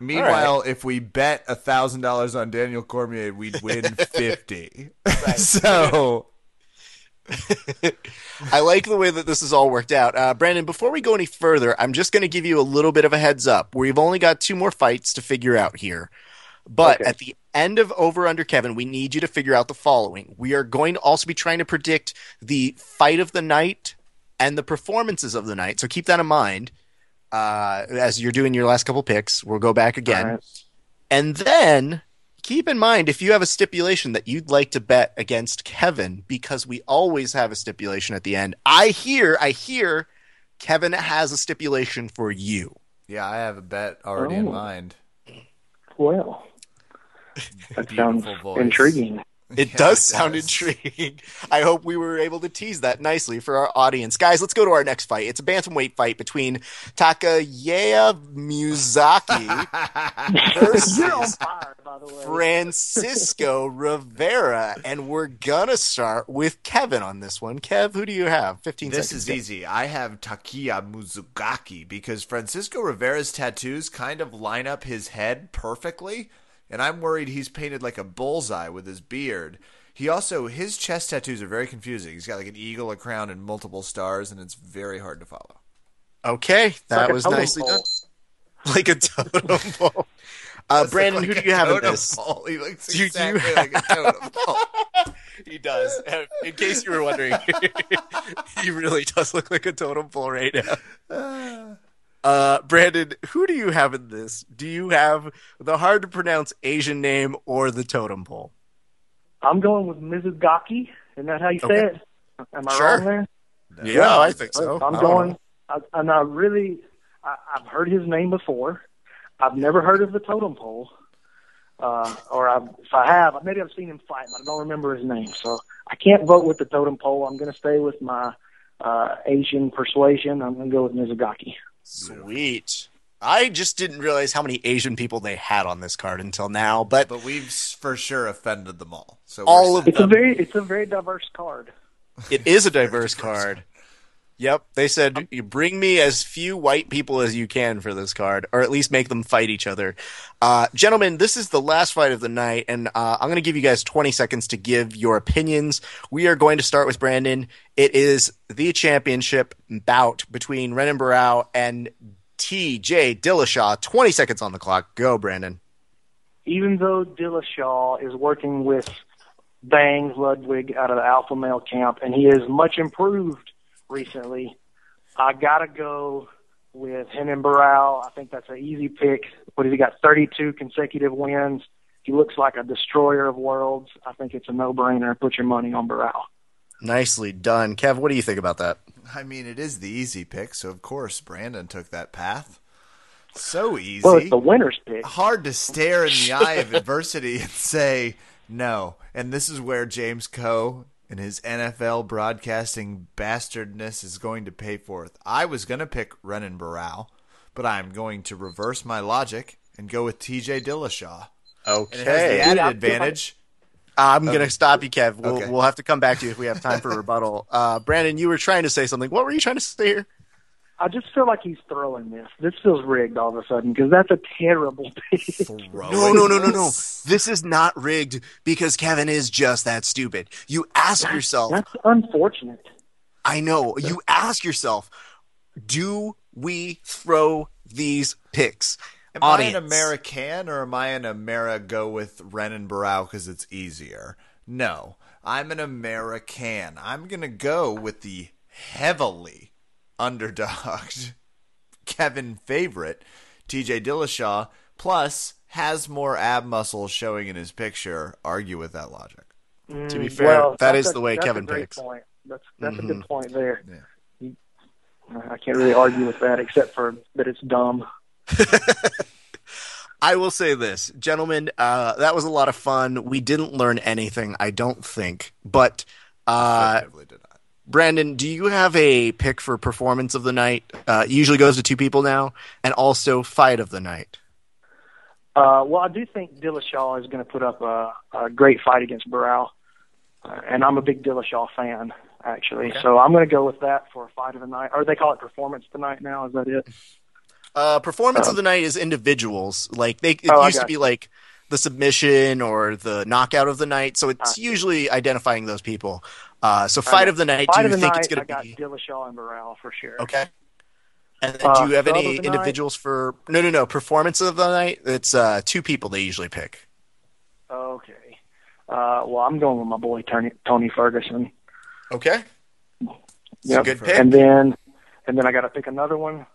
Meanwhile, if we bet a thousand dollars on Daniel Cormier, we'd win fifty. so I like the way that this has all worked out. Uh, Brandon, before we go any further, I'm just going to give you a little bit of a heads up. We've only got two more fights to figure out here. But Okay. at the end of Over Under Kevin, we need you to figure out the following. We are going to also be trying to predict the fight of the night and the performances of the night. So keep that in mind uh, as you're doing your last couple picks. We'll go back again. Right. And then keep in mind if you have a stipulation that you'd like to bet against Kevin, because we always have a stipulation at the end. I hear, I hear Kevin has a stipulation for you. Yeah, I have a bet already in Oh. mind. Well, that sounds voice. intriguing. It Yeah, does it sound does. intriguing. I hope we were able to tease that nicely for our audience. Guys, let's go to our next fight. It's a bantamweight fight between Takeya Mizugaki You're versus fire, by the way. Francisco Rivera. And we're gonna start with Kevin on this one. Kev, who do you have? 15 This seconds. is Go. easy. I have Takiya Muzugaki because Francisco Rivera's tattoos kind of line up his head perfectly, and I'm worried he's painted like a bullseye with his beard. He also his chest tattoos are very confusing. He's got like an eagle, a crown, and multiple stars, and it's very hard to follow. Okay, that like was nicely pole. done. Like a totem pole. Uh, Brandon, who do you have in Totem this? pole. He looks Do you- do you exactly like a totem pole. He does. Uh, In case you were wondering, he really does look like a totem pole right now. Uh, Brandon, who do you have in this? Do you have the hard to pronounce Asian name or the totem pole? I'm going with Mrs. Gaki. Isn't that how you say it? Am I Sure. wrong there? Yeah, I think so. I'm going. I, and I really, I, I've heard his name before. I've never heard of the totem pole, uh, or I've, if I have, maybe I've seen him fight, but I don't remember his name. So I can't vote with the totem pole. I'm going to stay with my uh, Asian persuasion. I'm going to go with Mizugaki. Sweet. I just didn't realize how many Asian people they had on this card until now, but But we've for sure offended them all. So All of set. It's a very, it's a very diverse card. it is a diverse card. Yep, they said you bring me as few white people as you can for this card, or at least make them fight each other. Uh, gentlemen, this is the last fight of the night, and uh, I'm going to give you guys 20 seconds to give your opinions. We are going to start with Brandon. It is the championship bout between Renan Barao and T.J. Dillashaw. 20 seconds on the clock. Go, Brandon. even though Dillashaw is working with Bangs Ludwig out of the Alpha Male camp, and he is much improved recently, I gotta go with Renan Barao. I think that's an easy pick. What has he got? 32 consecutive wins. He looks like a destroyer of worlds. I think it's a no-brainer. Put your money on Barao. Nicely done. Kev, what do you think about that? I mean, it is the easy pick, so of course Brandon took that path. So easy. Well, it's the winner's pick. Hard to stare in the eye of adversity and say no. And this is where James Coe and his NFL broadcasting bastardness is going to pay for it. I was going to pick Renan Barao, but I'm going to reverse my logic and go with TJ Dillashaw. And it has the Okay. added Yeah, advantage. I'm going to stop you, Kev. We'll, Okay. we'll have to come back to you if we have time for rebuttal. Uh, Brandon, you were trying to say something. What were you trying to say here? I just feel like he's throwing this. This feels rigged all of a sudden because that's a terrible pick. No, no, no, no, no. This is not rigged because Kevin is just that stupid. You ask yourself, That's unfortunate. I know, you ask yourself, do we throw these picks? Am Audience. I an American or am I an Amera go with Renan Barao because it's easier? No, I'm an American. I'm going to go with the heavily underdogged Kevin favorite, TJ Dillashaw, plus has more ab muscle showing in his picture. Argue with that logic. To be fair, Well, that's a- the way that's Kevin a great picks. Point. That's that's a Mhm. good point there. Yeah. You- I can't really argue with that, except for that it's dumb. I will say this, gentlemen, uh, that was a lot of fun. We didn't learn anything, I don't think. But uh, Definitively did not. Brandon, do you have a pick for performance of the night? Uh, usually goes to two people now, and also fight of the night. Uh, well, I do think Dillashaw is going to put up a, a great fight against Barao, uh, and I'm a big Dillashaw fan actually. So I'm going to go with that for fight of the night, or they call it performance tonight now. Is that it? Uh, performance of the night is individuals. Like they, it Oh, used to be you. like the submission or the knockout of the night. So it's Ah. usually identifying those people. Uh, so fight of the night. Fight do you think night, it's going I got to be Dillashaw and Barao for sure. okay? And then Uh, do you have any the night? individuals for no, no, no performance of the night? It's uh, two people they usually pick. Okay. Uh, well, I'm going with my boy Tony, Tony Ferguson. Okay, Yep. good pick. And then, and then I got to pick another one.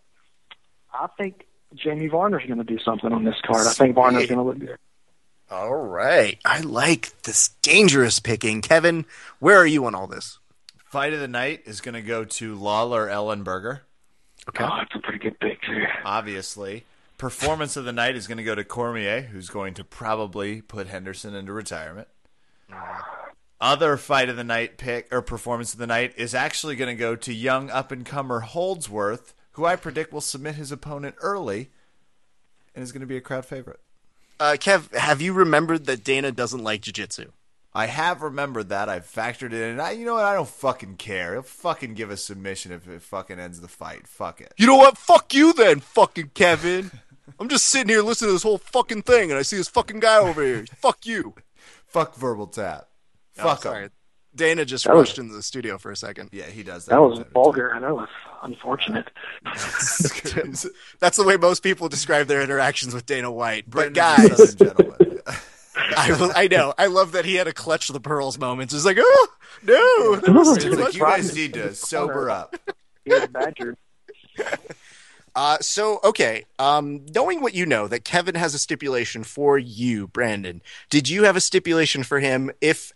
I think Jamie Varner's going to do something on this card. I think Varner's going to look good. All right, I like this dangerous picking. Kevin, where are you on all this? Fight of the night is going to go to Lawler Ellenberger, Okay. Oh, that's a pretty good pick too. obviously. Performance of the night is going to go to Cormier, who's going to probably put Henderson into retirement. Other fight of the night pick or performance of the night is actually going to go to young up and comer Holdsworth, who I predict will submit his opponent early and is going to be a crowd favorite. Uh, Kev, have you remembered that Dana doesn't like jiu-jitsu? I have remembered that. I've factored it in. And I, you know what? I don't fucking care. He'll fucking give a submission if it fucking ends the fight. Fuck it. You know what? Fuck you then, fucking Kevin. I'm just sitting here listening to this whole fucking thing, and I see this fucking guy over here. Fuck you. Fuck verbal tap. Oh, Fuck sorry. him. Dana just That was- rushed into the studio for a second. Yeah, he does that. That was every time. vulgar. That was unfortunate. That's the way most people describe their interactions with Dana White. But guys, the Southern gentleman. I, will- I know. I love that he had a clutch the pearls moments. It's like, oh no, that was It's too like, much. you guys need to sober up. He badgered. Uh, so okay, um, knowing what you know, that Kevin has a stipulation for you, Brandon. Did you have a stipulation for him if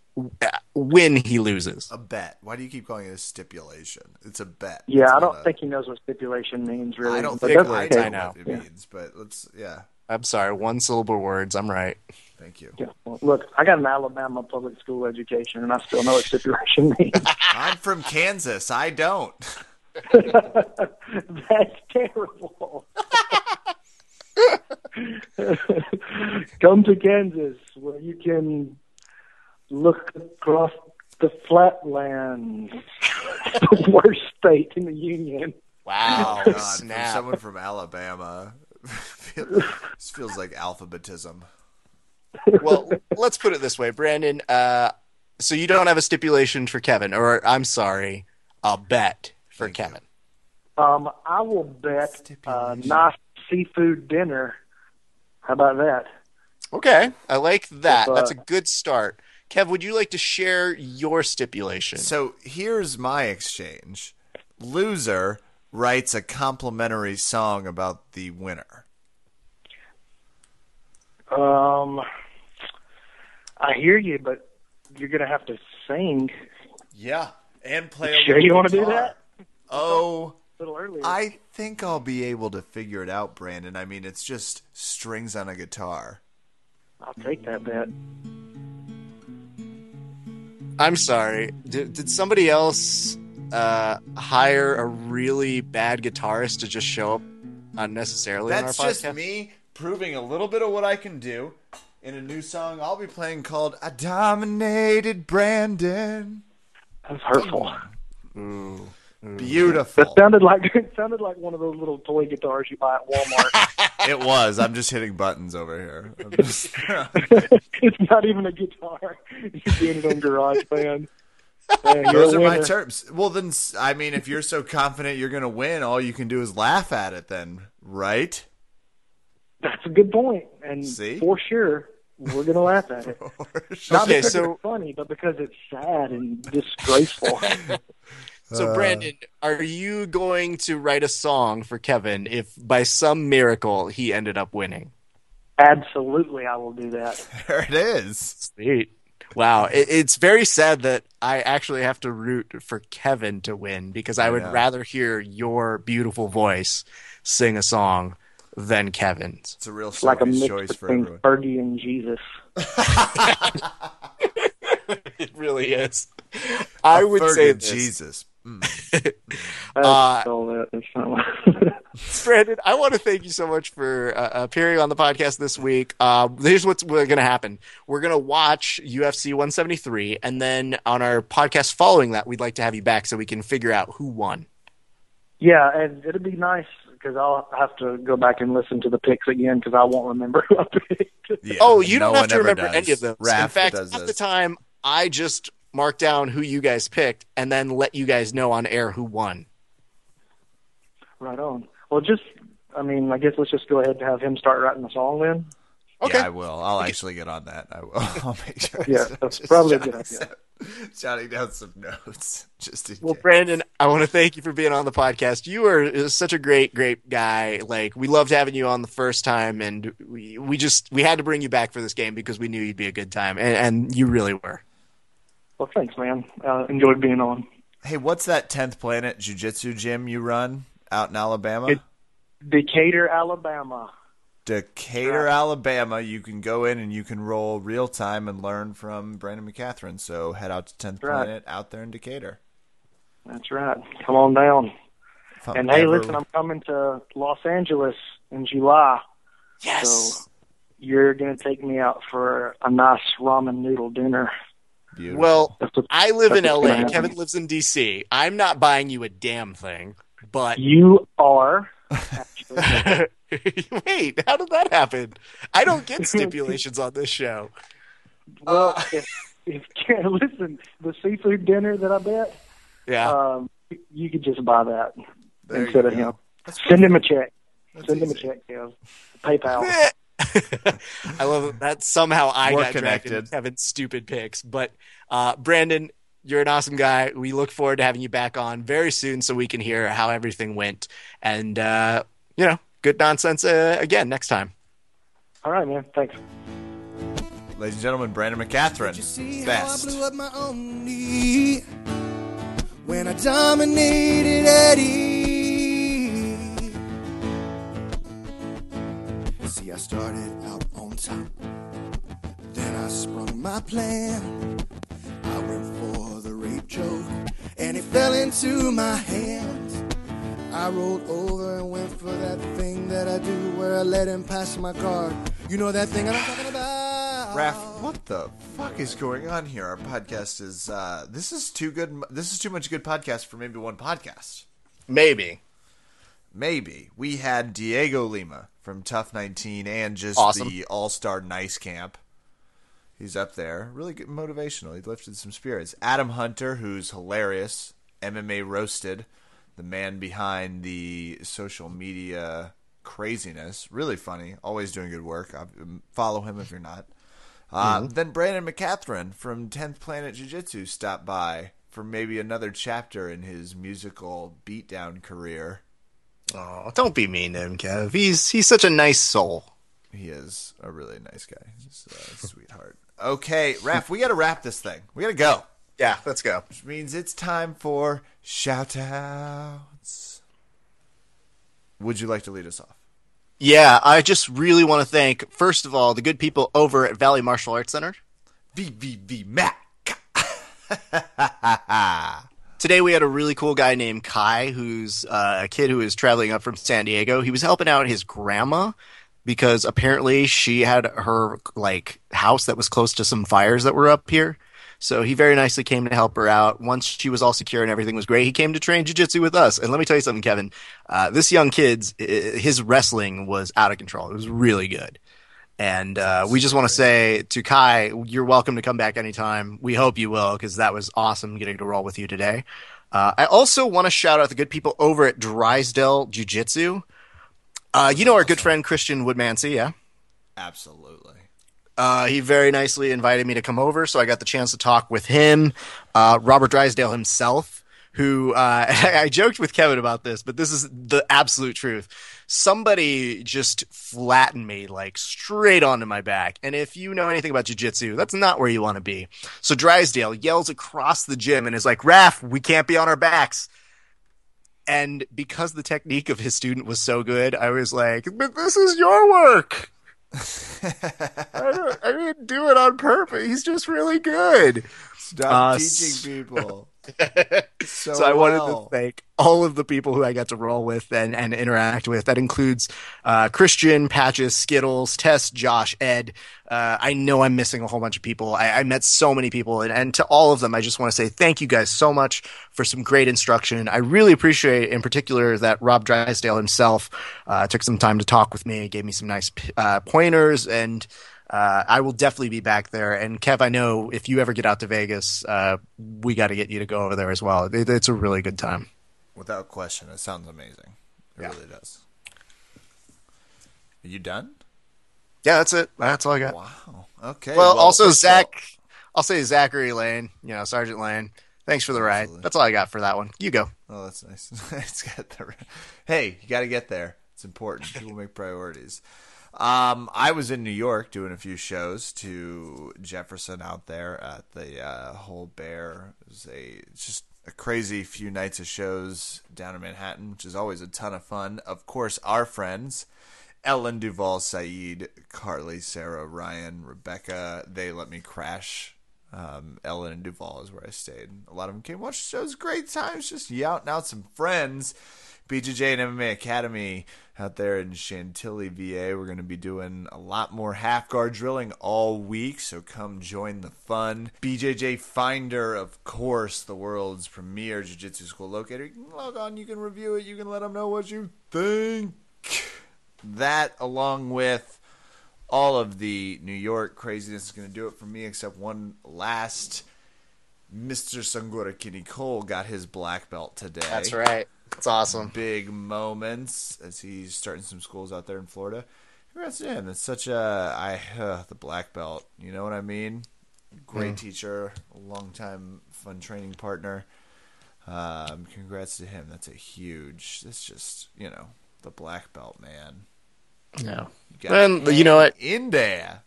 when he loses? A bet. Why do you keep calling it a stipulation? It's a bet. Yeah, It's I don't a- think he knows what stipulation means, really. I don't but think that's I, words, okay. I know know. what it Yeah. means, but let's. Yeah, I'm sorry, one syllable words. I'm right. thank you. Yeah. Well, look, I got an Alabama public school education, and I still know what stipulation means. I'm from Kansas. I don't. That's terrible. Come to Kansas, where you can look across the flatlands. the worst state in the union. Wow, God, from someone from Alabama. this feels like alphabetism. well, let's put it this way, Brandon. Uh, so you don't have a stipulation for Kevin, or I'm sorry, a bet for Thank you. Kevin. Um, I will bet a Stipulation. nice seafood dinner. How about that? Okay, I like that. If, uh, That's a good start. Kev, would you like to share your stipulation? So here's my exchange. Loser writes a complimentary song about the winner. Um, I hear you, but you're gonna have to sing Yeah, and play. Sure you wanna do that? Oh, a little earlier. I think I'll be able to figure it out, Brandon. I mean, it's just strings on a guitar. I'll take that bet. I'm sorry. Did, did somebody else uh, hire a really bad guitarist to just show up unnecessarily That's on our just podcast? me proving a little bit of what I can do in a new song I'll be playing called "I Dominated Brandon." That's hurtful. Ooh. Beautiful. That sounded like it sounded like one of those little toy guitars you buy at Walmart. it was. I'm just hitting buttons over here. Just- it's not even a guitar. You're doing it on GarageBand. Yeah, you're Those are my terms. Well, then, I mean, if you're so confident you're going to win, all you can do is laugh at it, then, right? That's a good point, and See? for sure we're gonna laugh at it. Not Okay, because so- it's funny, but because it's sad and disgraceful. So, uh. Brandon, are you going to write a song for Kevin if by some miracle he ended up winning? Absolutely, I will do that. There it is. Sweet. Wow. It, it's very sad that I actually have to root for Kevin to win because I would know. rather hear your beautiful voice sing a song than Kevin's. It's a real It's like a mix choice for between everyone. Fergie and Jesus. It really is. I would Fergie, say this. Jesus. Mm. Uh, all that. That's not Brandon, I want to thank you so much for uh, appearing on the podcast this week. Uh, here's what's going to happen. We're going to watch UFC 173, and then on our podcast following that, we'd like to have you back so we can figure out who won. yeah, and it'd be nice because I'll have to go back and listen to the picks again because I won't remember who I picked. Yeah, Oh, you no don't have to remember does. any of those. Raf In fact, does half the time, I just mark down who you guys picked and then let you guys know on air who won. Right on. Well, just I mean, I guess let's just go ahead and have him start writing the song then. Okay. Yeah, I will. I'll actually get on that. I will. I'll make sure. Yeah, that's Just probably a good jotting idea. some- Jotting down some notes. Just in Well, case. Brandon, I want to thank you for being on the podcast. You are uh, such a great, great guy. Like we loved having you on the first time, and we we just we had to bring you back for this game because we knew you'd be a good time, and, and you really were. Well, thanks, man. Uh, enjoyed being on. Hey, what's that tenth planet jujitsu gym you run out in Alabama? It- Decatur, Alabama. Decatur, Alabama. You can go in and you can roll real time and learn from Brandon McCatherine. So head out to tenth Right. planet out there in Decatur. That's right. Come on down. And hey, ever- listen, I'm coming to Los Angeles in July. Yes. So you're gonna take me out for a nice ramen noodle dinner. Beautiful. Well, That's what, I live in LA. gonna. Kevin lives in DC. I'm not buying you a damn thing, but you are. Wait, how did that happen? I don't get stipulations on this show. well, if, if listen, the seafood dinner that I bet, Yeah. um, you could just buy that There instead of go. him. That's Send him a check. That's Send him a check, Kev. PayPal. I love that somehow I More got dragged into connected. Kevin's stupid picks. But uh, Brandon, you're an awesome guy. We look forward to having you back on very soon so we can hear how everything went. And, uh, you know, good nonsense uh, again next time. All right, man. Thanks. Ladies and gentlemen, Brandon McCatherine. Best. I blew up my own knee when I dominated Eddie. I started out on top, then I sprung my plan. I went for the rape joke, and it fell into my hands. I rolled over and went for that thing that I do where I let him pass my card. You know that thing I'm talking about? Raf, what the fuck is going on here? Our podcast is uh this is too good this is too much good podcast for maybe one podcast. Maybe. Maybe. We had Diego Lima from TUF 19 and just Awesome. the All-Star Nice Camp. He's up there. Really good motivational. He lifted some spirits. Adam Hunter, who's hilarious. MMA Roasted, the man behind the social media craziness. Really funny. Always doing good work. Uh, Follow him if you're not. Uh, Then Brandon McCatherine from 10th Planet Jiu Jitsu stopped by for maybe another chapter in his musical beatdown career. Oh, don't be mean to him, Kev. He's he's such a nice soul. He is a really nice guy. He's a sweetheart. Okay, Raf, we got to wrap this thing. We got to go. Yeah, let's go. Which means it's time for shout outs. Would you like to lead us off? Yeah, I just really want to thank, first of all, the good people over at Valley Martial Arts Center. VVV Mac. Today we had a really cool guy named Kai, who's uh, a kid who is traveling up from San Diego. He was helping out his grandma because apparently she had her like house that was close to some fires that were up here. So he very nicely came to help her out. Once she was all secure and everything was great, he came to train jujitsu with us. And let me tell you something, Kevin. Uh, this young kid's his wrestling was out of control. It was really good. And uh, we just want to say to Kai, you're welcome to come back anytime. We hope you will, because that was awesome getting to roll with you today. Uh, I also want to shout out the good people over at Drysdale Jiu Jitsu. Uh, you know our good friend Christian Woodmansey, yeah? Absolutely. Uh, he very nicely invited me to come over, so I got the chance to talk with him, uh, Robert Drysdale himself, who uh, I joked with Kevin about this, but this is the absolute truth. Somebody just flattened me like straight onto my back, and if you know anything about jujitsu, that's not where you want to be. So Drysdale yells across the gym and is like, "Raf, we can't be on our backs." And because the technique of his student was so good, I was like, "But this is your work." I, I didn't do it on purpose. He's just really good. Stop Uh, teaching people. So, So I wanted to thank all of the people who I got to roll with and, and interact with. That includes uh, Christian, Patches, Skittles, Tess, Josh, Ed. Uh, I know I'm missing a whole bunch of people. I, I met so many people, and, and to all of them, I just want to say thank you guys so much for some great instruction. I really appreciate, in particular, that Rob Drysdale himself uh, took some time to talk with me, gave me some nice uh, pointers, and uh, I will definitely be back there. And Kev, I know if you ever get out to Vegas, uh, we got to get you to go over there as well. It, it's a really good time. Without question, it sounds amazing. It It really does. Are you done? Yeah, that's it. That's all I got. Wow. Okay. Well, also first of Zach. I'll say Zachary Lane. You know, Sergeant Lane. Thanks for the ride. Absolutely. That's all I got for that one. You go. Oh, that's nice. it's got the. Hey, you got to get there. It's important. People make priorities. Um, I was in New York doing a few shows to Jefferson out there at the uh, Whole Bear. It was a just a crazy few nights of shows down in Manhattan, which is always a ton of fun. Of course, our friends. Ellen Duvall, Saeed, Carly, Sarah, Ryan, Rebecca, they let me crash um, Ellen and Duval is where I stayed. A lot of them came watch shows. Great times, just and out some friends. BJJ and MMA Academy out there in Chantilly, VA. We're going to be doing a lot more half guard drilling all week, so come join the fun. BJJ Finder, of course, the world's premier jiu jitsu school locator. You can log on, you can review it, you can let them know what you think. That, along with all of the New York craziness is going to do it for me, except one last. Mr. Sangura Kitty Cole got his black belt today. That's right. That's awesome. Big moments as he's starting some schools out there in Florida. Congrats to him. It's such a I uh, the black belt. You know what I mean? Great teacher, long time fun training partner. Um, congrats to him. That's a huge. That's just you know the black belt man. Yeah. You And you know what? in there.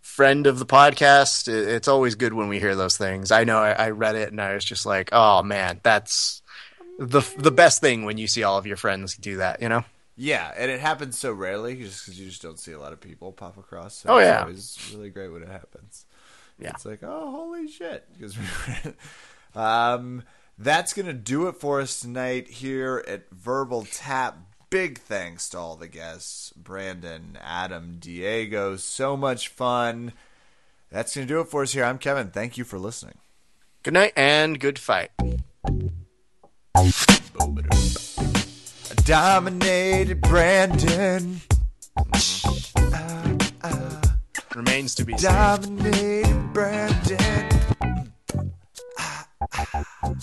friend of the podcast. It's always good when we hear those things. I know I, I read it and I was just like, oh man, that's the the best thing when you see all of your friends do that. You know? Yeah, and it happens so rarely just because you just don't see a lot of people pop across. So Oh, it's yeah. always really great when it happens. Yeah. it's like oh holy shit! Because um, that's gonna do it for us tonight here at Verbal Tap. Big thanks to all the guests, Brandon, Adam, Diego. So much fun. That's gonna do it for us here. I'm Kevin. Thank you for listening. Good night and good fight. I dominated Brandon. Uh, uh, Remains to be seen. Dominated Brandon. Uh,